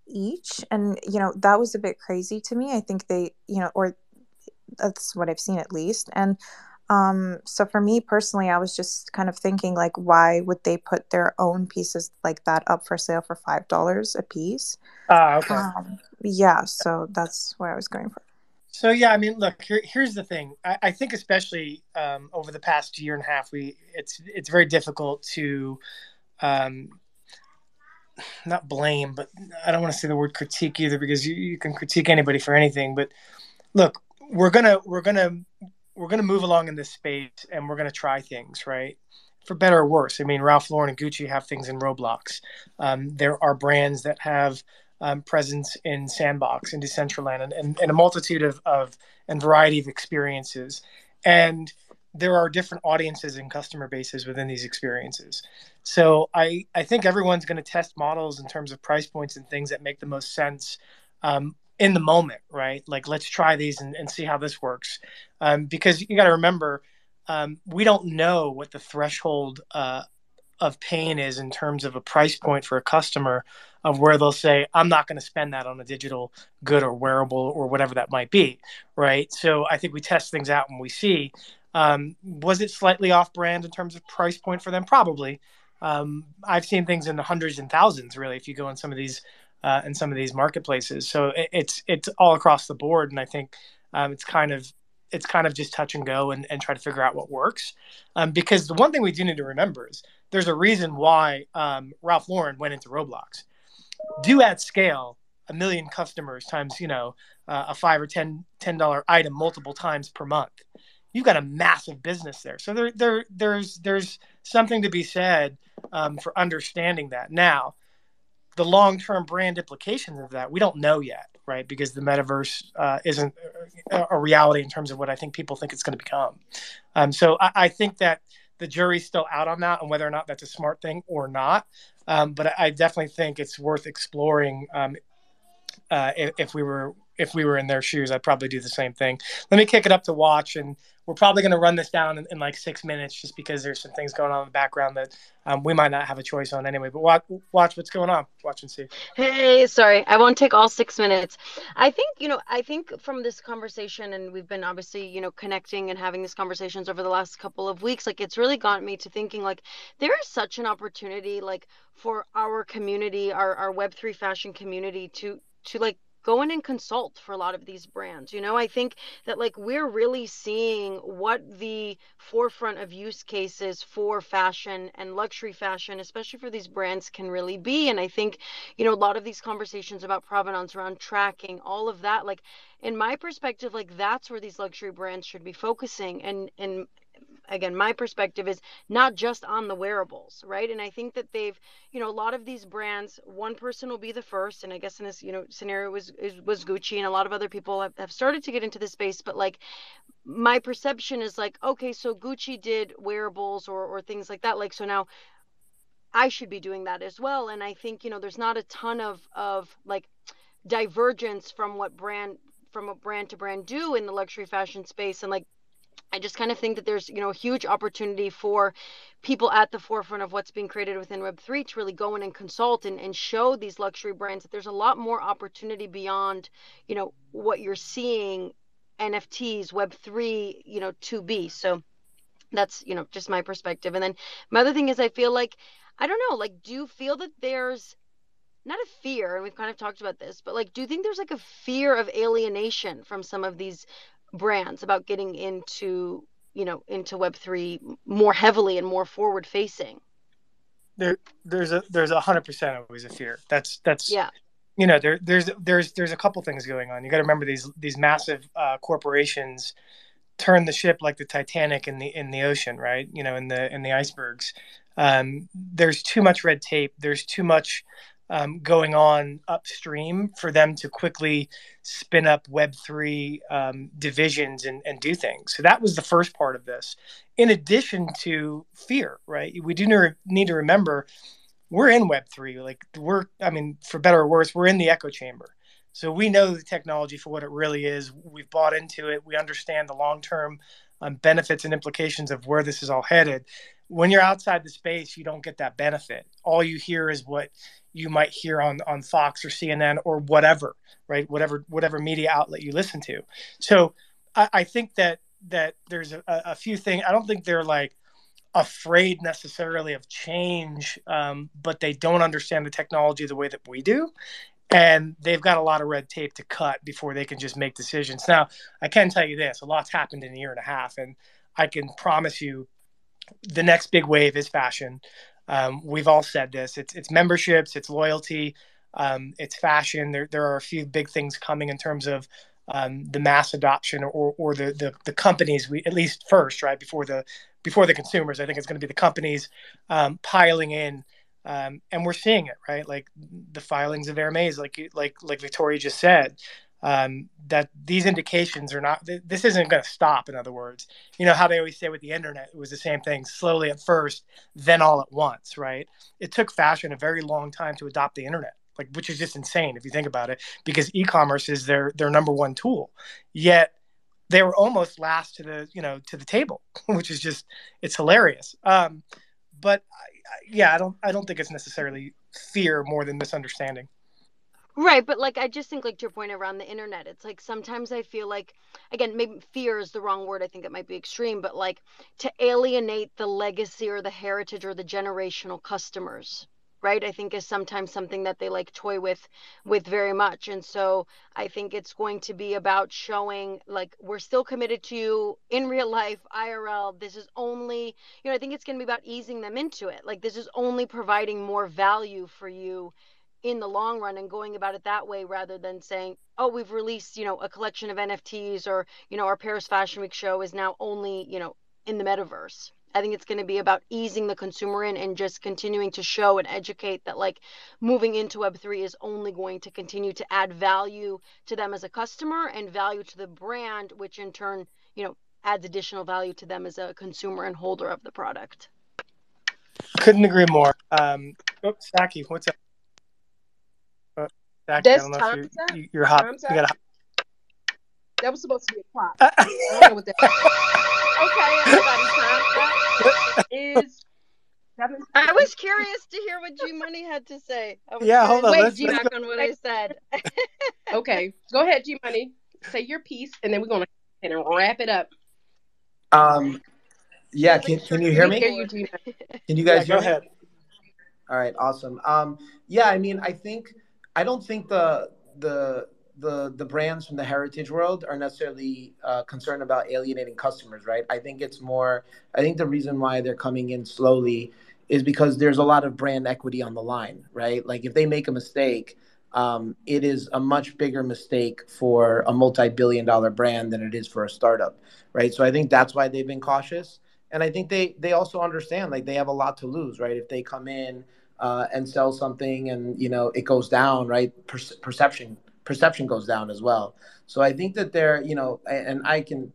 each, and you know that was a bit crazy to me. I think they, you know, or that's what I've seen at least, and um, so for me personally, I was just kind of thinking like, why would they put their own pieces like that up for sale for five dollars a piece? Ah, okay. Um, yeah, so that's what I was going for. So yeah, I mean, look, here, here's the thing. I, I think especially um, over the past year and a half, we it's it's very difficult to um, not blame, but I don't want to say the word critique either because you, you can critique anybody for anything. But look, we're gonna we're gonna we're gonna move along in this space and we're gonna try things, right? For better or worse. I mean, Ralph Lauren and Gucci have things in Roblox. Um, there are brands that have um, presence in Sandbox and Decentraland and, and, and a multitude of, of and variety of experiences. And there are different audiences and customer bases within these experiences. So I, I think everyone's going to test models in terms of price points and things that make the most sense um, in the moment, right? Like, let's try these and, and see how this works. Um, because you got to remember, um, we don't know what the threshold uh, of pain is in terms of a price point for a customer of where they'll say i'm not going to spend that on a digital good or wearable or whatever that might be right? So i think we test things out when we see um, was it slightly off brand in terms of price point for them? Probably. Um, i've seen things in the hundreds and thousands really if you go in some of these uh, in some of these marketplaces. So it, it's it's all across the board and i think um, it's kind of it's kind of just touch and go and, and try to figure out what works um, because the one thing we do need to remember is there's a reason why um, Ralph Lauren went into Roblox. Do at scale a million customers times you know uh, a five or ten ten dollar item multiple times per month. You've got a massive business there. So there there there's there's something to be said um, for understanding that. Now, the long term brand implications of that we don't know yet, right? Because the metaverse uh, isn't a reality in terms of what I think people think it's going to become. Um, so I, I, think that the jury's still out on that and whether or not that's a smart thing or not. Um, but I definitely think it's worth exploring um, uh, if, if, we were if we were in their shoes, I'd probably do the same thing. Let me kick it up to watch, and we're probably going to run this down in, in, like six minutes, just because there's some things going on in the background that um, we might not have a choice on anyway. But watch, watch what's going on. Watch and see. Hey, sorry, I won't take all six minutes. I think you know, I think from this conversation, and we've been obviously you know connecting and having these conversations over the last couple of weeks. Like it's really got me to thinking like there is such an opportunity like for our community, our our Web three fashion community to to like go in and consult for a lot of these brands. You know, I think that like we're really seeing what the forefront of use cases for fashion and luxury fashion, especially for these brands, can really be. And I think, you know, a lot of these conversations about provenance around tracking, all of that, like in my perspective, like that's where these luxury brands should be focusing. And and again my perspective is not just on the wearables right? And i think that they've you know a lot of these brands one person will be the first and i guess in this you know scenario was was gucci and a lot of other people have, have started to get into the space but like my perception is like okay so gucci did wearables or or things like that like so now i should be doing that as well and i think you know there's not a ton of of like divergence from what brand from a brand to brand do in the luxury fashion space and like I just kind of think that there's, you know, a huge opportunity for people at the forefront of what's being created within Web3 to really go in and consult and, and show these luxury brands that there's a lot more opportunity beyond, you know, what you're seeing NFTs, Web3, you know, to be. So that's, you know, just my perspective. And then my other thing is I feel like, I don't know, like, do you feel that there's not a fear, and we've kind of talked about this, but like, do you think there's like a fear of alienation from some of these brands about getting into you know into web 3 more heavily and more forward facing there there's a there's a hundred percent always a fear. That's that's yeah. you know there there's there's there's a couple things going on. You got to remember these these massive uh, corporations turn the ship like the titanic in the in the ocean right? You know in the in the icebergs. Um, there's too much red tape. There's too much um, going on upstream for them to quickly spin up Web3 um, divisions and, and do things. So that was the first part of this. In addition to fear, right? We do need to remember we're in Web3. Like, we're, I mean, for better or worse, we're in the echo chamber. So we know the technology for what it really is. We've bought into it. We understand the long term um, benefits and implications of where this is all headed. When you're outside the space, you don't get that benefit. All you hear is what you might hear on on Fox or CNN or whatever, right? Whatever whatever media outlet you listen to. So I, I think that that there's a, a few things. I don't think they're like afraid necessarily of change, um, but they don't understand the technology the way that we do. And they've got a lot of red tape to cut before they can just make decisions. Now, I can tell you this a lot's happened in a year and a half, and I can promise you the next big wave is fashion. Um, we've all said this. It's it's memberships, it's loyalty, um, it's fashion. There there are a few big things coming in terms of um, the mass adoption or or the, the the companies. We at least first right before the before the consumers. I think it's going to be the companies um, piling in. Um, and we're seeing it, right? Like the filings of Hermes, like like like Victoria just said, um, that these indications are not this isn't going to stop in other words. You know how they always say with the internet it was the same thing slowly at first then all at once right? It took fashion a very long time to adopt the internet like which is just insane if you think about it because e-commerce is their their number one tool. Yet they were almost last to the you know to the table which is just it's hilarious. Um, but yeah i don't i don't think it's necessarily fear more than misunderstanding Right, but like I just think like to your point around the internet, it's like sometimes I feel like again, maybe fear is the wrong word. I think it might be extreme, but like to alienate the legacy or the heritage or the generational customers, right? I think is sometimes something that they like toy with with very much. And so I think it's going to be about showing like we're still committed to you in real life, IRL. This is only, you know, I think it's going to be about easing them into it. Like this is only providing more value for you in the long run and going about it that way rather than saying, oh, we've released, you know, a collection of NFTs or, you know, our Paris Fashion Week show is now only, you know, in the metaverse. I think it's going to be about easing the consumer in and just continuing to show and educate that like moving into Web3 is only going to continue to add value to them as a customer and value to the brand, which in turn, you know, adds additional value to them as a consumer and holder of the product. Couldn't agree more. Um, oh, Stacky, what's up? Stacky, I don't know you're, you, you're hot. You got a that was supposed to be a prop. I don't know what that. okay, everybody, time is. I was curious to hear what G Money had to say. yeah, hold on. Wait, let's, G let's on what I said. okay, go ahead, G Money. Say your piece, and then we're gonna and wrap it up. Um, yeah. Can Can you hear me? Hear you, G Can you guys yeah, hear go me? ahead. All right, awesome. Um, yeah, I mean, I think I don't think the the the the brands from the heritage world are necessarily uh, concerned about alienating customers, right? I think it's more. I think the reason why they're coming in slowly is because there's a lot of brand equity on the line, right? Like if they make a mistake, um, it is a much bigger mistake for a multi-billion-dollar brand than it is for a startup, right? So I think that's why they've been cautious, and I think they they also understand like they have a lot to lose, right? If they come in uh, and sell something and you know it goes down, right? Per- perception perception goes down as well. So I think that they're, you know, and I can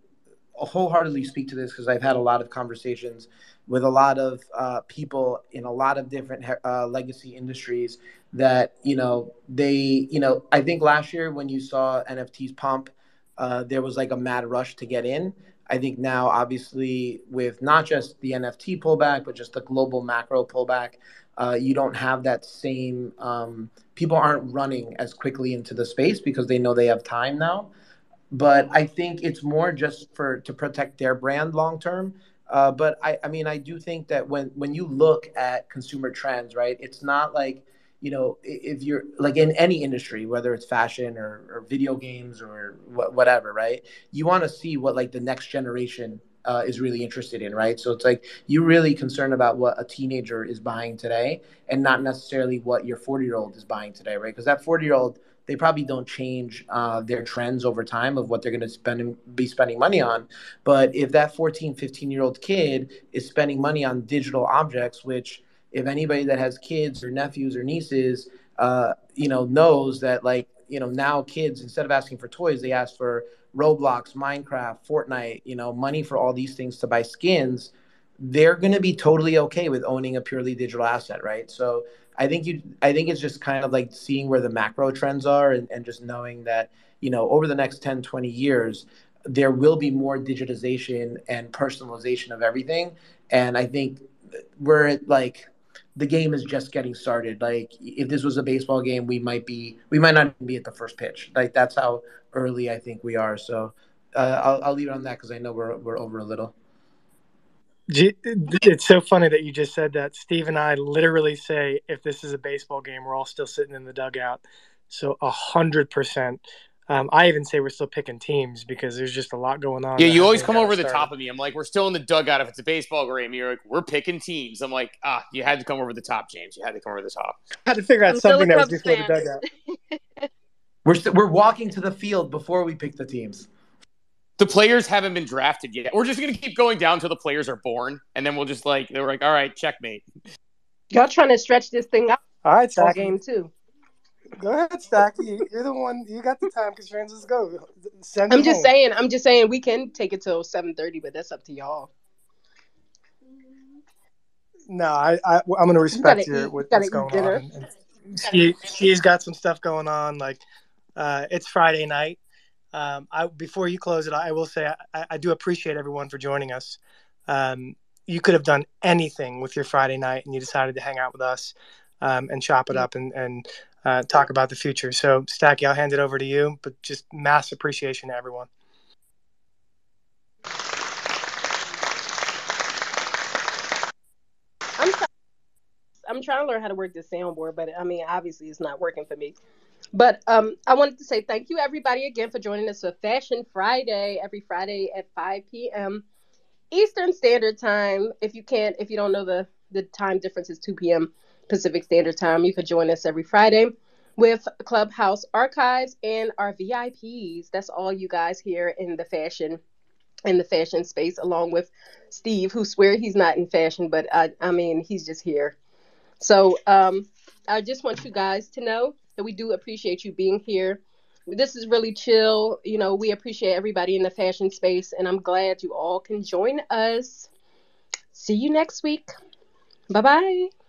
wholeheartedly speak to this because I've had a lot of conversations with a lot of uh, people in a lot of different uh, legacy industries that, you know, they, you know, I think last year when you saw NFTs pump, uh, there was like a mad rush to get in. I think now, obviously, with not just the NFT pullback, but just the global macro pullback, uh, you don't have that same um, people aren't running as quickly into the space because they know they have time now. But i think it's more just for to protect their brand long term. Uh, but I, I mean i do think that when when you look at consumer trends right it's not like you know if you're like in any industry whether it's fashion or, or video games or wh- whatever right you want to see what like the next generation uh, is really interested in, right? So it's like you're really concerned about what a teenager is buying today and not necessarily what your 40 year old is buying today, right? Because that 40 year old, they probably don't change uh, their trends over time of what they're going to spend be spending money on. But if that 14, 15 year old kid is spending money on digital objects, which if anybody that has kids or nephews or nieces, uh, you know, knows that like, you know, now kids, instead of asking for toys, they ask for Roblox, Minecraft, Fortnite, you know, money for all these things to buy skins, they're going to be totally okay with owning a purely digital asset, right? So I think you, I think it's just kind of like seeing where the macro trends are and, and just knowing that, you know, over the next 10, 20 years, there will be more digitization and personalization of everything. And I think we're at like, the game is just getting started. Like if this was a baseball game, we might be we might not be at the first pitch. Like that's how early I think we are. So uh, I'll I'll leave it on that because I know we're we're over a little. It's so funny that you just said that. Steve and I literally say, if this is a baseball game, we're all still sitting in the dugout. So a hundred percent. Um, I even say we're still picking teams because there's just a lot going on. Yeah, you always come over the top of me. I'm like, we're still in the dugout if it's a baseball game. You're like, we're picking teams. I'm like, ah, you had to come over the top, James. You had to come over the top. I had to figure out I'm something still that was Cubs before the dugout. We're st- we're walking to the field before we pick the teams. The players haven't been drafted yet. We're just gonna keep going down until the players are born, and then we'll just like they're like, all right, checkmate. Y'all trying to stretch this thing out All right, all game too. Go ahead, Stacky. You're the one. You got the time constraints. Let's go. Send I'm just home. saying. I'm just saying we can take it till seven thirty, but that's up to y'all. No, I, I I'm gonna respect eat- your you what, what's going dinner. on. And she she's got some stuff going on. Like uh, it's Friday night. Um, I before you close it, I will say I, I do appreciate everyone for joining us. Um, you could have done anything with your Friday night, and you decided to hang out with us um, and chop it up and and uh, talk about the future. So, Stacky, I'll hand it over to you. But just mass appreciation to everyone. I'm try- I'm trying to learn how to work this soundboard, but I mean, obviously, it's not working for me. But um, I wanted to say thank you, everybody, again for joining us for Fashion Friday every Friday at 5 p.m. Eastern Standard Time. If you can't, if you don't know the the time difference is 2 p.m. Pacific Standard Time. You can join us every Friday with Clubhouse Archives and our VIPs. That's all you guys here in the Fashion in the fashion space, along with Steve, who swear he's not in fashion, but I, I mean, he's just here. So um, I just want you guys to know that we do appreciate you being here. This is really chill. You know, we appreciate everybody in the fashion space, and I'm glad you all can join us. See you next week. Bye bye.